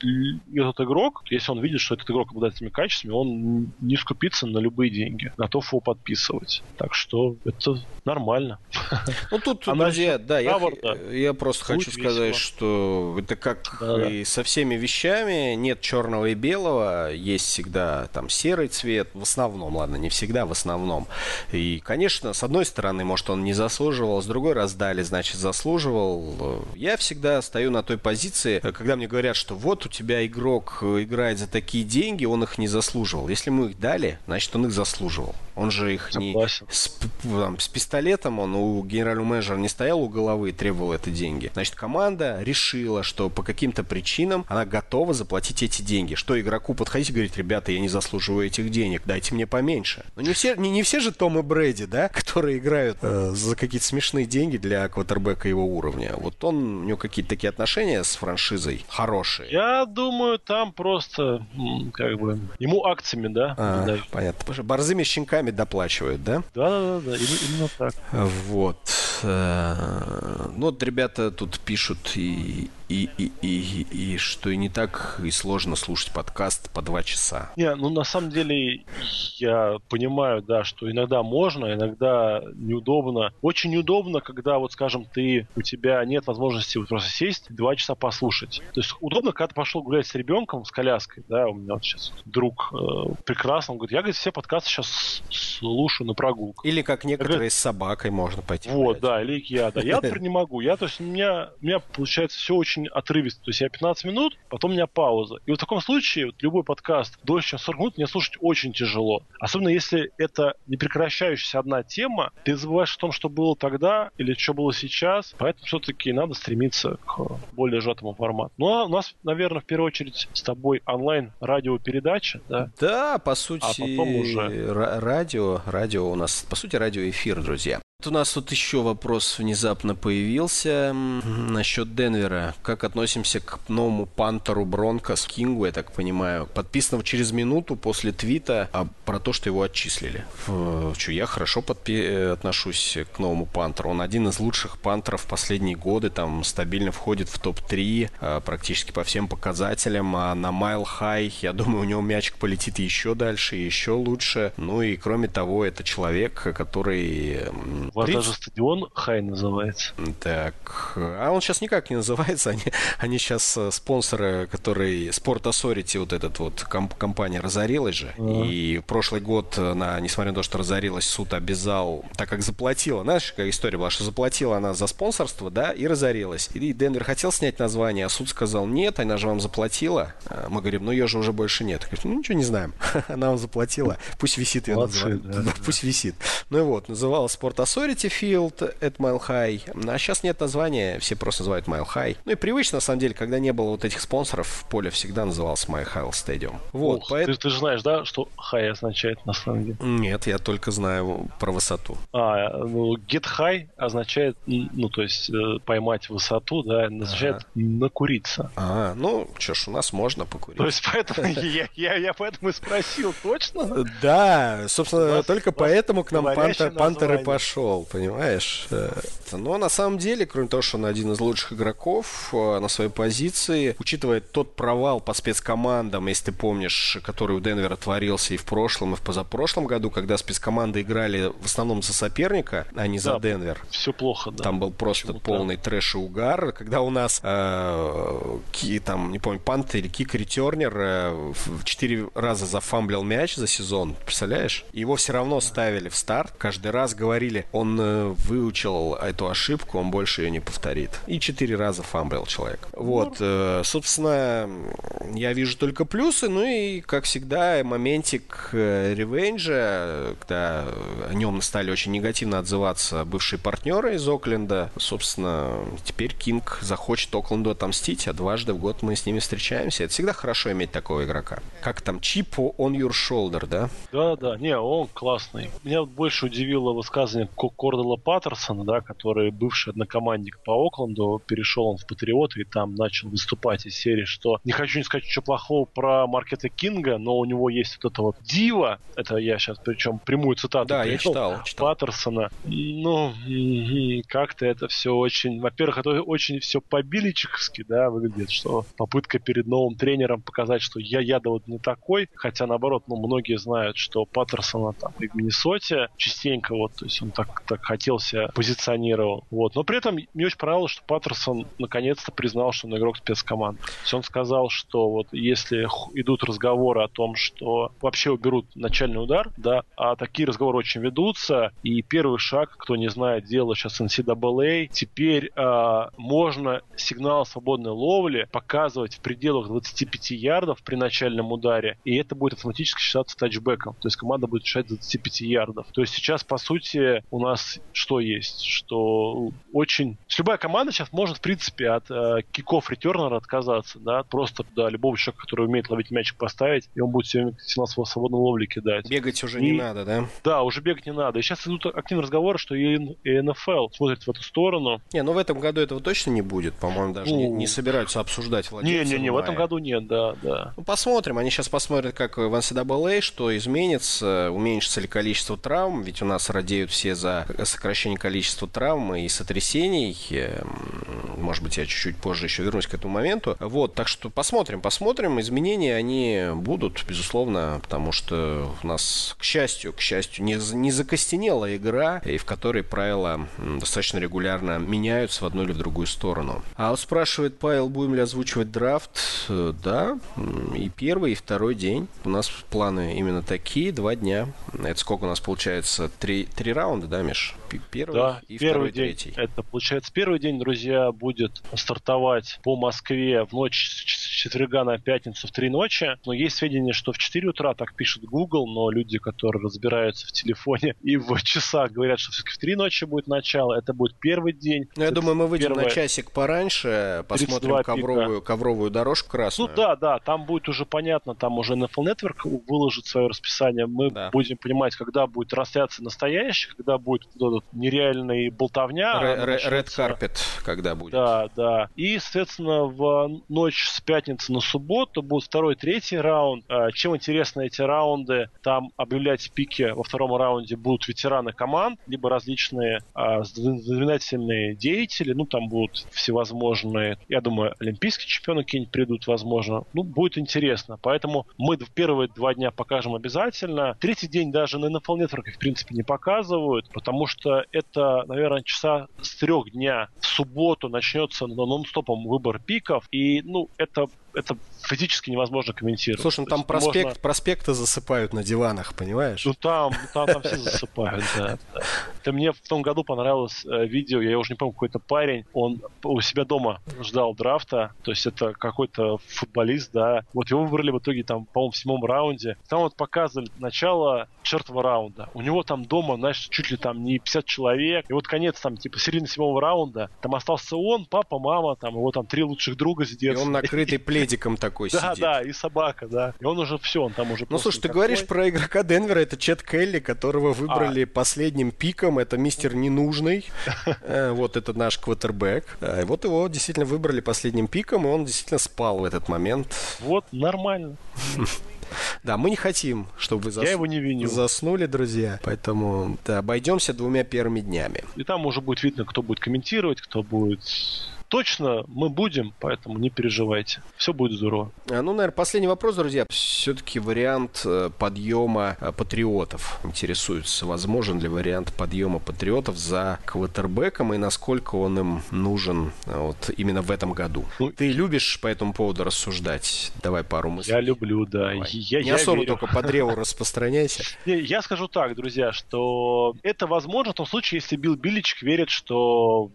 Speaker 2: этот игрок, если он видит, что этот игрок обладает этими качествами, он не скупится на любые деньги, готов его подписывать. Так что это нормально.
Speaker 1: Ну тут, Она друзья, да, я, я просто хочу сказать, что это как и со всеми вещами, нет черного и белого, есть всегда там серый цвет, в основном, ладно, не всегда, в основном. И, конечно, с одной стороны, может, он не заслуживал, с другой раз дали, значит, заслуживал. Я всегда стою на той позиции, когда мне говорят, что вот у тебя игрок играет за такие деньги, он их не заслуживал. Если мы их дали, значит, он их заслуживал. Он же их не... С, там, с пистолетом он у генерального менеджера не стоял у головы и требовал это деньги. Значит, команда решила, что по каким-то причинам она готова заплатить эти деньги. Что игроку подходить и говорить, ребята, я не заслуживаю этих денег, дайте мне поменьше. Но ну, не все, не, не все же Том и Брэди, да, которые играют э, за какие-то смешные деньги для квотербека его уровня. Вот он, у него какие-то такие отношения с франшизой хорошие.
Speaker 2: Я думаю, там просто, как бы, ему акциями, да?
Speaker 1: А, да. Понятно. Потому что борзыми щенками доплачивают, да?
Speaker 2: Да-да-да, именно, именно так.
Speaker 1: Вот. Э, ну, вот ребята тут пишут и и, и, и, и что и не так и сложно слушать подкаст по два часа.
Speaker 2: Не, ну на самом деле я понимаю, да, что иногда можно, иногда неудобно. Очень неудобно, когда вот, скажем, ты у тебя нет возможности вот просто сесть два часа послушать. То есть удобно, когда ты пошел гулять с ребенком с коляской, да, у меня вот сейчас друг э, прекрасно, он говорит, я говорит, все подкасты сейчас слушаю на прогулку.
Speaker 1: Или как некоторые говорю, с собакой можно пойти.
Speaker 2: Вот, гулять. да, или я, да. Я, например, не могу. Я, то есть, у меня, у меня получается все очень очень отрывисто. То есть я 15 минут, потом у меня пауза. И вот в таком случае вот любой подкаст дольше, чем 40 минут, мне слушать очень тяжело. Особенно если это не прекращающаяся одна тема, ты забываешь о том, что было тогда или что было сейчас. Поэтому все-таки надо стремиться к более сжатому формату. Ну, а у нас, наверное, в первую очередь с тобой онлайн радиопередача, да?
Speaker 1: Да, по сути, а потом уже... радио, радио у нас, по сути, радиоэфир, друзья. У нас вот еще вопрос внезапно появился насчет Денвера. Как относимся к новому пантеру Бронко с Кингу, я так понимаю, подписанного через минуту после твита а, про то, что его отчислили. Что я хорошо подпи- э, отношусь к новому пантеру. Он один из лучших пантеров последние годы, там стабильно входит в топ-3 а, практически по всем показателям. А на Майл Хай, я думаю, у него мячик полетит еще дальше, еще лучше. Ну и кроме того, это человек, который
Speaker 2: у вас даже стадион Хай называется.
Speaker 1: Так. А он сейчас никак не называется. Они, они сейчас э, спонсоры, которые Sport Authority, вот этот вот комп- компания разорилась же. А. И прошлый год, на, несмотря на то, что разорилась, суд обязал, так как заплатила, знаешь, какая история была, что заплатила она за спонсорство, да, и разорилась. И Денвер хотел снять название, а суд сказал, нет, она же вам заплатила. А мы говорим, ну ее же уже больше нет. Говорит, ну ничего не знаем. она вам заплатила. Пусть висит ее название. Да, да. Пусть висит. Ну и вот, называлась Sport Authority Authority Field at Mile High. А сейчас нет названия, все просто называют Mile High. Ну и привычно, на самом деле, когда не было вот этих спонсоров, поле всегда называлось Mile High Stadium.
Speaker 2: Вот, Ух, поэтому... ты, ты же знаешь, да, что High означает на самом деле?
Speaker 1: Нет, я только знаю про высоту.
Speaker 2: А, ну, Get High означает, ну, то есть э, поймать высоту, да, означает ага. накуриться.
Speaker 1: А, ну, что ж, у нас можно покурить.
Speaker 2: То есть поэтому я, я, я поэтому и спросил, точно?
Speaker 1: Да, собственно, только поэтому к нам Пантер и пошел, понимаешь? Э, но на самом деле, кроме того, что он один из лучших игроков э, на своей позиции, учитывая тот провал по спецкомандам, если ты помнишь, который у Денвера творился и в прошлом, и в позапрошлом году, когда спецкоманды играли в основном за соперника, а не за Денвер.
Speaker 2: Все плохо, да.
Speaker 1: Там был просто полный трэш и угар. Когда у нас э, ки, там, не помню, Пант или Кик Ретернер э, в четыре раза зафамблил мяч за сезон, представляешь? Его все равно ставили в старт, каждый раз говорили, он э, выучил эту ошибку, он больше ее не повторит. И четыре раза фамблил человек. Вот, э, собственно, я вижу только плюсы, ну и, как всегда, моментик э, ревенджа, когда о нем стали очень негативно отзываться бывшие партнеры из Окленда. Собственно, теперь Кинг захочет Окленду отомстить, а дважды в год мы с ними встречаемся. Это всегда хорошо иметь такого игрока. Как там, чип on your shoulder, да?
Speaker 2: Да, да, не, он классный. Меня больше удивило высказывание Кордела Паттерсона, да, который бывший однокомандник по Окленду, перешел он в Патриоты и там начал выступать из серии, что не хочу не сказать ничего плохого про Маркета Кинга, но у него есть вот это вот дива, это я сейчас причем прямую цитату
Speaker 1: да, я читал,
Speaker 2: читал. Паттерсона. Ну, как-то это все очень... Во-первых, это очень все по-биличековски, да, выглядит, что попытка перед новым тренером показать, что я яда вот не такой, хотя наоборот, ну, многие знают, что Паттерсона там и в Миннесоте частенько вот, то есть он так, так хотел себя позиционировал. Вот. Но при этом мне очень понравилось, что Паттерсон наконец-то признал, что он игрок спецкоманд. То есть он сказал, что вот если идут разговоры о том, что вообще уберут начальный удар, да, а такие разговоры очень ведутся, и первый шаг, кто не знает, дело сейчас NCAA, теперь э, можно сигнал свободной ловли показывать в пределах 25 ярдов при начальном ударе, и это будет автоматически считаться тачбеком. То есть команда будет решать 25 ярдов. То есть сейчас, по сути, у нас что есть? Что очень... Любая команда сейчас может, в принципе, от э, киков ретернера отказаться, да, просто да, любого человека, который умеет ловить мячик, поставить, и он будет себе сигнал свободной ловли кидать.
Speaker 1: Бегать уже и, не надо, да?
Speaker 2: Да, уже бегать не надо. И сейчас идут активные разговоры, что и, и НФЛ смотрит в эту сторону.
Speaker 1: Не, ну в этом году этого точно не будет, по-моему, даже ну, не, не собираются обсуждать
Speaker 2: владельцев. Не-не-не, в этом году нет, да, да.
Speaker 1: Ну, посмотрим. Они сейчас посмотрят, как в NCAA, что изменится, уменьшится ли количество травм, ведь у нас радеют все за сокращение количества травм и сотрясений. Эм, может быть, я чуть-чуть позже еще вернусь к этому моменту. Вот, так что посмотрим, посмотрим. Изменения, они будут, безусловно, потому что у нас, к счастью, к счастью, не, не закостенела игра, и в которой правила достаточно регулярно меняются в одну или в другую сторону. А вот спрашивает Павел, будем ли озвучивать драфт? Э, да, и первый, и второй день. У нас планы именно такие, два дня. Это сколько у нас получается? Три, три раунда, да, Миш?
Speaker 2: Первый да, и первый второй, день. Третий. Это получается первый день, друзья, будет стартовать по Москве в ночь с четверга на пятницу в три ночи. Но есть сведения, что в 4 утра, так пишет Google, но люди, которые разбираются в телефоне и в часах, говорят, что все-таки в три ночи будет начало. Это будет первый день.
Speaker 1: Ну, я думаю, мы выйдем первое... на часик пораньше, посмотрим ковровую, ковровую дорожку красную.
Speaker 2: Ну да, да, там будет уже понятно, там уже NFL Network выложит свое расписание. Мы да. будем понимать, когда будет трансляция настоящая, когда будет вот нереальный болтовня.
Speaker 1: Red Carpet, когда будет.
Speaker 2: Да, да. И, соответственно, в ночь с пятницы на субботу будет второй, третий раунд. А, чем интересны эти раунды? Там объявлять пики во втором раунде будут ветераны команд, либо различные а, знаменательные деятели. Ну, там будут всевозможные, я думаю, олимпийские чемпионы какие-нибудь придут, возможно. Ну, будет интересно. Поэтому мы первые два дня покажем обязательно. Третий день даже на NFL Network, в принципе, не показывают, потому что это, наверное, часа с трех дня в субботу начнется нон-стопом выбор пиков. И, ну, это это физически невозможно комментировать.
Speaker 1: Слушай, ну там проспект, можно... проспекты засыпают на диванах, понимаешь?
Speaker 2: Ну там, там, там все засыпают, да. Это мне в том году понравилось э, видео, я уже не помню, какой-то парень, он у себя дома ждал драфта, то есть это какой-то футболист, да. Вот его выбрали в итоге там, по-моему, в седьмом раунде. Там вот показывали начало чертова раунда. У него там дома, знаешь, чуть ли там не 50 человек. И вот конец там, типа, середины седьмого раунда. Там остался он, папа, мама, там его там три лучших друга с детства.
Speaker 1: И он накрытый пледиком такой
Speaker 2: сидит.
Speaker 1: Да,
Speaker 2: да, и собака, да. И он уже все, он там уже
Speaker 1: Ну, слушай, ты говоришь про игрока Денвера, это Чет Келли, которого выбрали а. последним пиком. Это мистер ненужный. Э, вот это наш квотербек. Э, вот его действительно выбрали последним пиком, и он действительно спал в этот момент.
Speaker 2: Вот, нормально.
Speaker 1: Да, мы не хотим, чтобы вы
Speaker 2: зас... Я его не виню.
Speaker 1: заснули, друзья. Поэтому да, обойдемся двумя первыми днями.
Speaker 2: И там уже будет видно, кто будет комментировать, кто будет точно мы будем, поэтому не переживайте. Все будет здорово.
Speaker 1: А, ну, наверное, последний вопрос, друзья. Все-таки вариант э, подъема э, патриотов интересуется. Возможен ли вариант подъема патриотов за квотербеком и насколько он им нужен э, вот именно в этом году? Ну, Ты любишь по этому поводу рассуждать? Давай пару мыслей.
Speaker 2: Я люблю, да. Я,
Speaker 1: Не я особо верю. только по древу распространяйся.
Speaker 2: Я скажу так, друзья, что это возможно в том случае, если Билл Билличек верит, что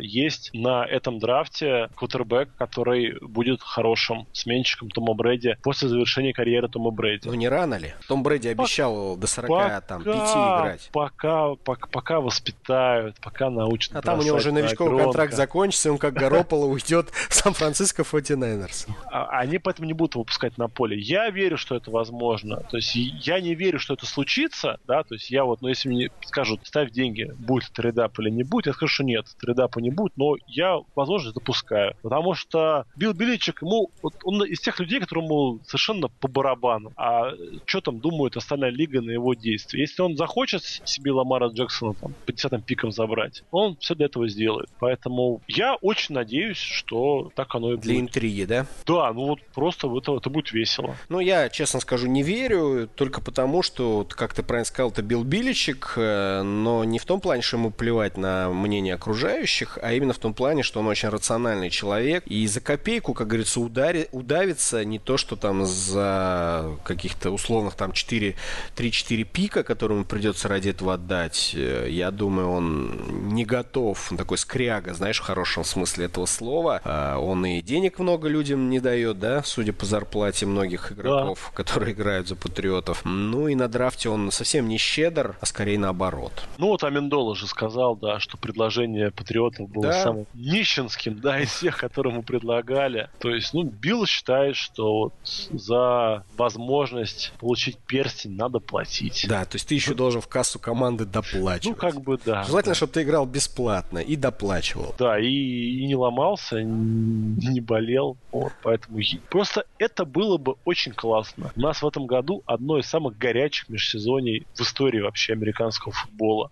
Speaker 2: есть на этом драфте квотербек, который будет хорошим сменщиком Тома Брэди после завершения карьеры Тома Брэди.
Speaker 1: Ну не рано ли? Том Брэди обещал до 40 пока, там, 5 играть.
Speaker 2: Пока, пока, пока воспитают, пока научат.
Speaker 1: А там у него уже новичковый громко. контракт закончится, и он как Гаропполо уйдет в Сан-Франциско 49ers.
Speaker 2: А, они поэтому не будут выпускать на поле. Я верю, что это возможно. То есть я не верю, что это случится, да, то есть я вот, ну если мне скажут, ставь деньги, будет trade up или не будет, я скажу, что нет, trade up а не будет, но я возможность допускаю. Потому что Билл Беличик, ему, вот он из тех людей, которому совершенно по барабану. А что там думает остальная лига на его действия? Если он захочет себе Ламара Джексона там, по 10 пикам забрать, он все для этого сделает. Поэтому я очень надеюсь, что так оно и
Speaker 1: будет. Для интриги, да?
Speaker 2: Да, ну вот просто это, это будет весело.
Speaker 1: Ну, я, честно скажу, не верю, только потому, что, как ты правильно сказал, это Билл Биличек, э, но не в том плане, что ему плевать на мнение окружающих, а именно в том плане, что он очень рациональный человек. И за копейку, как говорится, удари, удавится не то, что там за каких-то условных там 4, 3-4 пика, которые ему придется ради этого отдать. Э, я думаю, он не готов. Он такой скряга, знаешь, в хорошем смысле этого слова. А, он и денег много людям не дает, да, судя по зарплате многих игроков, да. которые играют за патриотов. Ну и на драфте он совсем не щедр, а скорее наоборот.
Speaker 2: Ну вот Амендола же сказал, да, что предложение патриотов было да. самым нищенским, да, из всех, которые ему предлагали. То есть, ну, Билл считает, что вот за возможность получить перстень надо платить.
Speaker 1: Да, то есть ты еще должен в кассу команды доплачивать.
Speaker 2: Ну, как бы да.
Speaker 1: Желательно,
Speaker 2: да.
Speaker 1: чтобы ты играл бесплатно и доплачивал.
Speaker 2: Да, и, и не ломался, не болел. Вот, поэтому просто это было бы очень классно. У нас в этом году одно из самых горячих межсезоний в истории вообще американского футбола.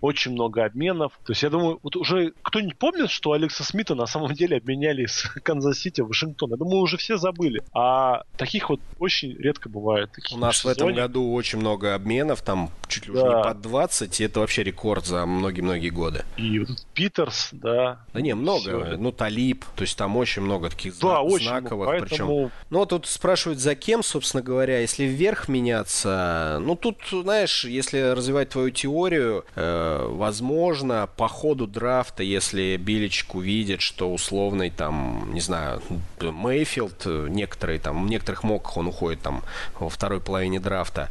Speaker 2: Очень много обменов. То есть я думаю, вот уже кто-нибудь помнит, что Алекса Смита на самом деле обменяли с Канзас-Сити в Вашингтон. Я думаю, уже все забыли. А таких вот очень редко бывает.
Speaker 1: У нас в этом году очень много обменов, там чуть ли да. уже не под 20, и это вообще рекорд за многие-многие годы.
Speaker 2: И вот Питерс, да.
Speaker 1: Да не, много. Все. Ну, Талиб, то есть там очень много таких да, знак, очень знаковых. Поэтому... Причем... Ну, тут спрашивают, за кем, собственно говоря, если вверх меняться. Ну, тут, знаешь, если развивать твою теорию, э, возможно, по ходу драфта, если Биличек увидит, что условный там, не знаю, Мейфилд, некоторые там, в некоторых моках он уходит там во второй половине драфта.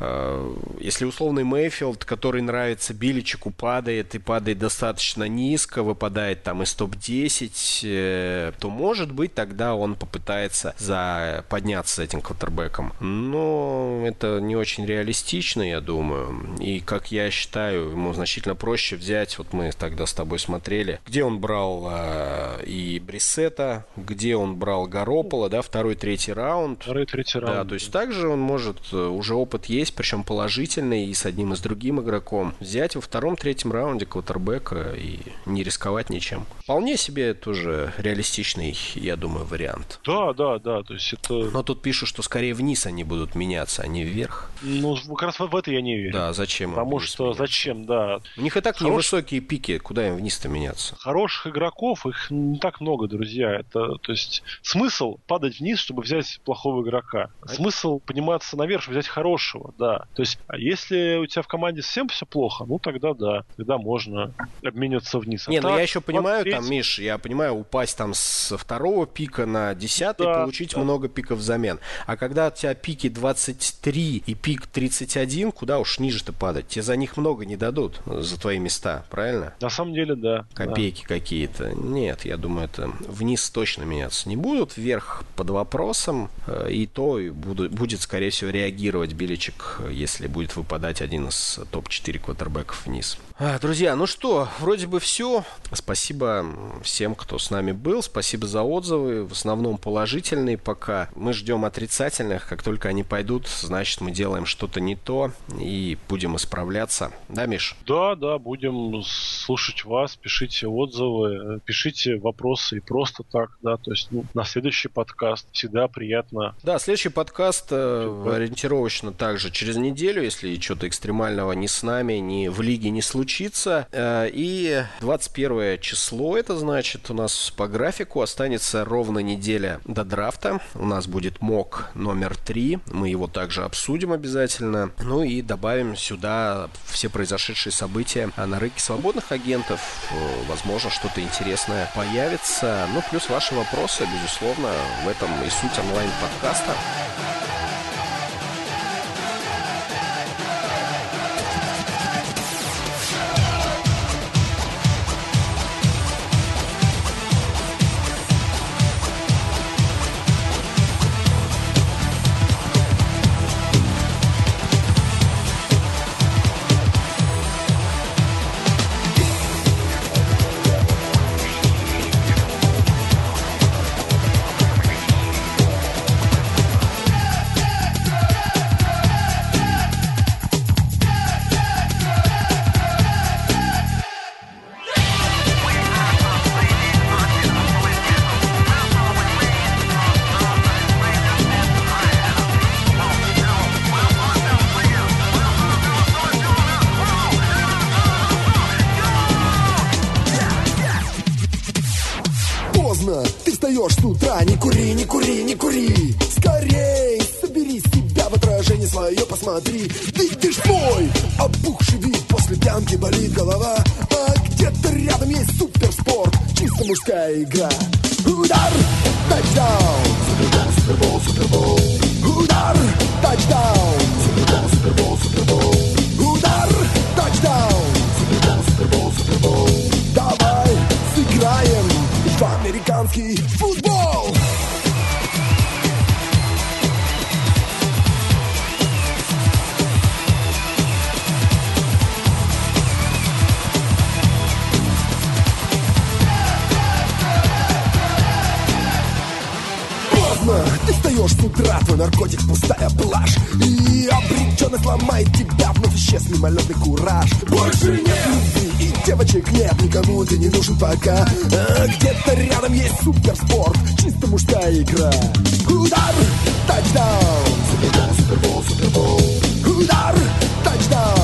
Speaker 1: Э, если условный Мейфилд, который нравится Биличику, падает и падает достаточно низко, выпадает там из топ-10, э, то может быть тогда он попытается за, подняться с этим квотербеком. Но это не очень реалистично, я думаю. И как я считаю, ему значительно проще взять, вот мы тогда с тобой смотрели, где он брал э, и Брисета, где он брал Горопола, да, второй, третий раунд.
Speaker 2: Второй, третий раунд.
Speaker 1: Да, то есть также он может, э, уже опыт есть, причем положительный и с одним и с другим игроком. Взять во втором, третьем раунде квотербека и не рисковать ничем. Вполне себе тоже реалистичный, я думаю, вариант.
Speaker 2: Да, да, да, то есть это...
Speaker 1: Но тут пишут, что скорее вниз они будут меняться, а не вверх.
Speaker 2: Ну, как раз в это я не верю.
Speaker 1: Да, зачем?
Speaker 2: Потому что меняться? зачем, да.
Speaker 1: У них и так Хорош... невысокие пики, куда им вниз-то меняться?
Speaker 2: Хороший хороших игроков, их не так много, друзья. Это, то есть, смысл падать вниз, чтобы взять плохого игрока. Смысл подниматься наверх, чтобы взять хорошего, да. То есть, а если у тебя в команде совсем все плохо, ну тогда да, тогда можно обмениваться вниз.
Speaker 1: А не, так, ну я еще понимаю, там, Миш, я понимаю, упасть там со второго пика на десятый, да, получить да. много пиков взамен. А когда у тебя пики 23 и пик 31, куда уж ниже-то падать? Тебе за них много не дадут, за твои места, правильно?
Speaker 2: На самом деле, да.
Speaker 1: Копейки да. Какие-то. Нет, я думаю, это вниз точно меняться не будут, вверх под вопросом, э, и то и будет, скорее всего, реагировать Биличек, если будет выпадать один из топ-4 квотербеков вниз. А, друзья, ну что, вроде бы все. Спасибо всем, кто с нами был. Спасибо за отзывы. В основном положительные пока. Мы ждем отрицательных. Как только они пойдут, значит, мы делаем что-то не то и будем исправляться. Да, Миш?
Speaker 2: Да, да, будем слушать вас. Пишите отзывы, пишите вопросы и просто так, да. То есть ну, на следующий подкаст всегда приятно.
Speaker 1: Да, следующий подкаст э, ориентировочно также через неделю, если что-то экстремального ни с нами, ни в лиге не случится случится. Э, и 21 число, это значит, у нас по графику останется ровно неделя до драфта. У нас будет МОК номер 3. Мы его также обсудим обязательно. Ну и добавим сюда все произошедшие события на рынке свободных агентов. Э, возможно, что-то интересное появится. Ну, плюс ваши вопросы, безусловно, в этом и суть онлайн-подкаста.
Speaker 3: дождь с утра Твой наркотик пустая блажь. И обреченность ломает тебя Вновь исчез мимолетный кураж. Больше нет любви и девочек нет Никому ты не нужен пока. А Где-то рядом есть суперспорт Чисто мужская игра. Удар, тачдаун. Супербол, супербол, супербол. Удар, тачдаун.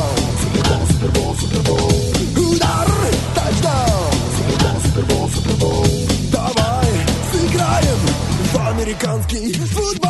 Speaker 3: Balkanski Voetbal